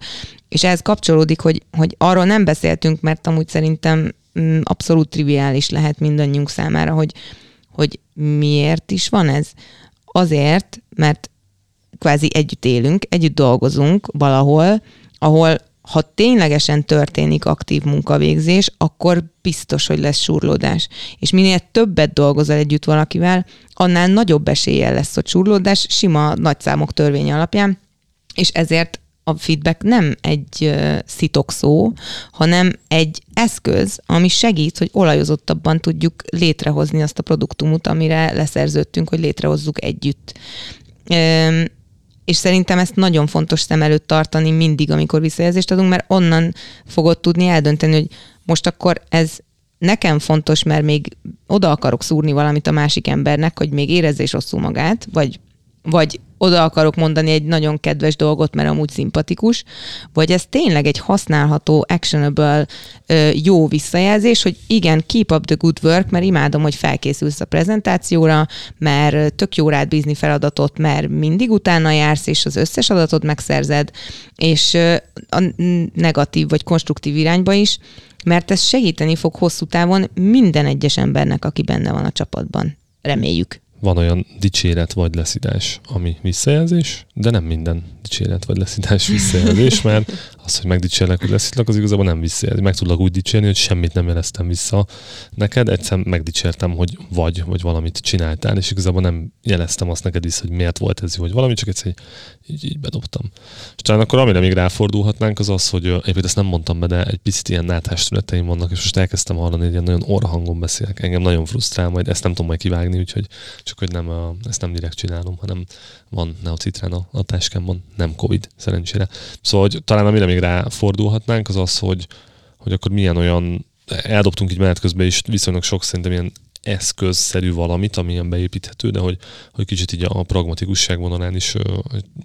És ehhez kapcsolódik, hogy, hogy arról nem beszéltünk, mert amúgy szerintem mm, abszolút triviális lehet mindannyiunk számára, hogy, hogy miért is van ez Azért, mert kvázi együtt élünk, együtt dolgozunk valahol, ahol ha ténylegesen történik aktív munkavégzés, akkor biztos, hogy lesz surlódás. És minél többet dolgozol együtt valakivel, annál nagyobb eséllyel lesz ott surlódás, sima nagyszámok törvény alapján, és ezért a feedback nem egy szitok szó, hanem egy eszköz, ami segít, hogy olajozottabban tudjuk létrehozni azt a produktumot, amire leszerződtünk, hogy létrehozzuk együtt. És szerintem ezt nagyon fontos szem előtt tartani mindig, amikor visszajelzést adunk, mert onnan fogod tudni eldönteni, hogy most akkor ez nekem fontos, mert még oda akarok szúrni valamit a másik embernek, hogy még érezze is rosszul magát, vagy vagy oda akarok mondani egy nagyon kedves dolgot, mert amúgy szimpatikus, vagy ez tényleg egy használható, actionable, jó visszajelzés, hogy igen, keep up the good work, mert imádom, hogy felkészülsz a prezentációra, mert tök jó rád bízni feladatot, mert mindig utána jársz, és az összes adatot megszerzed, és a negatív vagy konstruktív irányba is, mert ez segíteni fog hosszú távon minden egyes embernek, aki benne van a csapatban. Reméljük van olyan dicséret vagy leszidás, ami visszajelzés, de nem minden dicséret vagy leszidás visszajelzés, mert az, hogy megdicsérlek, hogy leszidlak, az igazából nem visszajelzés. Meg tudlak úgy dicsérni, hogy semmit nem jeleztem vissza neked, egyszer megdicsértem, hogy vagy, vagy valamit csináltál, és igazából nem jeleztem azt neked is, hogy miért volt ez jó, vagy valami, csak egyszer így, így bedobtam. És talán akkor amire még ráfordulhatnánk, az az, hogy egyébként ezt nem mondtam be, de egy picit ilyen náthás tüneteim vannak, és most elkezdtem hallani, hogy ilyen nagyon orhangon beszélek. Engem nagyon frusztrál, majd ezt nem tudom majd kivágni, úgyhogy csak hogy nem, ezt nem direkt csinálom, hanem van neocitrán a, a táskámban, nem Covid, szerencsére. Szóval hogy talán amire még ráfordulhatnánk, az az, hogy, hogy akkor milyen olyan, eldobtunk így menet közben is viszonylag sok szerintem ilyen eszközszerű valamit, amilyen beépíthető, de hogy, hogy kicsit így a pragmatikusság vonalán is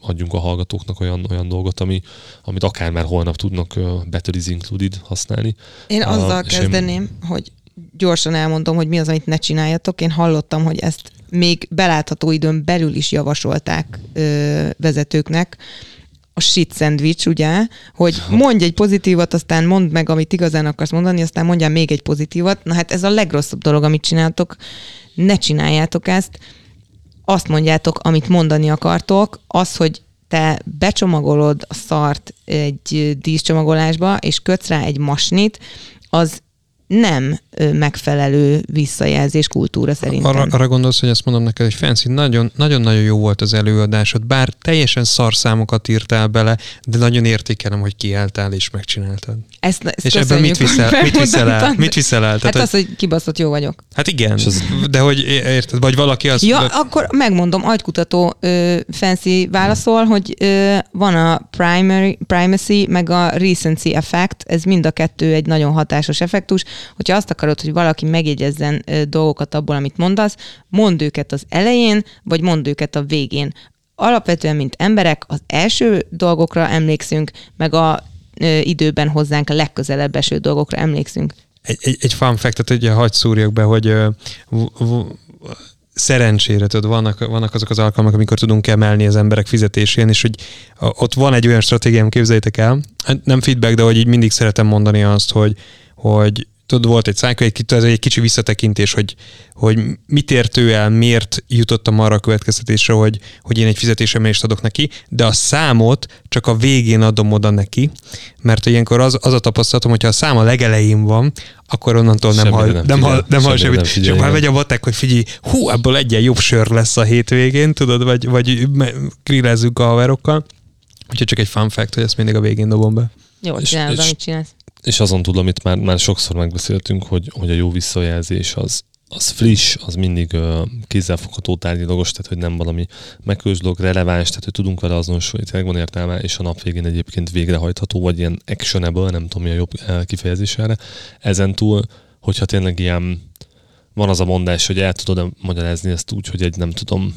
adjunk a hallgatóknak olyan, olyan dolgot, ami, amit akár már holnap tudnak Better is Included használni. Én azzal Uh, kezdeném, hogy gyorsan elmondom, hogy mi az, amit ne csináljatok. Én hallottam, hogy ezt még belátható időn belül is javasolták ö, vezetőknek, a shit szendvics, ugye, hogy mondj egy pozitívat, aztán mondd meg, amit igazán akarsz mondani, aztán mondjál még egy pozitívat. Na hát ez a legrosszabb dolog, amit csináltok. Ne csináljátok ezt. Azt mondjátok, amit mondani akartok. Az, hogy te becsomagolod a szart egy díszcsomagolásba, és kötsz rá egy masnit, az nem megfelelő visszajelzés kultúra szerintem. Arra, arra gondolsz, hogy ezt mondom neked, hogy Fancy, nagyon- nagyon-nagyon jó volt az előadásod, bár teljesen szarszámokat írtál bele, de nagyon értékelem, hogy kiálltál és megcsináltad. Ezt, ezt és ebből mit viszel, mit viszel el? Mit viszel el? Hát Tehát, az, hogy, kibaszott jó vagyok. hát igen, az- de hogy érted, vagy valaki azt... Ja, akkor megmondom, agykutató ö, fancy válaszol, hogy ö, van a primary, primacy, meg a recency effect, ez mind a kettő egy nagyon hatásos effektus. Hogyha azt akarod, hogy valaki megjegyezzen dolgokat abból, amit mondasz, mondd őket az elején, vagy mondd őket a végén. Alapvetően, mint emberek, az első dolgokra emlékszünk, meg a időben hozzánk a legközelebb eső dolgokra emlékszünk. egy, egy, egy fun fact ugye hagyd szúrjak be, hogy ö, v- szerencsére, tudod, vannak, vannak azok az alkalmak, amikor tudunk emelni az emberek fizetésén, és hogy ott van egy olyan stratégiám, képzeljétek el, hát nem feedback, de hogy így mindig szeretem mondani azt, hogy, hogy tudod, volt egy szájka, egy, ez egy kicsi visszatekintés, hogy, hogy mit ért ő el, miért jutottam arra a következtetésre, hogy, hogy én egy fizetésemelést adok neki, de a számot csak a végén adom oda neki, mert ilyenkor az, az a tapasztalatom, hogyha a szám a legelején van, akkor onnantól nem hall, nem nem, hall, nem hall semmire nem semmit. figyel, Csak már megy a matek, hogy figyelj, hú, ebből egyen jobb sör lesz a hétvégén, tudod, vagy, vagy grillezzük a haverokkal. Úgyhogy csak egy fun fact, hogy ezt mindig a végén dobom be. Jól És- csinálod, és- amit csinálsz. És azon túl, amit már, már sokszor megbeszéltünk, hogy, hogy a jó visszajelzés az, az friss, az mindig uh, kézzelfogható tárgyilagos, tehát hogy nem valami megkős dolog, releváns, tehát hogy tudunk vele azonosulni, tényleg van értelme, és a nap végén egyébként végrehajtható, vagy ilyen actionable, nem tudom mi a jobb uh, kifejezés erre. Ezen túl, hogyha tényleg ilyen, van az a mondás, hogy el tudod magyarázni ezt úgy, hogy egy nem tudom,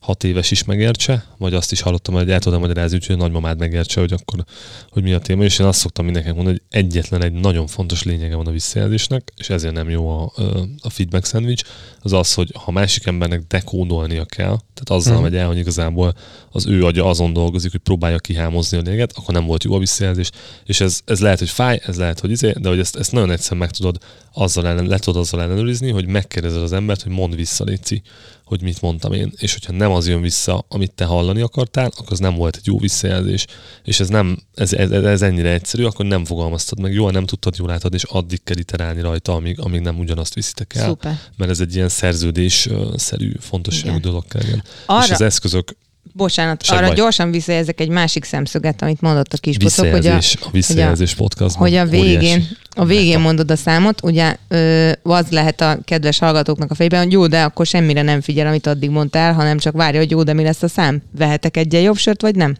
hat éves is megértse, vagy azt is hallottam, hogy el tudom magyarázni, úgyhogy a nagymamád megértse, hogy akkor, hogy mi a téma, és én azt szoktam mindenkinek mondani, hogy egyetlen egy nagyon fontos lényege van a visszajelzésnek, és ezért nem jó a, a feedback szendvics, az az, hogy ha másik embernek dekódolnia kell, tehát azzal Mhm. megy el, hogy igazából az ő agya azon dolgozik, hogy próbálja kihámozni a lényeget, akkor nem volt jó a visszajelzés, és ez, ez lehet, hogy fáj, ez lehet, hogy izé, de hogy ezt, ezt nagyon egyszerűen meg tudod azzal ellen, le tudod azzal ellenőrizni, hogy megkérdezed az embert, hogy mond vissza, Léci, hogy mit mondtam én, és hogyha nem az jön vissza, amit te hallani akartál, akkor az nem volt egy jó visszajelzés, és ez nem, ez, ez, ez ennyire egyszerű, akkor nem fogalmaztad meg jól, nem tudtad jól átadni, és addig kell iterálni rajta, amíg, amíg nem ugyanazt viszitek el, Szuper. mert ez egy ilyen szerződés-szerű fontosságú Igen. dolog kell. Arra- És az eszközök Bocsánat, Sem arra baj. gyorsan visszajelzek egy másik szemszöget, amit mondott a kispocok, hogy a, visszajelzés, a visszajelzés hogy a végén, óriási. a végén Meta. mondod a számot, ugye ö, az lehet a kedves hallgatóknak a fejében, hogy jó, de akkor semmire nem figyel, amit addig mondtál, hanem csak várja, hogy jó, de mi lesz a szám? Vehetek egyen jobb sört, vagy nem?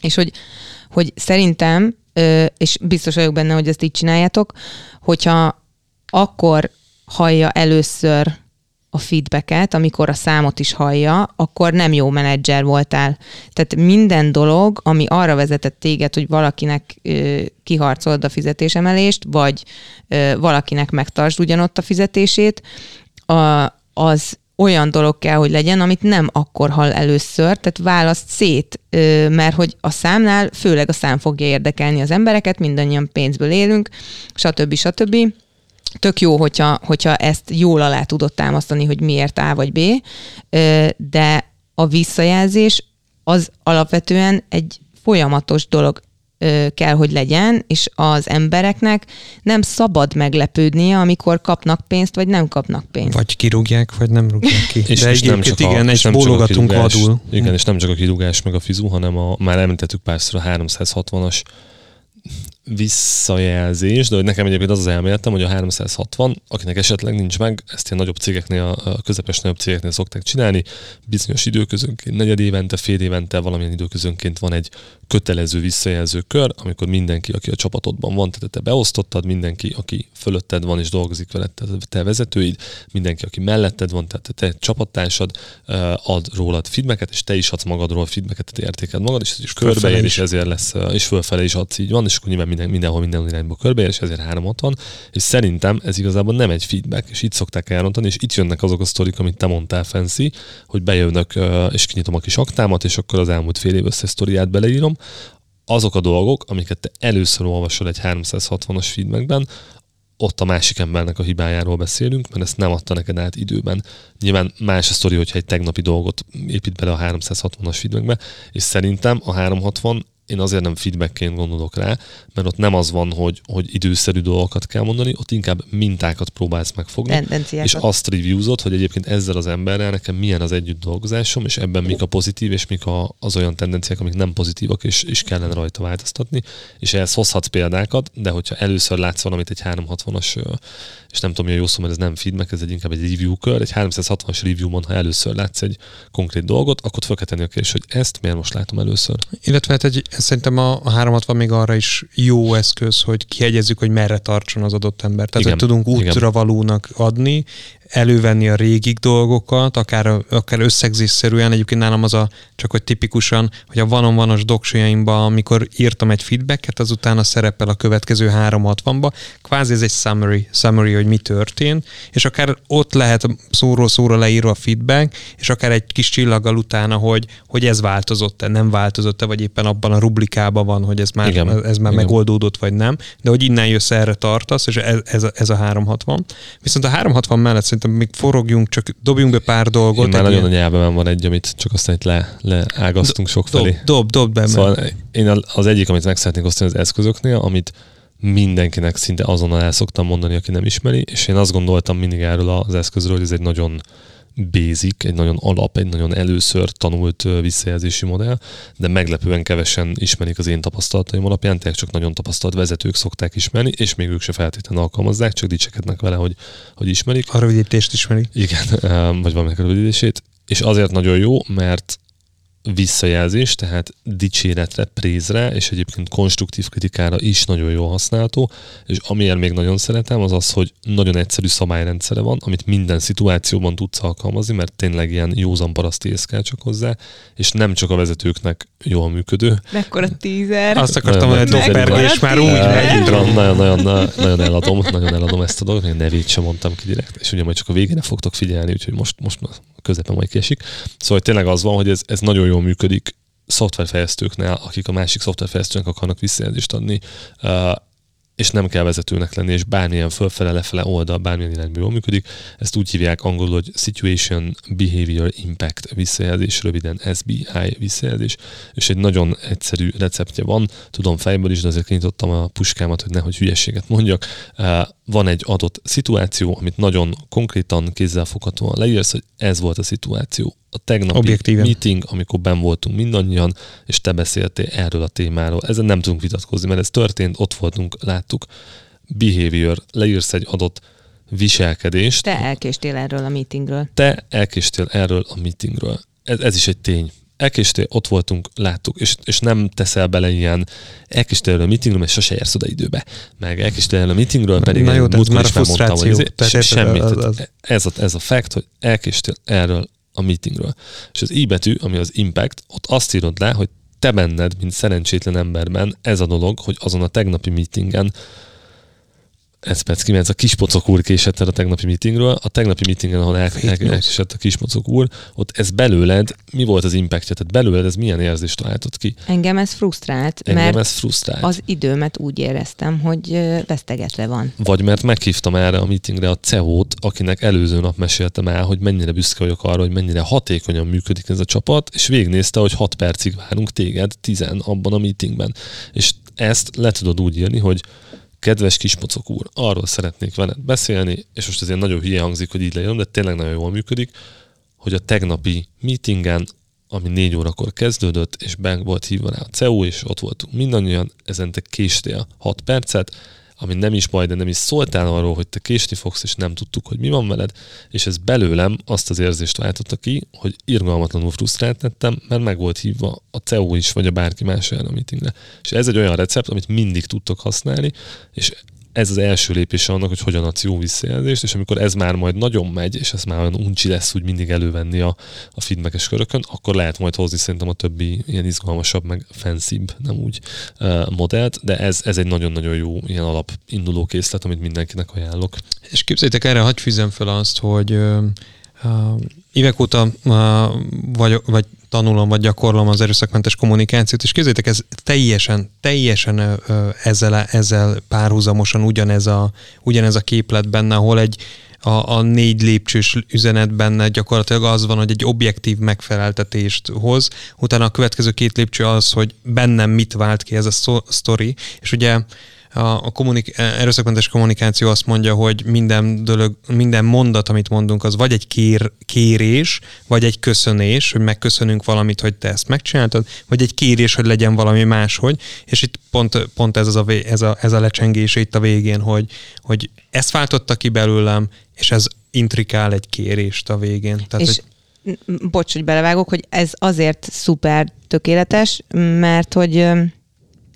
És hogy, hogy szerintem, ö, és biztos vagyok benne, hogy ezt így csináljátok, hogyha akkor hallja először a feedbacket, amikor a számot is hallja, akkor nem jó menedzser voltál. Tehát minden dolog, ami arra vezetett téged, hogy valakinek ö, kiharcolod a fizetésemelést, vagy ö, valakinek megtartsd ugyanott a fizetését, a, az olyan dolog kell, hogy legyen, amit nem akkor hall először, tehát választ szét, mert hogy a számnál főleg a szám fogja érdekelni az embereket, mindannyian pénzből élünk, stb. stb tök jó, hogyha, hogyha ezt jól alá tudod támasztani, hogy miért A vagy B, de a visszajelzés az alapvetően egy folyamatos dolog kell, hogy legyen, és az embereknek nem szabad meglepődnie, amikor kapnak pénzt, vagy nem kapnak pénzt. Vagy kirúgják, vagy nem rúgják ki. És, De és nem csak a, igen, és egy nem csak a kirúgás, vadul. Igen, és nem csak a kirúgás meg a fizu, hanem a, már említettük párszor a 360-as visszajelzés, de hogy nekem egyébként az az elméletem, hogy a 360, akinek esetleg nincs meg, ezt ilyen nagyobb cégeknél, a közepes nagyobb cégeknél szokták csinálni, bizonyos időközönként, negyed évente, fél évente, valamilyen időközönként van egy kötelező visszajelző kör, amikor mindenki, aki a csapatodban van, tehát te beosztottad, mindenki, aki fölötted van és dolgozik veled, tehát te vezetőid, mindenki, aki melletted van, tehát te csapattársad ad rólad feedbacket, és te is adsz magadról feedbacket, tehát értéked magad, és ez is körbeér, és ezért lesz, és fölfele is adsz, így van, és akkor nyilván minden, mindenhol minden irányba körbeér, és ezért 360, és szerintem ez igazából nem egy feedback, és itt szokták elrontani, és itt jönnek azok a sztorik, amit te mondtál, Fancy, hogy bejönnek, és kinyitom a kis aktámat, és akkor az elmúlt fél év összes sztoriát beleírom, azok a dolgok, amiket te először olvasol egy 360-as feedbackben, ott a másik embernek a hibájáról beszélünk, mert ezt nem adta neked át időben. Nyilván más a sztori, hogyha egy tegnapi dolgot épít bele a 360-as feedbackbe, és szerintem a 360 én azért nem feedbackként gondolok rá, mert ott nem az van, hogy, hogy időszerű dolgokat kell mondani, ott inkább mintákat próbálsz megfogni, és azt reviewzod, hogy egyébként ezzel az emberrel nekem milyen az együtt dolgozásom, és ebben mik a pozitív, és mik a, az olyan tendenciák, amik nem pozitívak, és, és kellene rajta változtatni, és ehhez hozhatsz példákat, de hogyha először látsz valamit egy 360-as és nem tudom, hogy a jó szó, mert ez nem feedback, ez egy inkább egy review kör, egy 360-as review-on, ha először látsz egy konkrét dolgot, akkor fel kell tenni a kérdés, hogy ezt miért most látom először. Illetve hát egy, szerintem a, a 360 még arra is jó eszköz, hogy kiegyezzük, hogy merre tartson az adott ember. Tehát, igen, hogy tudunk útra valónak adni, elővenni a régik dolgokat, akár, akár összegzésszerűen, egyébként nálam az a, csak hogy tipikusan, hogy a vanon-vanos doksjaimban, amikor írtam egy feedbacket, azután a szerepel a következő 360-ba, kvázi ez egy summary, summary, hogy mi történt, és akár ott lehet szóról szóra leírva a feedback, és akár egy kis csillaggal utána, hogy, hogy ez változott-e, nem változott-e, vagy éppen abban a rublikában van, hogy ez már, Igen. ez már Igen. megoldódott, vagy nem, de hogy innen jössz erre tartasz, és ez, ez, a, ez a 360. Viszont a 360 mellett szerintem még forogjunk, csak dobjunk be pár dolgot. Én már nagyon ilyen... a nyelvben van egy, amit csak aztán itt le, leágaztunk sok felé. Dob, dob, dob be. Szóval én az egyik, amit meg szeretnék osztani az eszközöknél, amit mindenkinek szinte azonnal el szoktam mondani, aki nem ismeri, és én azt gondoltam mindig erről az eszközről, hogy ez egy nagyon basic, egy nagyon alap, egy nagyon először tanult visszajelzési modell, de meglepően kevesen ismerik az én tapasztalataim alapján, tehát csak nagyon tapasztalt vezetők szokták ismerni, és még ők se feltétlenül alkalmazzák, csak dicsekednek vele, hogy, hogy ismerik. A rövidítést ismerik. Igen, vagy valamelyik rövidítését. És azért nagyon jó, mert visszajelzés, tehát dicséretre, prézre, és egyébként konstruktív kritikára is nagyon jól használható, és amiért még nagyon szeretem, az az, hogy nagyon egyszerű szabályrendszere van, amit minden szituációban tudsz alkalmazni, mert tényleg ilyen józan paraszti ész kell csak hozzá, és nem csak a vezetőknek jól működő. Mekkora tízer. Azt akartam, hogy dobbergés már úgy megy. Nagyon, nagyon, nagyon eladom, nagyon eladom ezt a dolgot, még nevét sem mondtam ki direkt, és ugye majd csak a végére fogtok figyelni, úgyhogy most, most középen majd kiesik. Szóval tényleg az van, hogy ez, ez nagyon jól működik szoftverfejlesztőknél, akik a másik szoftverfejlesztőnek akarnak visszajelzést adni, és nem kell vezetőnek lenni, és bármilyen fölfele, lefele oldal, bármilyen irányba jól működik. Ezt úgy hívják angolul, hogy Situation Behavior Impact visszajelzés, röviden SBI visszajelzés, és egy nagyon egyszerű receptje van, tudom fejből is, de azért kinyitottam a puskámat, hogy nehogy hülyeséget mondjak. Van egy adott szituáció, amit nagyon konkrétan, kézzelfoghatóan leírsz, hogy ez volt a szituáció a tegnapi Objektíven. meeting, amikor ben voltunk mindannyian, és te beszéltél erről a témáról. Ezen nem tudunk vitatkozni, mert ez történt, ott voltunk, láttuk. Behavior, leírsz egy adott viselkedést. Te elkéstél erről a meetingről. Te elkéstél erről a meetingről. Ez, ez is egy tény. Elkéstél, ott voltunk, láttuk, és, és nem teszel bele ilyen elkéstél erről a meetingről, mert sose érsz oda időbe. Meg elkéstél erről a meetingről, pedig Na jó, ez már a frusztráció. Hogy ez, semmit. Az, az. Ez, a, ez a fact, hogy elkéstél erről a meetingről. És az i betű, ami az impact, ott azt írod le, hogy te benned, mint szerencsétlen emberben ez a dolog, hogy azon a tegnapi meetingen ez perc kimenc, a kispocok úr késett el a tegnapi meetingről. A tegnapi meetingen, ahol el, el, elkésett a kispocok úr, ott ez belőled, mi volt az impactja? Tehát belőled ez milyen érzést találtott ki? Engem ez frusztrált, Engem mert ez frusztrált. az időmet úgy éreztem, hogy vesztegetve van. Vagy mert meghívtam erre a meetingre a CEO-t, akinek előző nap meséltem el, hogy mennyire büszke vagyok arra, hogy mennyire hatékonyan működik ez a csapat, és végignézte, hogy 6 percig várunk téged, 10 abban a meetingben. És ezt le tudod úgy írni, hogy kedves kispocok úr, arról szeretnék veled beszélni, és most azért nagyon hülye hangzik, hogy így legyen, de tényleg nagyon jól működik, hogy a tegnapi meetingen ami négy órakor kezdődött, és be volt hívva rá a CEU, és ott voltunk mindannyian, ezen te késtél 6 percet, ami nem is baj, de nem is szóltál arról, hogy te késni fogsz, és nem tudtuk, hogy mi van veled, és ez belőlem azt az érzést váltotta ki, hogy irgalmatlanul frusztrált lettem, mert meg volt hívva a CEO is, vagy a bárki más erre a meetingre. És ez egy olyan recept, amit mindig tudtok használni, és ez az első lépés annak, hogy hogyan adsz jó visszajelzést, és amikor ez már majd nagyon megy, és ez már olyan uncsi lesz úgy mindig elővenni a, a feedbackes körökön, akkor lehet majd hozni szerintem a többi ilyen izgalmasabb, meg fancybb, nem úgy uh, modellt, de ez, ez egy nagyon-nagyon jó ilyen alap induló készlet, amit mindenkinek ajánlok. És képzeljétek erre, hagyj fűzem fel azt, hogy uh, évek óta uh, vagy, vagy tanulom, vagy gyakorlom az erőszakmentes kommunikációt, és képzeljétek, ez teljesen, teljesen ezzel, ezzel párhuzamosan ugyanez a, ugyanez a képlet benne, ahol egy, a, a négy lépcsős üzenet benne gyakorlatilag az van, hogy egy objektív megfeleltetést hoz, utána a következő két lépcső az, hogy bennem mit vált ki ez a sztori, és ugye a, a kommunik- erőszakmentes kommunikáció azt mondja, hogy minden, dolog, minden mondat, amit mondunk, az vagy egy kér, kérés, vagy egy köszönés, hogy megköszönünk valamit, hogy te ezt megcsináltad, vagy egy kérés, hogy legyen valami máshogy, és itt pont, pont ez, az a, ez, a, ez a lecsengés itt a végén, hogy, hogy ezt váltotta ki belőlem, és ez intrikál egy kérést a végén. Tehát, és hogy... bocs, hogy belevágok, hogy ez azért szuper tökéletes, mert hogy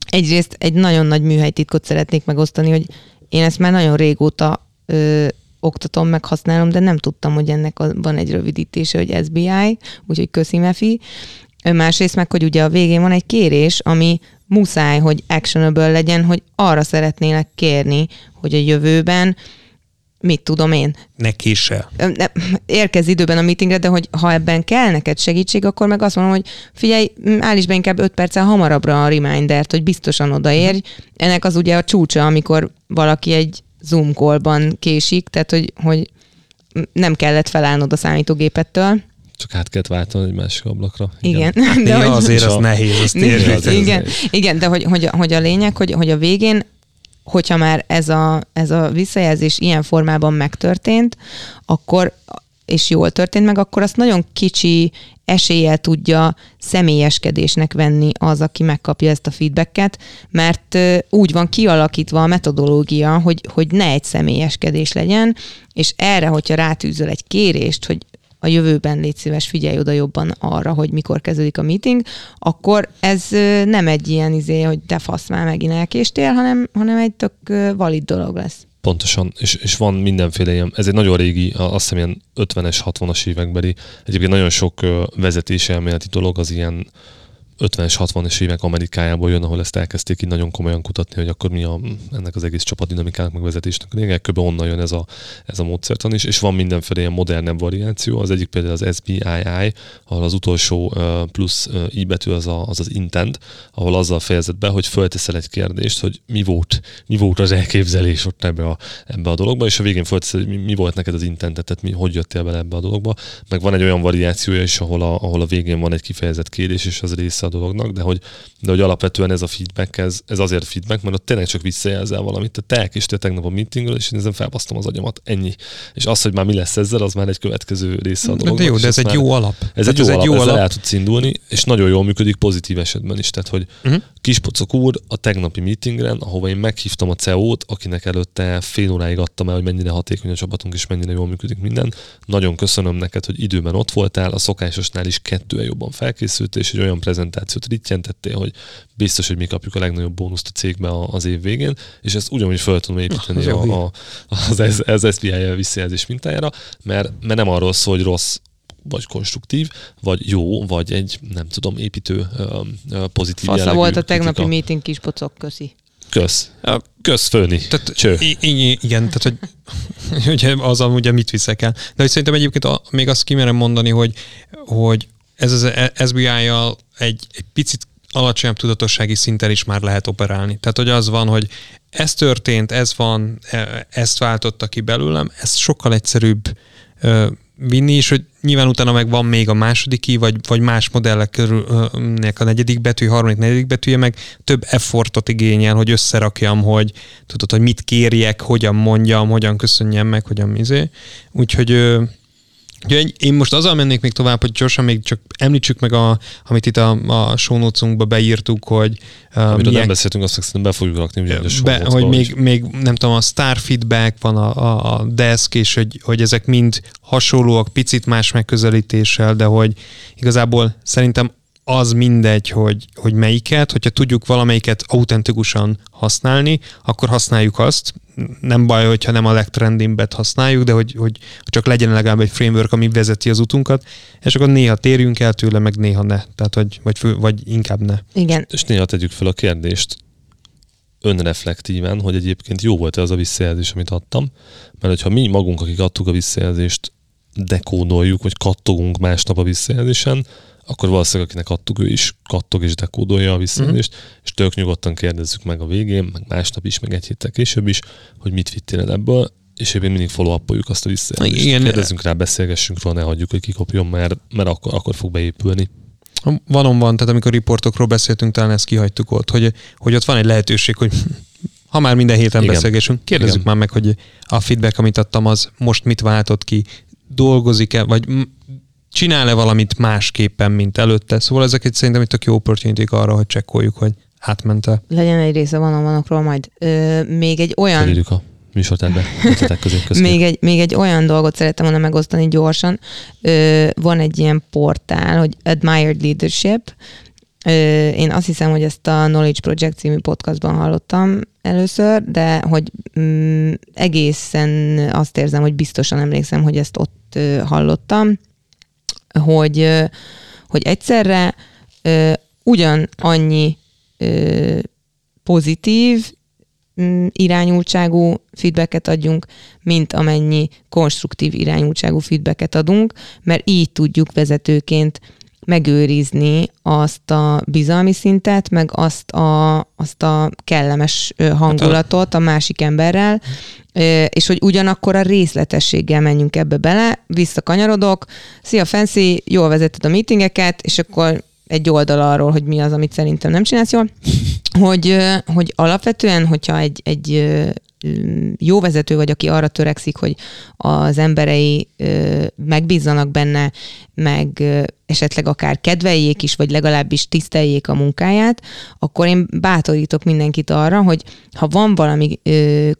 egyrészt egy nagyon nagy műhelytitkot szeretnék megosztani, hogy én ezt már nagyon régóta ö, oktatom, meg használom, de nem tudtam, hogy ennek van egy rövidítése, hogy SBI, úgyhogy köszi Mefi. Másrészt meg, hogy ugye a végén van egy kérés, ami muszáj, hogy actionable legyen, hogy arra szeretnének kérni, hogy a jövőben mit tudom én. Neki se. Érkez időben a meetingre, de hogy ha ebben kell neked segítség, akkor meg azt mondom, hogy figyelj, állíts be inkább 5 perccel hamarabbra a remindert, hogy biztosan odaérj. Ennek az ugye a csúcsa, amikor valaki egy Zoom callban késik, tehát hogy, hogy nem kellett felállnod a számítógépettől. Csak át kellett váltani egy másik ablakra. Igen. igen. De ja, hogy, azért az nehéz, azt igen, igen, igen, de hogy, hogy, hogy a lényeg, hogy, hogy a végén hogyha már ez a, ez a visszajelzés ilyen formában megtörtént, akkor és jól történt meg, akkor azt nagyon kicsi eséllyel tudja személyeskedésnek venni az, aki megkapja ezt a feedbacket, mert úgy van kialakítva a metodológia, hogy, hogy ne egy személyeskedés legyen, és erre, hogyha rátűzöl egy kérést, hogy a jövőben légy szíves, figyelj oda jobban arra, hogy mikor kezdődik a meeting, akkor ez nem egy ilyen izé, hogy te fasz már megint elkéstél, hanem, hanem egy tök valid dolog lesz. Pontosan, és, és van mindenféle ilyen, ez egy nagyon régi, azt hiszem ilyen 50-es, 60-as évekbeli, egyébként nagyon sok vezetési elméleti dolog az ilyen 50-es, 60-es évek Amerikájából jön, ahol ezt elkezdték így nagyon komolyan kutatni, hogy akkor mi a, ennek az egész csapatdinamikának megvezetésnek a lényeg. Kb. onnan jön ez a, ez a módszertan is, és van mindenféle ilyen modernebb variáció. Az egyik például az SBII, ahol az utolsó plusz i betű az, a, az az intent, ahol azzal fejezett be, hogy fölteszel egy kérdést, hogy mi volt, mi volt az elképzelés ott ebbe a, ebbe a dologba, és a végén fölteszel, hogy mi, mi volt neked az intentet, tehát mi, hogy jöttél bele ebbe a dologba. Meg van egy olyan variációja is, ahol a, ahol a végén van egy kifejezett kérdés, és az része a dolognak, de hogy, de hogy alapvetően ez a feedback, ez, ez azért feedback, mert ott tényleg csak visszajelzel valamit. Te te elkéstél tegnap a meetingről, és én ezen felbasztom az agyamat. Ennyi. És az, hogy már mi lesz ezzel, az már egy következő része a dolognak. De jó, de ez egy jó alap. Ez egy jó, ez alap, egy jó alap, el tudsz indulni, és nagyon jól működik pozitív esetben is. Tehát, hogy uh-huh. Kispocok úr a tegnapi meetingren, ahova én meghívtam a CEO-t, akinek előtte fél óráig adtam el, hogy mennyire hatékony a csapatunk, és mennyire jól működik minden. Nagyon köszönöm neked, hogy időben ott voltál, a szokásosnál is kettően jobban felkészült, és egy olyan prezentációt rittyentettél, hogy biztos, hogy mi kapjuk a legnagyobb bónuszt a cégbe az év végén, és ezt ugyanúgy fel tudom építeni a, a, az, az SPI visszajelzés mintájára, mert, mert nem arról szól, hogy rossz vagy konstruktív, vagy jó, vagy egy, nem tudom, építő, pozitív Fasza volt a tegnapi kritika. meeting kis pocok, köszi. Kösz. Kösz főni. Tehát, Cső. Igen, tehát hogy, hogy az ugye mit viszek el. De hogy szerintem egyébként a, még azt kimerem mondani, hogy, hogy ez az SBI-jal egy, egy picit alacsonyabb tudatossági szinten is már lehet operálni. Tehát, hogy az van, hogy ez történt, ez van, e, ezt váltotta ki belőlem, ez sokkal egyszerűbb vinni, és hogy nyilván utána meg van még a második ki, vagy, vagy más modellek körülnek a negyedik betű, harmadik, negyedik betűje, meg több effortot igényel, hogy összerakjam, hogy tudod, hogy mit kérjek, hogyan mondjam, hogyan köszönjem meg, hogyan izé. Úgyhogy Úgyhogy én most azzal mennék még tovább, hogy gyorsan még csak említsük meg, a, amit itt a, a show beírtuk, hogy... Uh, Amiről milyen, nem beszéltünk, azt szerintem be fogjuk rakni. Ugye, a be, hogy még, még, nem tudom, a star feedback van, a, a, a desk, és hogy, hogy ezek mind hasonlóak, picit más megközelítéssel, de hogy igazából szerintem az mindegy, hogy, hogy melyiket, hogyha tudjuk valamelyiket autentikusan használni, akkor használjuk azt. Nem baj, hogyha nem a legtrendimbet használjuk, de hogy, hogy csak legyen legalább egy framework, ami vezeti az utunkat, és akkor néha térjünk el tőle, meg néha ne. Tehát, hogy, vagy, fő, vagy inkább ne. Igen. És néha tegyük fel a kérdést önreflektíven, hogy egyébként jó volt-e az a visszajelzés, amit adtam, mert hogyha mi magunk, akik adtuk a visszajelzést, dekódoljuk, vagy kattogunk másnap a visszajelzésen, akkor valószínűleg akinek adtuk, ő is kattog és dekódolja a visszajelzést, mm. és tök nyugodtan kérdezzük meg a végén, meg másnap is, meg egy héttel később is, hogy mit vittél ebből, és éppen mindig follow azt a visszajelzést. Igen. Kérdezzünk rá, beszélgessünk róla, ne hagyjuk, hogy kikopjon, mert, mert akkor, akkor fog beépülni. Van, van, tehát amikor riportokról beszéltünk, talán ezt kihagytuk ott, hogy, hogy ott van egy lehetőség, hogy ha már minden héten Igen. beszélgessünk, kérdezzük Igen. már meg, hogy a feedback, amit adtam, az most mit váltott ki, dolgozik-e, vagy csinál-e valamit másképpen, mint előtte. Szóval ezek egy szerintem egy tök jó opportunity arra, hogy csekkoljuk, hogy átmente. Legyen egy része van vanokról majd. Ö, még egy olyan... Felírjuk a műsortárbe, közé még, egy, még egy olyan dolgot szerettem volna megosztani gyorsan. Ö, van egy ilyen portál, hogy Admired Leadership. Ö, én azt hiszem, hogy ezt a Knowledge Project című podcastban hallottam először, de hogy mm, egészen azt érzem, hogy biztosan emlékszem, hogy ezt ott ö, hallottam hogy, hogy egyszerre ugyan annyi pozitív mm, irányultságú feedbacket adjunk, mint amennyi konstruktív irányultságú feedbacket adunk, mert így tudjuk vezetőként megőrizni azt a bizalmi szintet, meg azt a, azt a kellemes hangulatot a másik emberrel, és hogy ugyanakkor a részletességgel menjünk ebbe bele, visszakanyarodok, szia Fancy, jól vezeted a meetingeket, és akkor egy oldal arról, hogy mi az, amit szerintem nem csinálsz jól, hogy, hogy alapvetően, hogyha egy, egy jó vezető vagy, aki arra törekszik, hogy az emberei megbízzanak benne, meg esetleg akár kedveljék is, vagy legalábbis tiszteljék a munkáját, akkor én bátorítok mindenkit arra, hogy ha van valami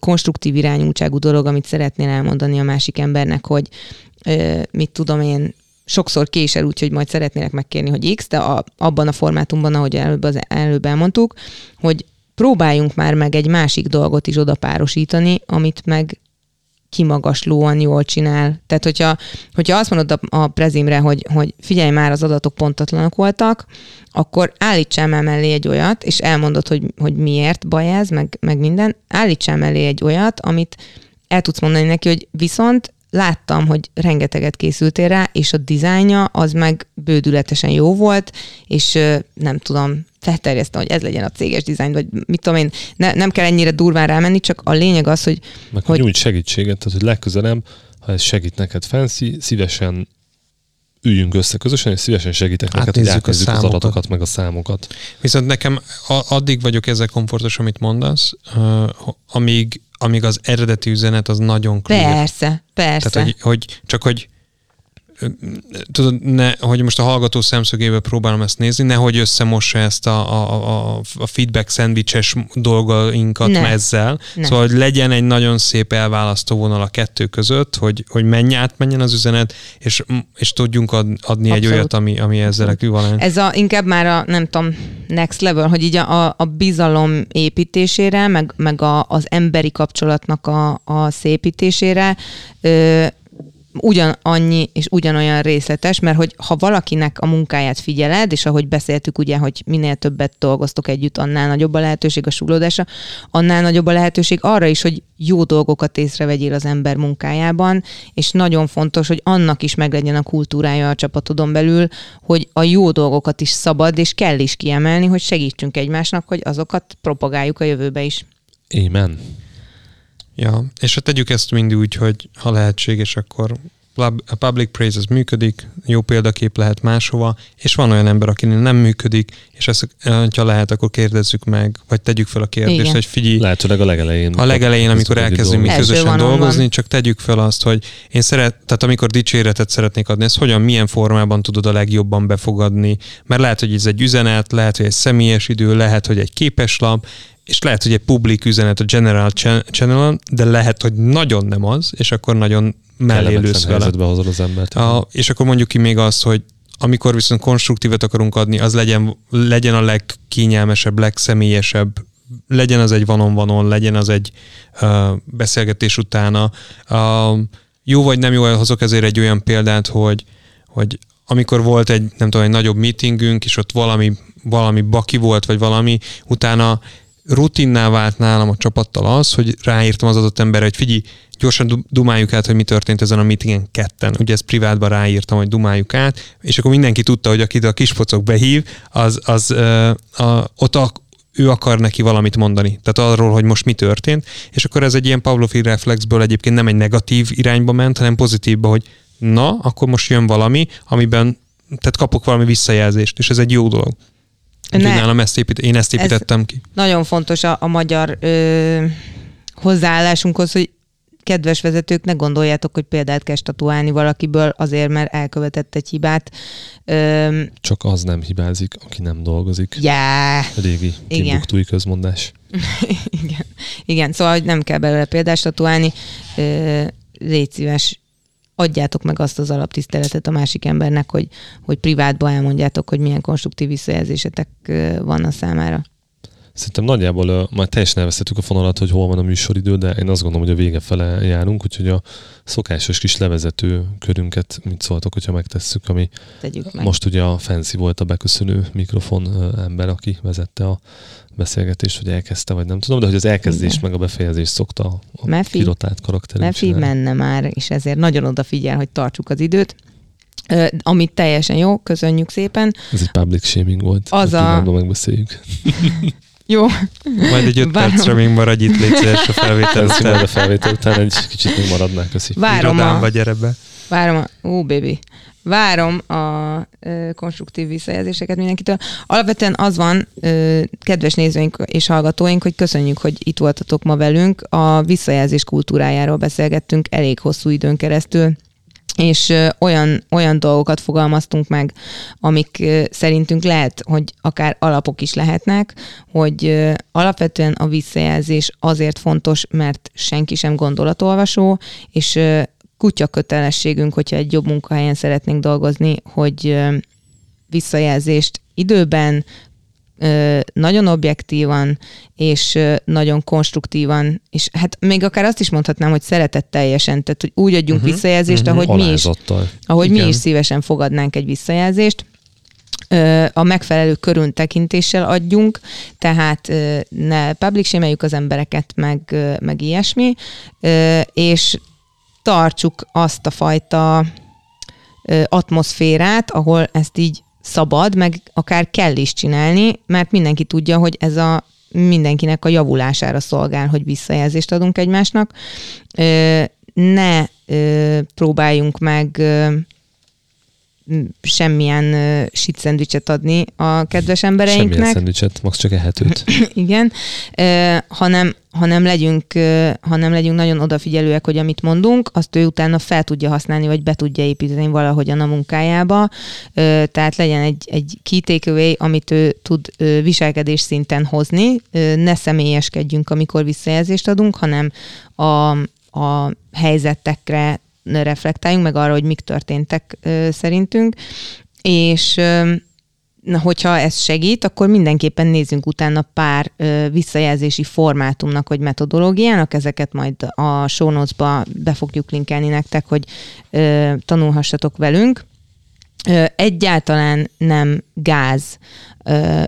konstruktív irányultságú dolog, amit szeretnél elmondani a másik embernek, hogy mit tudom én, sokszor késel úgy, hogy majd szeretnének megkérni, hogy X, de a, abban a formátumban, ahogy előbb, az, előbb elmondtuk, hogy próbáljunk már meg egy másik dolgot is odapárosítani, amit meg kimagaslóan jól csinál. Tehát, hogyha, hogyha azt mondod a, a prezimre, hogy, hogy figyelj már, az adatok pontatlanok voltak, akkor állítsál már mellé egy olyat, és elmondod, hogy, hogy miért baj ez, meg, meg minden, állítsál mellé egy olyat, amit el tudsz mondani neki, hogy viszont láttam, hogy rengeteget készültél rá, és a dizájnja az meg bődületesen jó volt, és nem tudom, felterjesztem, hogy ez legyen a céges dizájn, vagy mit tudom én, ne, nem kell ennyire durván rámenni, csak a lényeg az, hogy... Meg hogy nyújt segítséget, tehát hogy legközelebb, ha ez segít neked fancy, szívesen üljünk össze közösen, és szívesen segítek neked, hogy átnézzük az adatokat, meg a számokat. Viszont nekem addig vagyok ezzel komfortos, amit mondasz, amíg, amíg az eredeti üzenet az nagyon clear. Persze, persze. Tehát, hogy, hogy csak hogy tudod, ne, hogy most a hallgató szemszögéből próbálom ezt nézni, nehogy összemossa ezt a, a, a, a feedback szendvicses dolgainkat ne. ezzel. Ne. Szóval, hogy legyen egy nagyon szép elválasztó vonal a kettő között, hogy, hogy menj át, menjen az üzenet, és, és tudjunk ad, adni Abszolút. egy olyat, ami, ami ezzel ekvivalens. Ez a, inkább már a, nem tudom, next level, hogy így a, a bizalom építésére, meg, meg a, az emberi kapcsolatnak a, a szépítésére ö, ugyanannyi és ugyanolyan részletes, mert hogy ha valakinek a munkáját figyeled, és ahogy beszéltük ugye, hogy minél többet dolgoztok együtt, annál nagyobb a lehetőség a súlódása, annál nagyobb a lehetőség arra is, hogy jó dolgokat észrevegyél az ember munkájában, és nagyon fontos, hogy annak is meglegyen a kultúrája a csapatodon belül, hogy a jó dolgokat is szabad, és kell is kiemelni, hogy segítsünk egymásnak, hogy azokat propagáljuk a jövőbe is. Amen. Ja, és ha tegyük ezt mind úgy, hogy ha lehetséges, akkor public praise az működik, jó példakép lehet máshova, és van olyan ember, akinél nem működik, és ezt, ha lehet, akkor kérdezzük meg, vagy tegyük fel a kérdést, Igen. hogy figyelj, Lehetőleg a legelején. a legelején, amikor elkezdünk mi közösen van, dolgozni, van. csak tegyük fel azt, hogy én szeret, tehát amikor dicséretet szeretnék adni, ezt hogyan, milyen formában tudod a legjobban befogadni, mert lehet, hogy ez egy üzenet, lehet, hogy egy személyes idő, lehet, hogy egy képeslap, és lehet, hogy egy publik üzenet a general channel de lehet, hogy nagyon nem az, és akkor nagyon mellé lősz vele. helyzetbe hozod az embert. A, és akkor mondjuk ki még azt, hogy amikor viszont konstruktívet akarunk adni, az legyen, legyen a legkényelmesebb, legszemélyesebb, legyen az egy vanon-vanon, legyen az egy uh, beszélgetés utána. Uh, jó vagy nem jó, hozok ezért egy olyan példát, hogy, hogy amikor volt egy, nem tudom, egy nagyobb meetingünk, és ott valami, valami baki volt, vagy valami, utána rutinná vált nálam a csapattal az, hogy ráírtam az adott emberre, hogy figyelj, gyorsan du- dumáljuk át, hogy mi történt ezen a meetingen ketten. Ugye ezt privátban ráírtam, hogy dumáljuk át, és akkor mindenki tudta, hogy akit a kispocok behív, az, az uh, a, ott a, ő akar neki valamit mondani. Tehát arról, hogy most mi történt, és akkor ez egy ilyen Pavlovi reflexből egyébként nem egy negatív irányba ment, hanem pozitívba, hogy na, akkor most jön valami, amiben tehát kapok valami visszajelzést, és ez egy jó dolog. Ne. nálam ezt épít, én ezt építettem ki. Nagyon fontos a, a magyar ö, hozzáállásunkhoz, hogy kedves vezetők, ne gondoljátok, hogy példát kell statuálni valakiből azért, mert elkövetett egy hibát. Ö, Csak az nem hibázik, aki nem dolgozik. A régi Igen. timbuktúi közmondás. igen. igen, szóval hogy nem kell belőle példát statuálni. Ö, légy szíves, adjátok meg azt az alaptiszteletet a másik embernek, hogy, hogy privátban elmondjátok, hogy milyen konstruktív visszajelzésetek van a számára. Szerintem nagyjából már teljesen elvesztettük a fonalat, hogy hol van a műsoridő, de én azt gondolom, hogy a vége fele járunk, úgyhogy a szokásos kis levezető körünket mit szóltok, hogyha megtesszük, ami Tegyük meg. most ugye a Fancy volt a beköszönő mikrofon ember, aki vezette a beszélgetést, hogy elkezdte, vagy nem tudom, de hogy az elkezdést Igen. meg a befejezést szokta a Mefi? pirotált karakterünk Mefi menne már, és ezért nagyon odafigyel, hogy tartsuk az időt. Ö, amit teljesen jó, köszönjük szépen. Ez egy public shaming volt. Az a... a- megbeszéljük. Jó, Majd egy öt Várom. percre még maradj itt, légy szíves a felvétel majd a után. felvétel után egy kicsit még maradnál, köszi. várom a, Irodámba gyere be. várom a, ó, baby, várom a ö, konstruktív visszajelzéseket mindenkitől. Alapvetően az van, ö, kedves nézőink és hallgatóink, hogy köszönjük, hogy itt voltatok ma velünk. A visszajelzés kultúrájáról beszélgettünk elég hosszú időn keresztül és olyan, olyan dolgokat fogalmaztunk meg, amik szerintünk lehet, hogy akár alapok is lehetnek, hogy alapvetően a visszajelzés azért fontos, mert senki sem gondolatolvasó, és kutya kötelességünk, hogyha egy jobb munkahelyen szeretnénk dolgozni, hogy visszajelzést időben, nagyon objektívan és nagyon konstruktívan, és hát még akár azt is mondhatnám, hogy szeretetteljesen, tehát hogy úgy adjunk Mhm, visszajelzést, mhm. ahogy mi is ahogy Igen. mi is szívesen fogadnánk egy visszajelzést. A megfelelő körön tekintéssel adjunk, tehát ne public az embereket, meg, meg ilyesmi, és tartsuk azt a fajta atmoszférát, ahol ezt így szabad, meg akár kell is csinálni, mert mindenki tudja, hogy ez a mindenkinek a javulására szolgál, hogy visszajelzést adunk egymásnak. Ne próbáljunk meg semmilyen ö, shit szendvicset adni a kedves Semmilyen embereinknek szendvicset, max csak ehetőt. igen, ö, hanem, hanem, legyünk, ö, hanem legyünk nagyon odafigyelőek, hogy amit mondunk, azt ő utána fel tudja használni, vagy be tudja építeni valahogyan a munkájába. Ö, Tehát legyen egy, egy key takeaway, amit ő tud ö, viselkedés szinten hozni. Ö, Ne személyeskedjünk, amikor visszajelzést adunk, hanem a, a helyzetekre reflektáljunk, meg arra, hogy mik történtek szerintünk. És Na, hogyha ez segít, akkor mindenképpen nézzünk utána pár ö, visszajelzési formátumnak, vagy metodológiának, ezeket majd a show notes-ba be fogjuk linkelni nektek, hogy tanulhassatok velünk. Egyáltalán nem gáz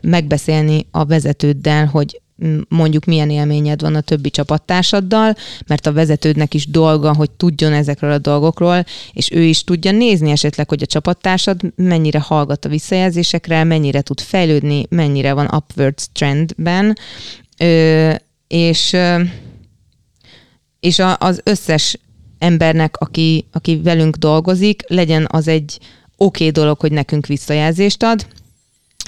megbeszélni a vezetőddel, hogy mondjuk milyen élményed van a többi csapattársaddal, mert a vezetődnek is dolga, hogy tudjon ezekről a dolgokról, és ő is tudja nézni esetleg, hogy a csapattársad mennyire hallgat a visszajelzésekre, mennyire tud fejlődni, mennyire van upwards trendben, ö, és, és a, az összes embernek, aki, aki velünk dolgozik, legyen az egy oké okay dolog, hogy nekünk visszajelzést ad,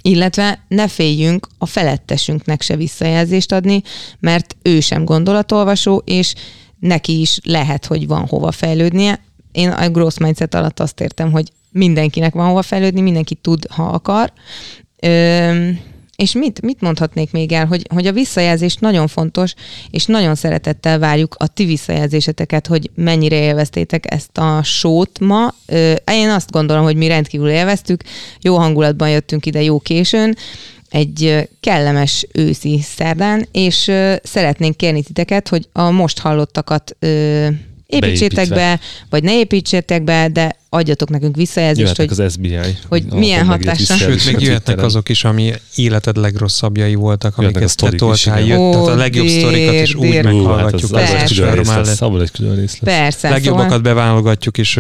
illetve ne féljünk a felettesünknek se visszajelzést adni, mert ő sem gondolatolvasó, és neki is lehet, hogy van hova fejlődnie. Én a growth mindset alatt azt értem, hogy mindenkinek van hova fejlődni, mindenki tud, ha akar. Ö, és mit, mit mondhatnék még el, hogy, hogy a visszajelzés nagyon fontos, és nagyon szeretettel várjuk a ti visszajelzéseteket, hogy mennyire élveztétek ezt a sót ma. Én azt gondolom, hogy mi rendkívül élveztük, jó hangulatban jöttünk ide jó későn, egy kellemes őszi szerdán, és szeretnénk kérni titeket, hogy a most hallottakat építsétek Beépítve. be, vagy ne építsétek be, de adjatok nekünk visszajelzést, hogy, az SBI, hogy milyen hatással. Sőt, még jöhetnek azok is, ami életed legrosszabbjai voltak, amiket te toltál, jött, tehát a legjobb dér, sztorikat is úgy dér. meghallgatjuk. Hát az, az, az, egy külön rész lesz. Persze. Legjobbakat szóval... beválogatjuk, és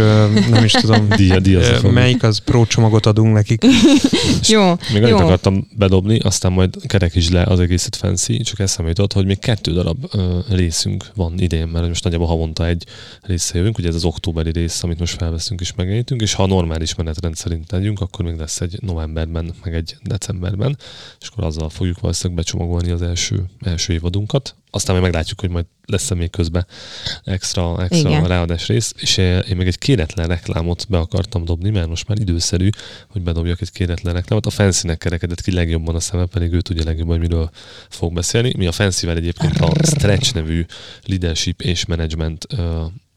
nem is tudom, díja, díja, melyik az pro csomagot adunk nekik. jó. Még annyit akartam bedobni, aztán majd kerek is le az egészet fancy, csak eszembe jutott, hogy még kettő darab részünk van idén, mert most nagyjából havonta egy része jövünk, ugye ez az októberi rész, amit most felveszünk is megjelenítünk, és ha a normális menetrend szerint legyünk, akkor még lesz egy novemberben, meg egy decemberben, és akkor azzal fogjuk valószínűleg becsomagolni az első, első évadunkat. Aztán még meglátjuk, hogy majd lesz-e még közben extra, extra ráadás rész, és én még egy kéretlen reklámot be akartam dobni, mert most már időszerű, hogy bedobjak egy kéretlen reklámot. A fancy kerekedett ki legjobban a szeme, pedig ő tudja legjobban, hogy miről fog beszélni. Mi a fancy egyébként a Stretch nevű leadership és management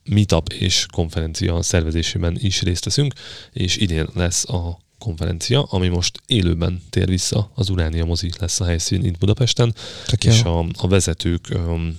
meetup és konferencia szervezésében is részt veszünk, és idén lesz a konferencia, ami most élőben tér vissza, az Uránia mozi lesz a helyszín itt Budapesten, Tök és a, a vezetők um,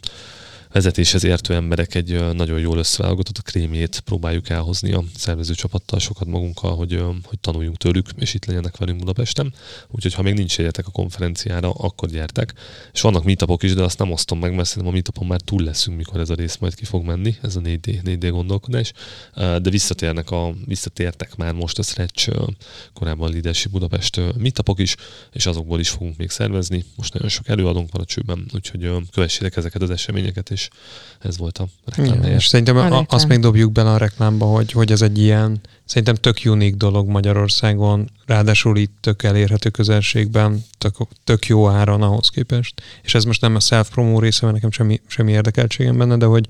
vezetéshez értő emberek egy nagyon jól összeválogatott a krémjét próbáljuk elhozni a szervező csapattal sokat magunkkal, hogy, hogy tanuljunk tőlük, és itt legyenek velünk Budapesten. Úgyhogy ha még nincs egyetek a konferenciára, akkor gyertek. És vannak meetupok is, de azt nem osztom meg, mert szerintem a meetupon már túl leszünk, mikor ez a rész majd ki fog menni, ez a 4D, 4D gondolkodás. De visszatérnek a, visszatértek már most a Stretch korábban Leadership Budapest meetupok is, és azokból is fogunk még szervezni. Most nagyon sok előadónk van a csőben, úgyhogy kövessétek ezeket az eseményeket, és ez volt a reklám. Ja, és szerintem a, a, azt még dobjuk bele a reklámba, hogy, hogy ez egy ilyen, szerintem tök unik dolog Magyarországon, ráadásul itt tök elérhető közelségben, tök, tök jó áron ahhoz képest. És ez most nem a self-promo része, mert nekem semmi, semmi érdekeltségem benne, de hogy,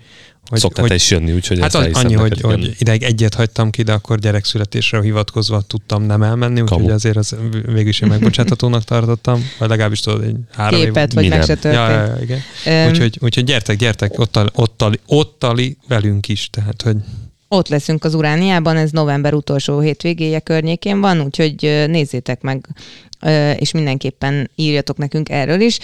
hogy, Szoktál hogy, is jönni, úgyhogy Hát az, annyi, hogy, hogy ideig egyet hagytam ki, de akkor gyerekszületésre hivatkozva tudtam nem elmenni, úgyhogy Kamu. azért az végülis én megbocsáthatónak tartottam, vagy legalábbis tudod, egy három Képet, év, vagy meg se történt. Ja, ja, igen. Um, úgyhogy, úgyhogy gyertek, gyertek, ottali, ottali, ottali velünk is, tehát hogy ott leszünk az Urániában, ez november utolsó hétvégéje környékén van, úgyhogy nézzétek meg, és mindenképpen írjatok nekünk erről is.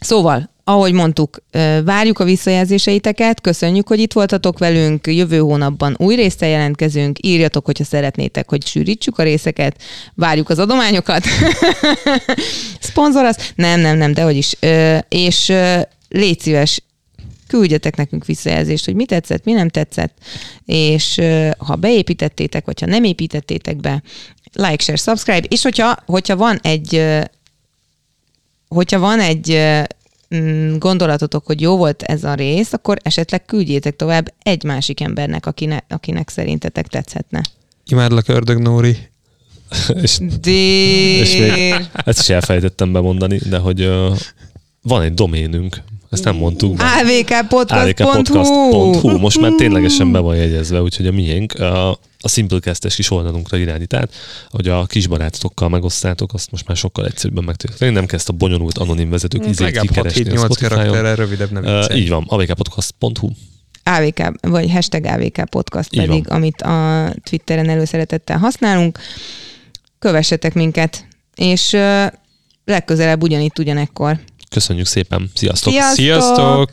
Szóval, ahogy mondtuk, várjuk a visszajelzéseiteket, köszönjük, hogy itt voltatok velünk, jövő hónapban új résztel jelentkezünk, írjatok, hogyha szeretnétek, hogy sűrítsük a részeket, várjuk az adományokat. Szponzor az? Nem, nem, nem, de hogy is. És légy szíves, küldjetek nekünk visszajelzést, hogy mi tetszett, mi nem tetszett, és ha beépítettétek, vagy ha nem építettétek be, like, share, subscribe, és hogyha, hogyha van egy hogyha van egy mm, gondolatotok, hogy jó volt ez a rész, akkor esetleg küldjétek tovább egy másik embernek, akine, akinek szerintetek tetszhetne. Imádlak, ördög Nóri. és, és még ezt is elfelejtettem bemondani, de hogy uh, van egy doménünk, ezt nem mondtuk. avkpodcast.hu Most már ténylegesen be van jegyezve, úgyhogy a miénk a, a Simplecast-es kis oldalunkra irányít át, hogy a kisbarátokkal megosztátok, azt most már sokkal egyszerűbben meg tudjátok. Nem kezd a bonyolult anonim vezetők izét kikeresni a Spotify-on. rövidebb nem uh, Így van, avkpodcast.hu AVK, vagy hashtag AVK podcast Így pedig, van. amit a Twitteren előszeretettel használunk. Kövessetek minket, és uh, legközelebb ugyanitt ugyanekkor. Köszönjük szépen. Sziasztok! Sziasztok! Sziasztok!